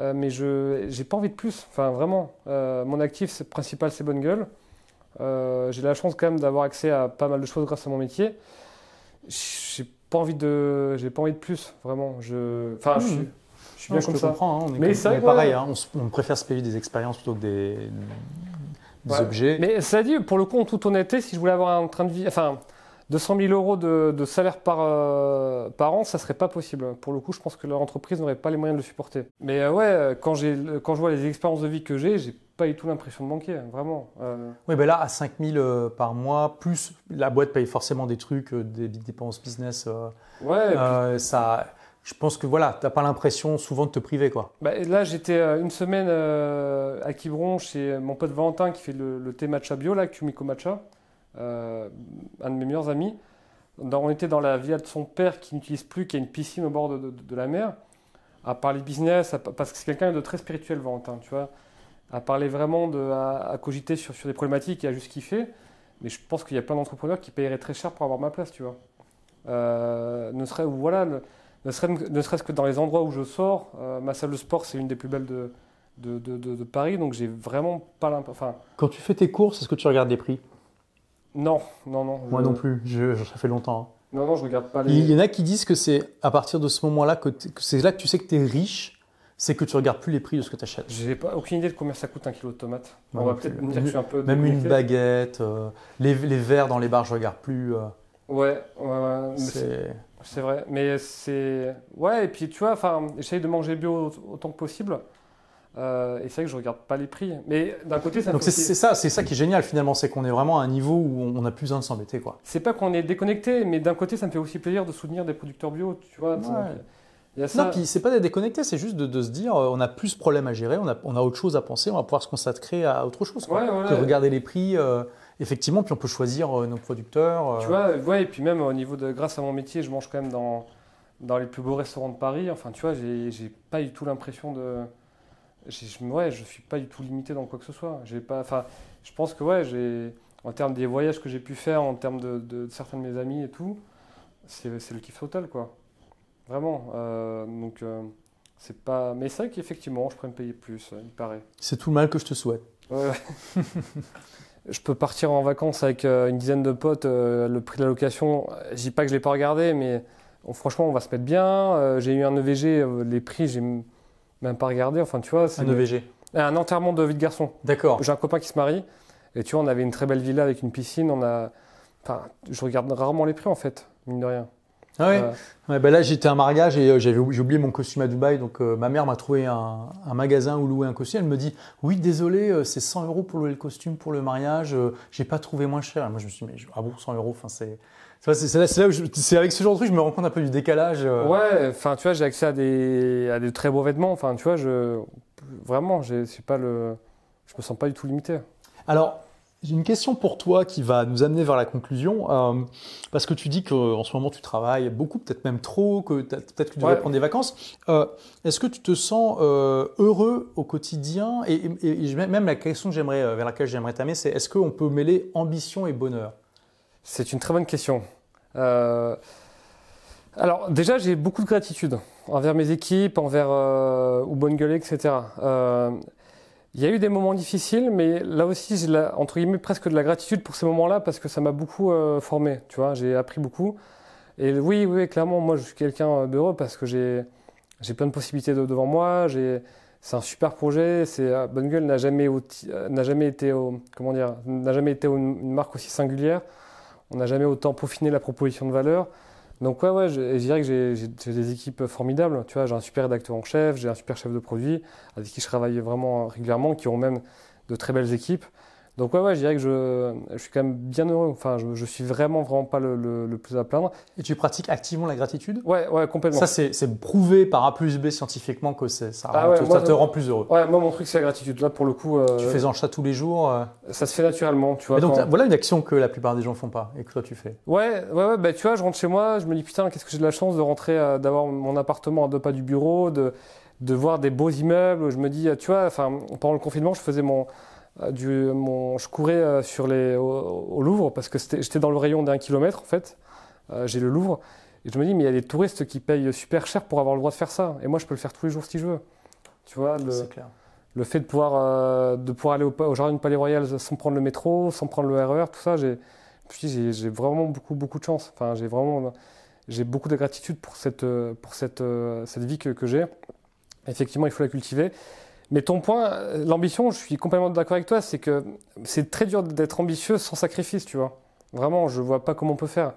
euh, mais je n'ai pas envie de plus, enfin vraiment. Euh, mon actif principal, c'est Bonne Gueule. Euh, j'ai la chance quand même d'avoir accès à pas mal de choses grâce à mon métier. J'ai pas envie de, j'ai pas envie de plus, vraiment. Je, enfin, je, mmh. Je suis bien comme ça. Comprends, hein, on est, mais c'est pareil, hein, on, préfère se payer des expériences plutôt que des, objets. Mais ça dit, pour le coup, en toute honnêteté, si je voulais avoir un train de vie, enfin, 200 000 euros de, salaire par, euh, par an, ça serait pas possible. Pour le coup, je pense que leur entreprise n'aurait pas les moyens de le supporter. Mais euh, ouais, quand, quand je vois les expériences de vie que j'ai, j'ai pas du tout l'impression de manquer, vraiment. Euh. Oui, ben là, à 5 000 par mois, plus la boîte paye forcément des trucs, des dépenses business. ouais. ça je pense que voilà, tu n'as pas l'impression souvent de te priver. Quoi. Bah, là, j'étais euh, une semaine euh, à Quiberon chez mon pote Valentin qui fait le, thé matcha bio, là, Kumiko Matcha, euh, un de mes meilleurs amis. on était dans la villa de son père qui n'utilise plus, qui a une piscine au bord de, la mer, à parler business, parce que c'est quelqu'un de très spirituel, Valentin, tu vois, à parler vraiment, de, à, cogiter sur, des problématiques et à juste kiffer. Mais je pense qu'il y a plein d'entrepreneurs qui paieraient très cher pour avoir ma place, tu vois. ne serait, voilà, ne serait-ce que dans les endroits où je sors. Euh, ma salle de sport, c'est une des plus belles de, de, de, Paris, donc j'ai vraiment pas l'impression. Enfin, Quand tu fais tes courses, est-ce que tu regardes les prix? Non, non, non. Moi non plus, je, ça fait longtemps. Hein. Non, non, je regarde pas les. Il y en a qui disent que c'est à partir de ce moment-là que, c'est là que tu sais que tu es riche, c'est que tu regardes plus les prix de ce que tu achètes. J'ai pas aucune idée de combien ça coûte un kilo de tomates. On va peut-être dire que je suis un peu. Même une baguette, euh, les, les verres dans les bars, je regarde plus. Euh. Ouais, ouais, ouais. C'est. Vrai, mais c'est. Ouais, et puis tu vois, enfin, j'essaye de manger bio autant que possible. Euh, et c'est vrai que je regarde pas les prix. Mais d'un côté, ça Donc c'est ça, c'est ça qui est génial finalement, c'est qu'on est vraiment à un niveau où on n'a plus besoin de s'embêter. quoi. C'est pas qu'on est déconnecté, mais d'un côté, ça me fait aussi plaisir de soutenir des producteurs bio, tu vois. Il y a ça. Non, puis c'est pas d'être déconnecté, c'est juste de, se dire euh, on a plus de problèmes à gérer, on a, on a autre chose à penser, on va pouvoir se consacrer à autre chose. Quoi, que regarder les prix. Euh, effectivement, puis on peut choisir euh, nos producteurs. Euh. Tu vois, ouais, et puis même au niveau de, grâce à mon métier, je mange quand même dans, dans les plus beaux restaurants de Paris. Enfin, tu vois, j'ai pas du tout l'impression de. Je, ouais, je suis pas du tout limité dans quoi que ce soit. J'ai pas, enfin, je pense que ouais, j'ai, en termes des voyages que j'ai pu faire, en termes de, de, certains de mes amis et tout, c'est le kiff total, quoi. Vraiment. Euh, donc, c'est pas. Mais c'est vrai qu'effectivement, je pourrais me payer plus, il paraît. C'est tout le mal que je te souhaite. Ouais. je peux partir en vacances avec euh, une dizaine de potes, euh, le prix de la location, je dis pas que je l'ai pas regardé, mais franchement, on va se mettre bien. Euh, j'ai eu un EVG, les prix, j'ai même pas regardé. Enfin, tu vois, un EVG. Un enterrement de vie de garçon. D'accord. J'ai un copain qui se marie, et tu vois, on avait une très belle villa avec une piscine. On a, enfin, je regarde rarement les prix en fait, mine de rien. Ah ouais. ouais bah là, j'étais à un mariage et j'avais j'ai oublié mon costume à Dubaï. Donc, ma mère m'a trouvé un, un, magasin où louer un costume. Elle me dit Oui, désolé, c'est 100 euros pour louer le costume pour le mariage. j'ai pas trouvé moins cher. Et moi, je me suis dit Mais ah bon, 100 euros enfin, c'est. C'est là, là c'est avec ce genre de truc, je me rends compte un peu du décalage. Ouais, enfin, tu vois, j'ai accès à des, à des très beaux vêtements. Enfin, tu vois, je, vraiment, je pas le, je me sens pas du tout limité. Alors, j'ai une question pour toi qui va nous amener vers la conclusion, euh, parce que tu dis qu'en ce moment tu travailles beaucoup, peut-être même trop, que peut-être que tu devrais prendre des vacances. Euh, est-ce que tu te sens euh, heureux au quotidien? Et, même la question que j'aimerais, vers laquelle j'aimerais t'amener, c'est est-ce qu'on peut mêler ambition et bonheur? C'est une très bonne question. alors déjà, j'ai beaucoup de gratitude envers mes équipes, envers ou bonne gueule, etc. Il y a eu des moments difficiles, mais là aussi, j'ai entre guillemets presque de la gratitude pour ces moments-là parce que ça m'a beaucoup euh, formé. Tu vois, j'ai appris beaucoup. Et oui, oui, clairement, moi, je suis quelqu'un d'heureux parce que j'ai j'ai plein de possibilités devant moi. J'ai c'est un super projet. C'est euh, Bonne Gueule n'a jamais euh, n'a jamais été comment dire n'a jamais été une marque aussi singulière. On n'a jamais autant peaufiné la proposition de valeur. Donc ouais, ouais, je, dirais que j'ai des équipes formidables. Tu vois, j'ai un super rédacteur en chef, j'ai un super chef de produit avec qui je travaille vraiment régulièrement, qui ont même de très belles équipes. Donc ouais, ouais, je dirais que je, je suis quand même bien heureux. Enfin, je, je suis vraiment, vraiment pas le, le, plus à plaindre. Et tu pratiques activement la gratitude? Ouais, ouais, complètement. Ça, c'est prouvé par A plus B scientifiquement que ça, ah ça te rend plus heureux. Ouais, moi, mon truc, c'est la gratitude. Là, pour le coup... Euh, tu fais en chat tous les jours euh? Ça se fait naturellement, tu vois. donc, voilà une action que la plupart des gens font pas et que toi, tu fais. Ouais, ouais, ouais. Bah, tu vois, je rentre chez moi, je me dis, putain, qu'est-ce que j'ai de la chance de rentrer, euh, d'avoir mon appartement à deux pas du bureau, de, de voir des beaux immeubles. Je me dis, tu vois, enfin, pendant le confinement, je faisais mon euh, du, mon, je courais euh, sur les, au, Louvre parce que j'étais dans le rayon d'un kilomètre en fait. Euh, j'ai le Louvre. Et je me dis, mais il y a des touristes qui payent super cher pour avoir le droit de faire ça. Et moi, je peux le faire tous les jours si je veux. Tu vois, le, le fait de pouvoir, de pouvoir aller au, au, Jardin du Palais Royal sans prendre le métro, sans prendre le RER, e tout ça, j'ai j'ai vraiment beaucoup, beaucoup de chance. Enfin, j'ai vraiment j'ai beaucoup de gratitude pour cette, pour cette, cette vie que, que j'ai. Effectivement, il faut la cultiver. Mais ton point, l'ambition, je suis complètement d'accord avec toi, c'est que c'est très dur d'être ambitieux sans sacrifice, tu vois. Vraiment, je vois pas comment on peut faire.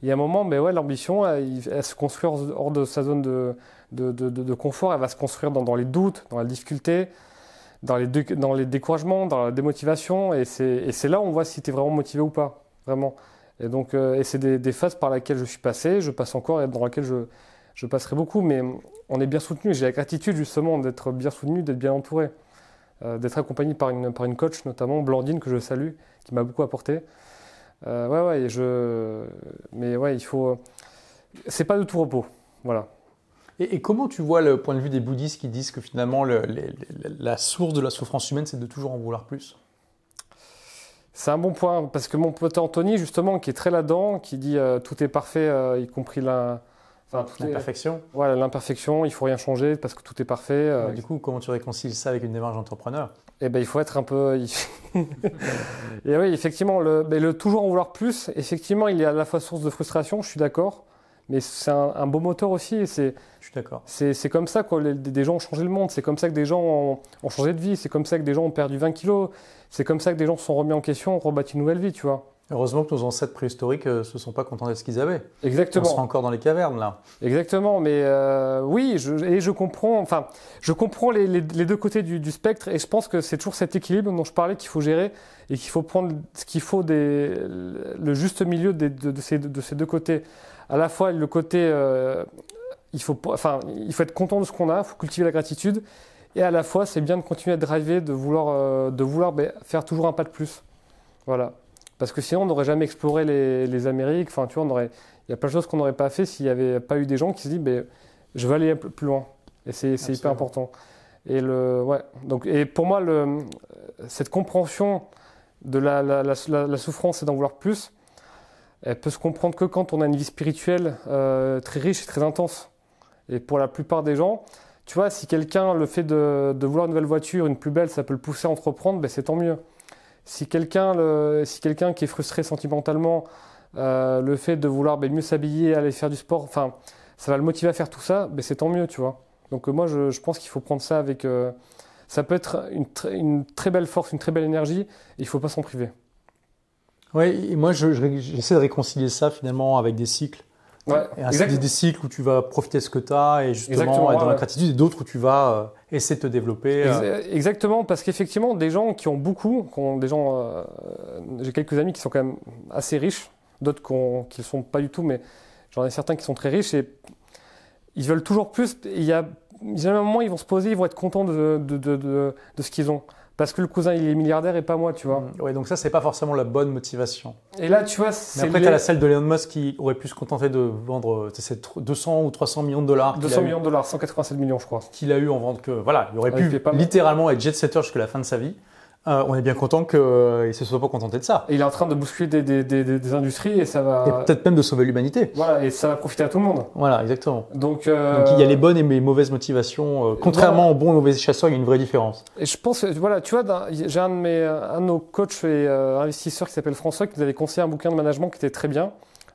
Il y a un moment, mais ouais, l'ambition, elle, se construit hors de sa zone de, de, de, confort, elle va se construire dans, les doutes, dans la difficulté, dans les, dans les découragements, dans la démotivation, et c'est là où on voit si tu es vraiment motivé ou pas, vraiment. Et donc, euh, c'est des, des, phases par lesquelles je suis passé, je passe encore et dans lesquelles je, je passerai beaucoup, mais on est bien soutenu. J'ai la gratitude justement d'être bien soutenu, d'être bien entouré, euh, d'être accompagné par une, par une coach, notamment Blandine, que je salue, qui m'a beaucoup apporté. Euh, ouais, ouais, je... mais ouais, il faut. C'est pas de tout repos. Voilà. Et, comment tu vois le point de vue des bouddhistes qui disent que finalement la source de la souffrance humaine, c'est de toujours en vouloir plus? C'est un bon point, parce que mon pote Anthony, justement, qui est très là-dedans, qui dit euh, tout est parfait, y compris la, l'imperfection. Voilà, l'imperfection, il faut rien changer parce que tout est parfait. Euh. du coup, comment tu réconcilies ça avec une démarche d'entrepreneur? Eh ben, il faut être un peu. et oui, effectivement, le, le toujours en vouloir plus, effectivement, il est à la fois source de frustration, je suis d'accord, mais c'est un, beau moteur aussi. C'est, je suis d'accord. C'est, comme ça que des gens ont changé le monde, c'est comme ça que des gens ont, ont changé de vie, c'est comme ça que des gens ont perdu 20 kilos, c'est comme ça que des gens se sont remis en question, ont rebâti une nouvelle vie, tu vois. Heureusement que nos ancêtres préhistoriques ne euh, se sont pas contentés de ce qu'ils avaient. Exactement. On sera encore dans les cavernes là. Exactement, mais euh, oui, je, et je comprends. Enfin, je comprends les, les, deux côtés du, du, spectre, et je pense que c'est toujours cet équilibre dont je parlais qu'il faut gérer et qu'il faut prendre ce qu'il faut des, le juste milieu de, de, ces, de, ces, deux côtés. À la fois le côté, euh, il faut, enfin, il faut être content de ce qu'on a, il faut cultiver la gratitude, et à la fois c'est bien de continuer à driver, de vouloir, de vouloir ben, faire toujours un pas de plus. Voilà. Parce que sinon, on n'aurait jamais exploré les, Amériques. Enfin, tu vois, on aurait, il y a plein de choses qu'on n'aurait pas fait s'il n'y avait pas eu des gens qui se disent, ben, je veux aller plus loin. Et c'est hyper important. Et, le, ouais. Donc, et pour moi, le, cette compréhension de la, la, la, souffrance et d'en vouloir plus, elle peut se comprendre que quand on a une vie spirituelle euh, très riche et très intense. Et pour la plupart des gens, tu vois, si quelqu'un, le fait de, de, vouloir une nouvelle voiture, une plus belle, ça peut le pousser à entreprendre, ben c'est tant mieux. Si quelqu'un si quelqu'un qui est frustré sentimentalement, euh, le fait de vouloir ben, mieux s'habiller, aller faire du sport, enfin, ça va le motiver à faire tout ça, ben, c'est tant mieux, tu vois. Donc euh, moi, je, pense qu'il faut prendre ça avec... Euh, ça peut être une, une, très belle force, une très belle énergie, et il ne faut pas s'en priver. Oui, et moi, j'essaie de réconcilier ça finalement avec des cycles. Ouais, et ainsi des, des, cycles où tu vas profiter de ce que tu as et justement être dans la gratitude et d'autres où tu vas essayer de te développer. euh. Ex- Exactement, parce qu'effectivement, des gens qui ont beaucoup, qui ont des gens, euh, j'ai quelques amis qui sont quand même assez riches, d'autres qui ne le sont pas du tout, mais j'en ai certains qui sont très riches et ils veulent toujours plus. Il y a, il y a un moment, ils vont se poser, ils vont être contents de, de, de, de ce qu'ils ont. Parce que le cousin, il est milliardaire et pas moi, tu vois. Ouais, donc ça, c'est pas forcément la bonne motivation. Et là, tu vois, Mais c'est après, les- tu as la celle de Elon Musk qui aurait pu se contenter de vendre euh, c'est 200 ou 300 millions de dollars qu'il 200 a eu- millions de dollars, 187 millions, je crois. qu'il a eu en vente que voilà, il aurait Ouais, pu littéralement être jet-setter jusqu'à la fin de sa vie. Euh, on est bien content qu'il ne se soit pas contenté de ça. Et il est en train de bousculer des, des, des, des- industries et ça va. Et peut-être même de sauver l'humanité. Voilà, et ça va profiter à tout le monde. Voilà, exactement. Donc, euh, Donc il y a les bonnes et les mauvaises motivations. euh, contrairement aux bons et mauvais chasseurs, il y a une vraie différence. Et je pense que, voilà, tu vois, j'ai un de, mes, un de nos coachs et euh, investisseurs qui s'appelle François qui nous avait conseillé un bouquin de management qui était très bien,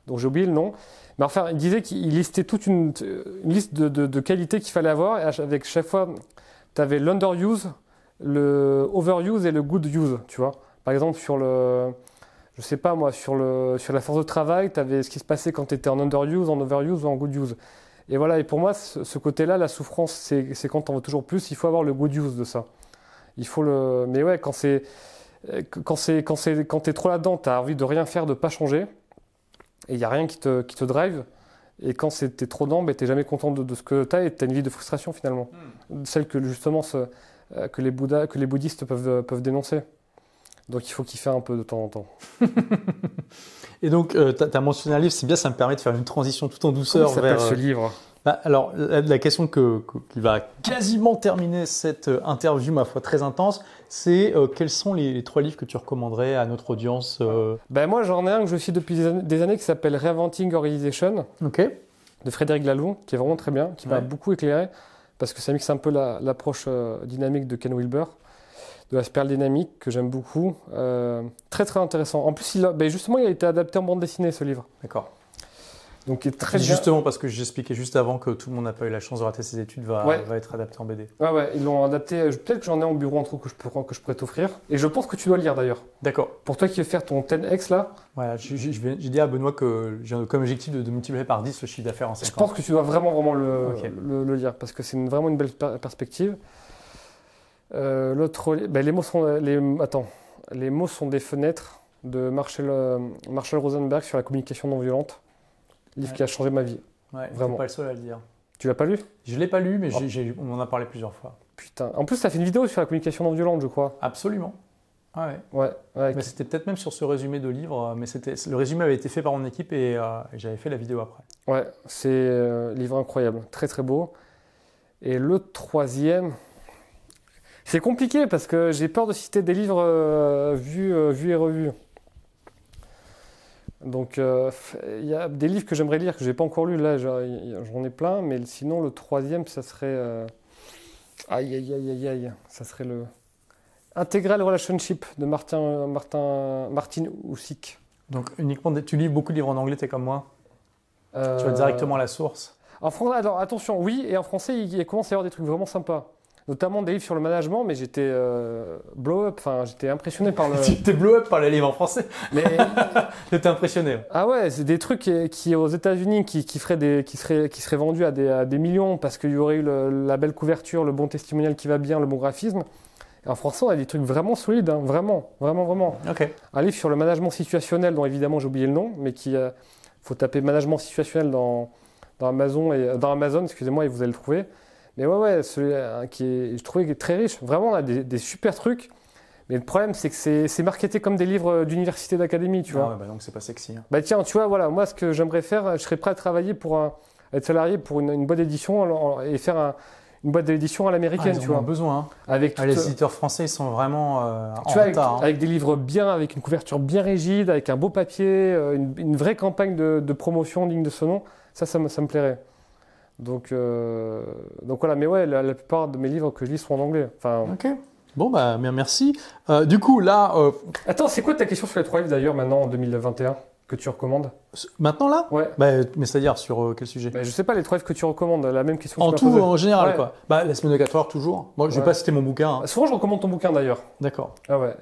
dont j'ai oublié le nom. Mais enfin, il disait qu'il listait toute une, une liste de, de- de qualités qu'il fallait avoir et avec chaque fois, tu avais l'underuse, le overuse et le good use, tu vois. Par exemple, sur le, je sais pas moi, sur, le, sur la force de travail, tu avais ce qui se passait quand tu étais en underuse, en overuse ou en good use. Et voilà, et pour moi, ce, côté-là, la souffrance, c'est quand on veut toujours plus, il faut avoir le good use de ça. Il faut le. Mais ouais, quand c'est. Quand c'est quand c'est quand t'es trop là-dedans, t'as envie de rien faire, de pas changer, et il y a rien qui te qui te drive. Et quand t'es trop dedans, ben t'es jamais content de, de ce que t'as et t'as une vie de frustration finalement, celle que justement ce- que les Bouddhas, que les bouddhistes peuvent peuvent dénoncer. Donc il faut kiffer un peu de temps en temps. Et donc, tu as, mentionné un livre, c'est bien, ça me permet de faire une transition tout en douceur Comment vers. ce euh, livre? Bah, alors, la, la question que, que- qui va quasiment terminer cette euh, interview, ma foi, très intense, c'est euh, quels sont les, les trois livres que tu recommanderais à notre audience euh, Ben moi j'en ai un que je suis depuis des années, des années qui s'appelle Reinventing Organization. Ok. de Frédéric Laloux, qui est vraiment très bien, qui m'a Ouais. beaucoup éclairé, parce que ça mixe un peu la- l'approche euh, dynamique de Ken Wilber, de la spirale dynamique, que j'aime beaucoup. Euh, très très intéressant. En plus, ben justement, il a été adapté en bande dessinée, ce livre. D'accord. Donc il est très bien. Justement parce que j'expliquais juste avant que tout le monde n'a pas eu la chance de rater ses études, va, Ouais. va être adapté en BD. Ouais, ouais, ils l'ont adapté. Peut-être que j'en ai en bureau un truc que je, peux, que je pourrais t'offrir. Et je pense que tu dois lire d'ailleurs. D'accord. Pour toi qui veux faire ton 10X là, Voilà, vais- j'ai dit à Benoît que j'ai comme objectif de, de multiplier par 10 le chiffre d'affaires en 5 je pense que tu dois vraiment, vraiment le, Ok. le, le lire, parce que c'est vraiment une belle per- perspective. Euh, L'autre, ben, les mots sont, les, attends, les mots sont des fenêtres de Marshall, euh, Marshall Rosenberg sur la communication non violente, livre Ouais. qui a changé ma vie. Ouais, Vraiment. pas le seul à le dire. Tu l'as pas lu? Je l'ai pas lu, mais Oh. on en a parlé plusieurs fois. Putain. En plus, ça fait une vidéo sur la communication non violente, je crois. Absolument. Ah ouais. Ouais. ouais, Mais c'était peut-être même sur ce résumé de livre, euh, mais c'était le résumé avait été fait par mon équipe et, euh, et j'avais fait la vidéo après. Ouais, c'est euh, livre incroyable, très très beau. Et le troisième, c'est compliqué parce que j'ai peur de citer des livres euh, vus, vus et revus. Donc euh, il y a des livres que j'aimerais lire que j'ai pas encore lus là, j'en ai plein, mais sinon le troisième, ça serait euh, aïe aïe aïe aïe aïe, ça serait le Integral Relationship de Martin Martin Martin Houssik. Donc uniquement, des- tu lis beaucoup de livres en anglais, t'es comme moi? Tu vas Euh, directement à la source? En français, alors attention, oui, et en français, il commence à y avoir des trucs vraiment sympas. Notamment des livres sur le management, mais j'étais euh, blow up, enfin, j'étais impressionné par le. T'es blow up par les livres en français. mais, J'étais impressionné. ah ouais, c'est des trucs qui, qui, aux États-Unis qui, qui, feraient des, qui, seraient, qui seraient vendus à des, à des millions parce qu'il y aurait eu le- la belle couverture, le bon testimonial qui va bien, le bon graphisme. Et en français, on a des trucs vraiment solides, hein, vraiment, vraiment, vraiment. Un livre sur le management situationnel, dont évidemment j'ai oublié le nom, mais qui euh, faut taper management situationnel dans, dans Amazon et dans Amazon, excusez-moi, et vous allez le trouver. Mais ouais, ouais, celui euh, qui est, je trouvais est très riche. Vraiment, on a des, des super trucs. Mais le problème, c'est que c'est c'est marketé comme des livres d'université, d'académie, tu vois. Ah ouais, bah donc c'est pas sexy. hein. Bah tiens, tu vois, voilà, moi, ce que j'aimerais faire, je serais prêt à travailler pour un- être salarié pour une, une boîte d'édition en- en- et faire un- une boîte d'édition à Ah, l'américaine, tu en vois. besoin. hein. Avec Ah, les éditeurs français, ils sont vraiment euh, en tu vois, avec, retard. hein. avec des livres bien, avec une couverture bien rigide, avec un beau papier, euh, une, une vraie campagne de, de promotion digne de ce nom, ça, ça me, ça me plairait. Donc, euh, donc voilà, mais ouais, la, la plupart de mes livres que je lis sont en anglais. Enfin, Ok. Bon, bah, bien, merci. Euh, du coup, là, euh, Attends, c'est quoi ta question sur les trois livres d'ailleurs maintenant en 2021 que tu recommandes? Maintenant, là? Ouais, bah, Mais c'est-à-dire sur euh, quel sujet? Bah, je sais pas les trois livres que tu recommandes, la même question. que En tu tout, en général, Ouais. quoi. Bah, la semaine de 4 heures, toujours. Bon, je vais Ouais. pas citer mon bouquin. hein. Souvent, je recommande ton bouquin d'ailleurs. D'accord. Ah ouais,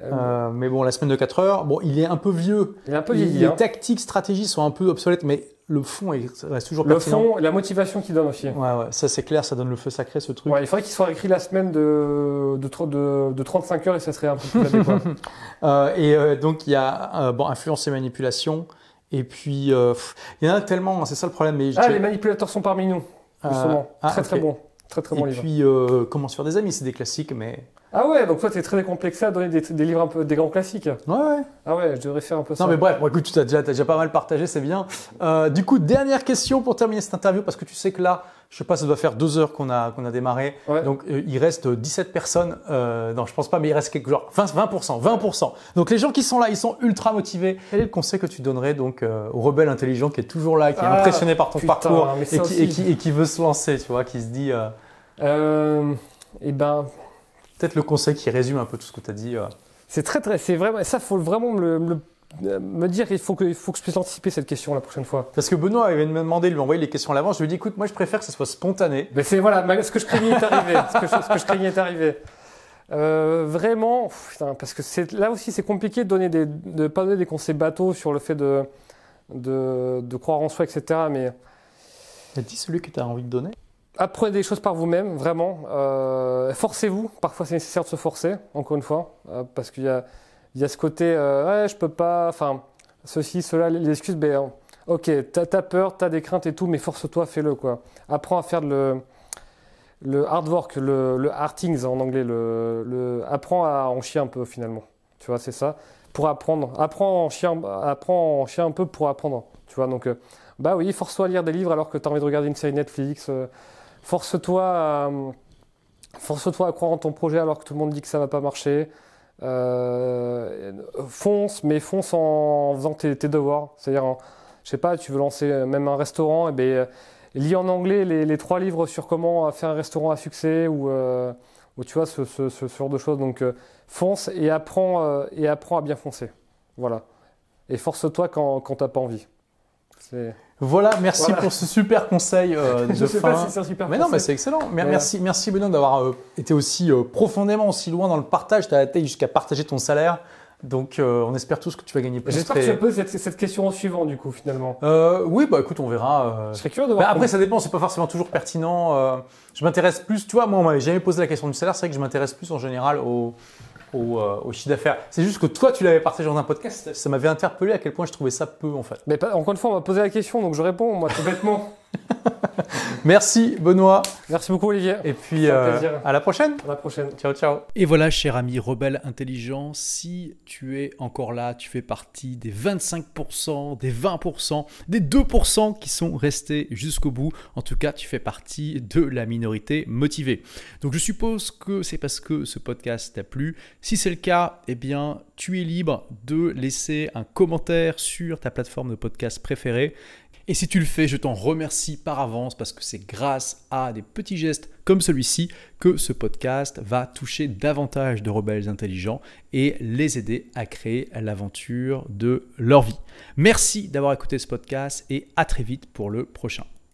mais bon, la semaine de 4 heures, bon, il est un peu vieux. il est un peu Les- vieilli. Les hein. tactiques, stratégies sont un peu obsolètes, mais le fond est, reste toujours Le fond, la motivation qu'il donne aussi. Ouais, ouais, ça c'est clair, ça donne le feu sacré ce truc. Ouais, il faudrait qu'il soit écrit la semaine de, de, de, 35 heures et ça serait un peu plus adéquat. euh, et euh, donc il y a bon, influence et manipulation. Et puis, il y en a tellement, c'est ça le problème. Mais ah, les manipulateurs sont parmi nous, justement. Ah, très très bon. Très très bon et livre. Et puis, comment se faire des amis, c'est des classiques, mais ah ouais, donc toi, tu es très décomplexé à donner des, livres un peu, des grands classiques. Ouais, ouais. Ah ouais, je devrais faire un peu ça. Non, mais bref, écoute, tu as déjà, déjà pas mal partagé, c'est bien. Euh, du coup, dernière question pour terminer cette interview, parce que tu sais que là, je sais pas, ça doit faire deux heures qu'on a, qu'on a démarré. Donc, euh, il reste 17 personnes. Euh, non, je pense pas, mais il reste quelque genre 20%, 20%. Donc, les gens qui sont là, ils sont ultra motivés. Quel est le conseil que tu donnerais donc au rebelle intelligent qui est toujours là, qui est ah, impressionné par ton parcours et qui, et, qui, et qui, veut se lancer, tu vois, qui se dit. Euh, eh ben, peut-être le conseil qui résume un peu tout ce que tu as dit. Euh. C'est très, très, c'est vraiment, ça, faut vraiment me, me, dire, il faut que, faut que je puisse anticiper cette question la prochaine fois. Parce que Benoît avait me demandé de lui envoyer les questions à l'avance. Je lui ai dit, écoute, moi, je préfère que ça soit spontané. Mais c'est voilà, ce que je craignais est arrivé. ce, que je, craignais est arrivé. Euh, vraiment, parce que c'est là aussi, c'est compliqué de donner des, de pas donner des conseils bateaux sur le fait de, de, de croire en soi, etc. Mais. Dis celui que tu as envie de donner. Apprenez des choses par vous-même, vraiment. Euh, forcez-vous. Parfois, c'est nécessaire de se forcer, encore une fois, euh, parce qu'il y a, ce côté, euh, ouais, je peux pas, enfin, ceci, cela, les excuses, ben, ok, t'as as peur, t'as des craintes et tout, mais force-toi, fais-le, quoi. Apprends à faire le, hard work, le, le hard things en anglais, apprends à en chier un peu, finalement. Tu vois, c'est ça. Pour apprendre. Apprends en chier, apprends en chier un peu pour apprendre. Tu vois, donc, bah oui, force-toi à lire des livres alors que tu as envie de regarder une série Netflix. Force-toi à, force-toi à croire en ton projet alors que tout le monde dit que ça va pas marcher. Euh, fonce, mais fonce en faisant tes, devoirs. C'est-à-dire, je sais pas, tu veux lancer même un restaurant, et eh bien, lis en anglais les, trois livres sur comment faire un restaurant à succès ou, euh, tu vois, ce, genre de choses. Donc, euh, fonce et apprends, et apprends à bien foncer. Voilà. Et force-toi quand, quand tu n'as pas envie. Voilà, merci pour ce super conseil euh, de Je sais pas si c'est un super Mais non, mais c'est excellent. Merci, merci Benoît d'avoir euh, été aussi euh, profondément aussi loin dans le partage. Tu as été jusqu'à partager ton salaire. Donc, on espère tous que tu vas gagner plus. J'espère que tu poses cette, cette, question en suivant, du coup, finalement. oui, bah écoute, on verra. Je serais curieux de voir. après, ça dépend, c'est pas forcément toujours pertinent. je m'intéresse plus, tu vois, moi, on m'avait jamais posé la question du salaire. C'est vrai que je m'intéresse plus en général au, euh, au, chiffre d'affaires. C'est juste que toi, tu l'avais partagé dans un podcast, ça m'avait interpellé à quel point je trouvais ça peu en fait. Mais pas, encore une fois, on m'a posé la question, donc je réponds, moi, tout bêtement. Merci Benoît. Merci beaucoup Olivier. Et puis euh, à la prochaine. À la prochaine. Ciao ciao. Et voilà cher ami rebelle intelligent, si tu es encore là, tu fais partie des 25%, des 20%, des 2% qui sont restés jusqu'au bout. En tout cas, tu fais partie de la minorité motivée. Donc je suppose que c'est parce que ce podcast t'a plu. Si c'est le cas, eh bien tu es libre de laisser un commentaire sur ta plateforme de podcast préférée. Et si tu le fais, je t'en remercie par avance parce que c'est grâce à des petits gestes comme celui-ci que ce podcast va toucher davantage de rebelles intelligents et les aider à créer l'aventure de leur vie. Merci d'avoir écouté ce podcast et à très vite pour le prochain.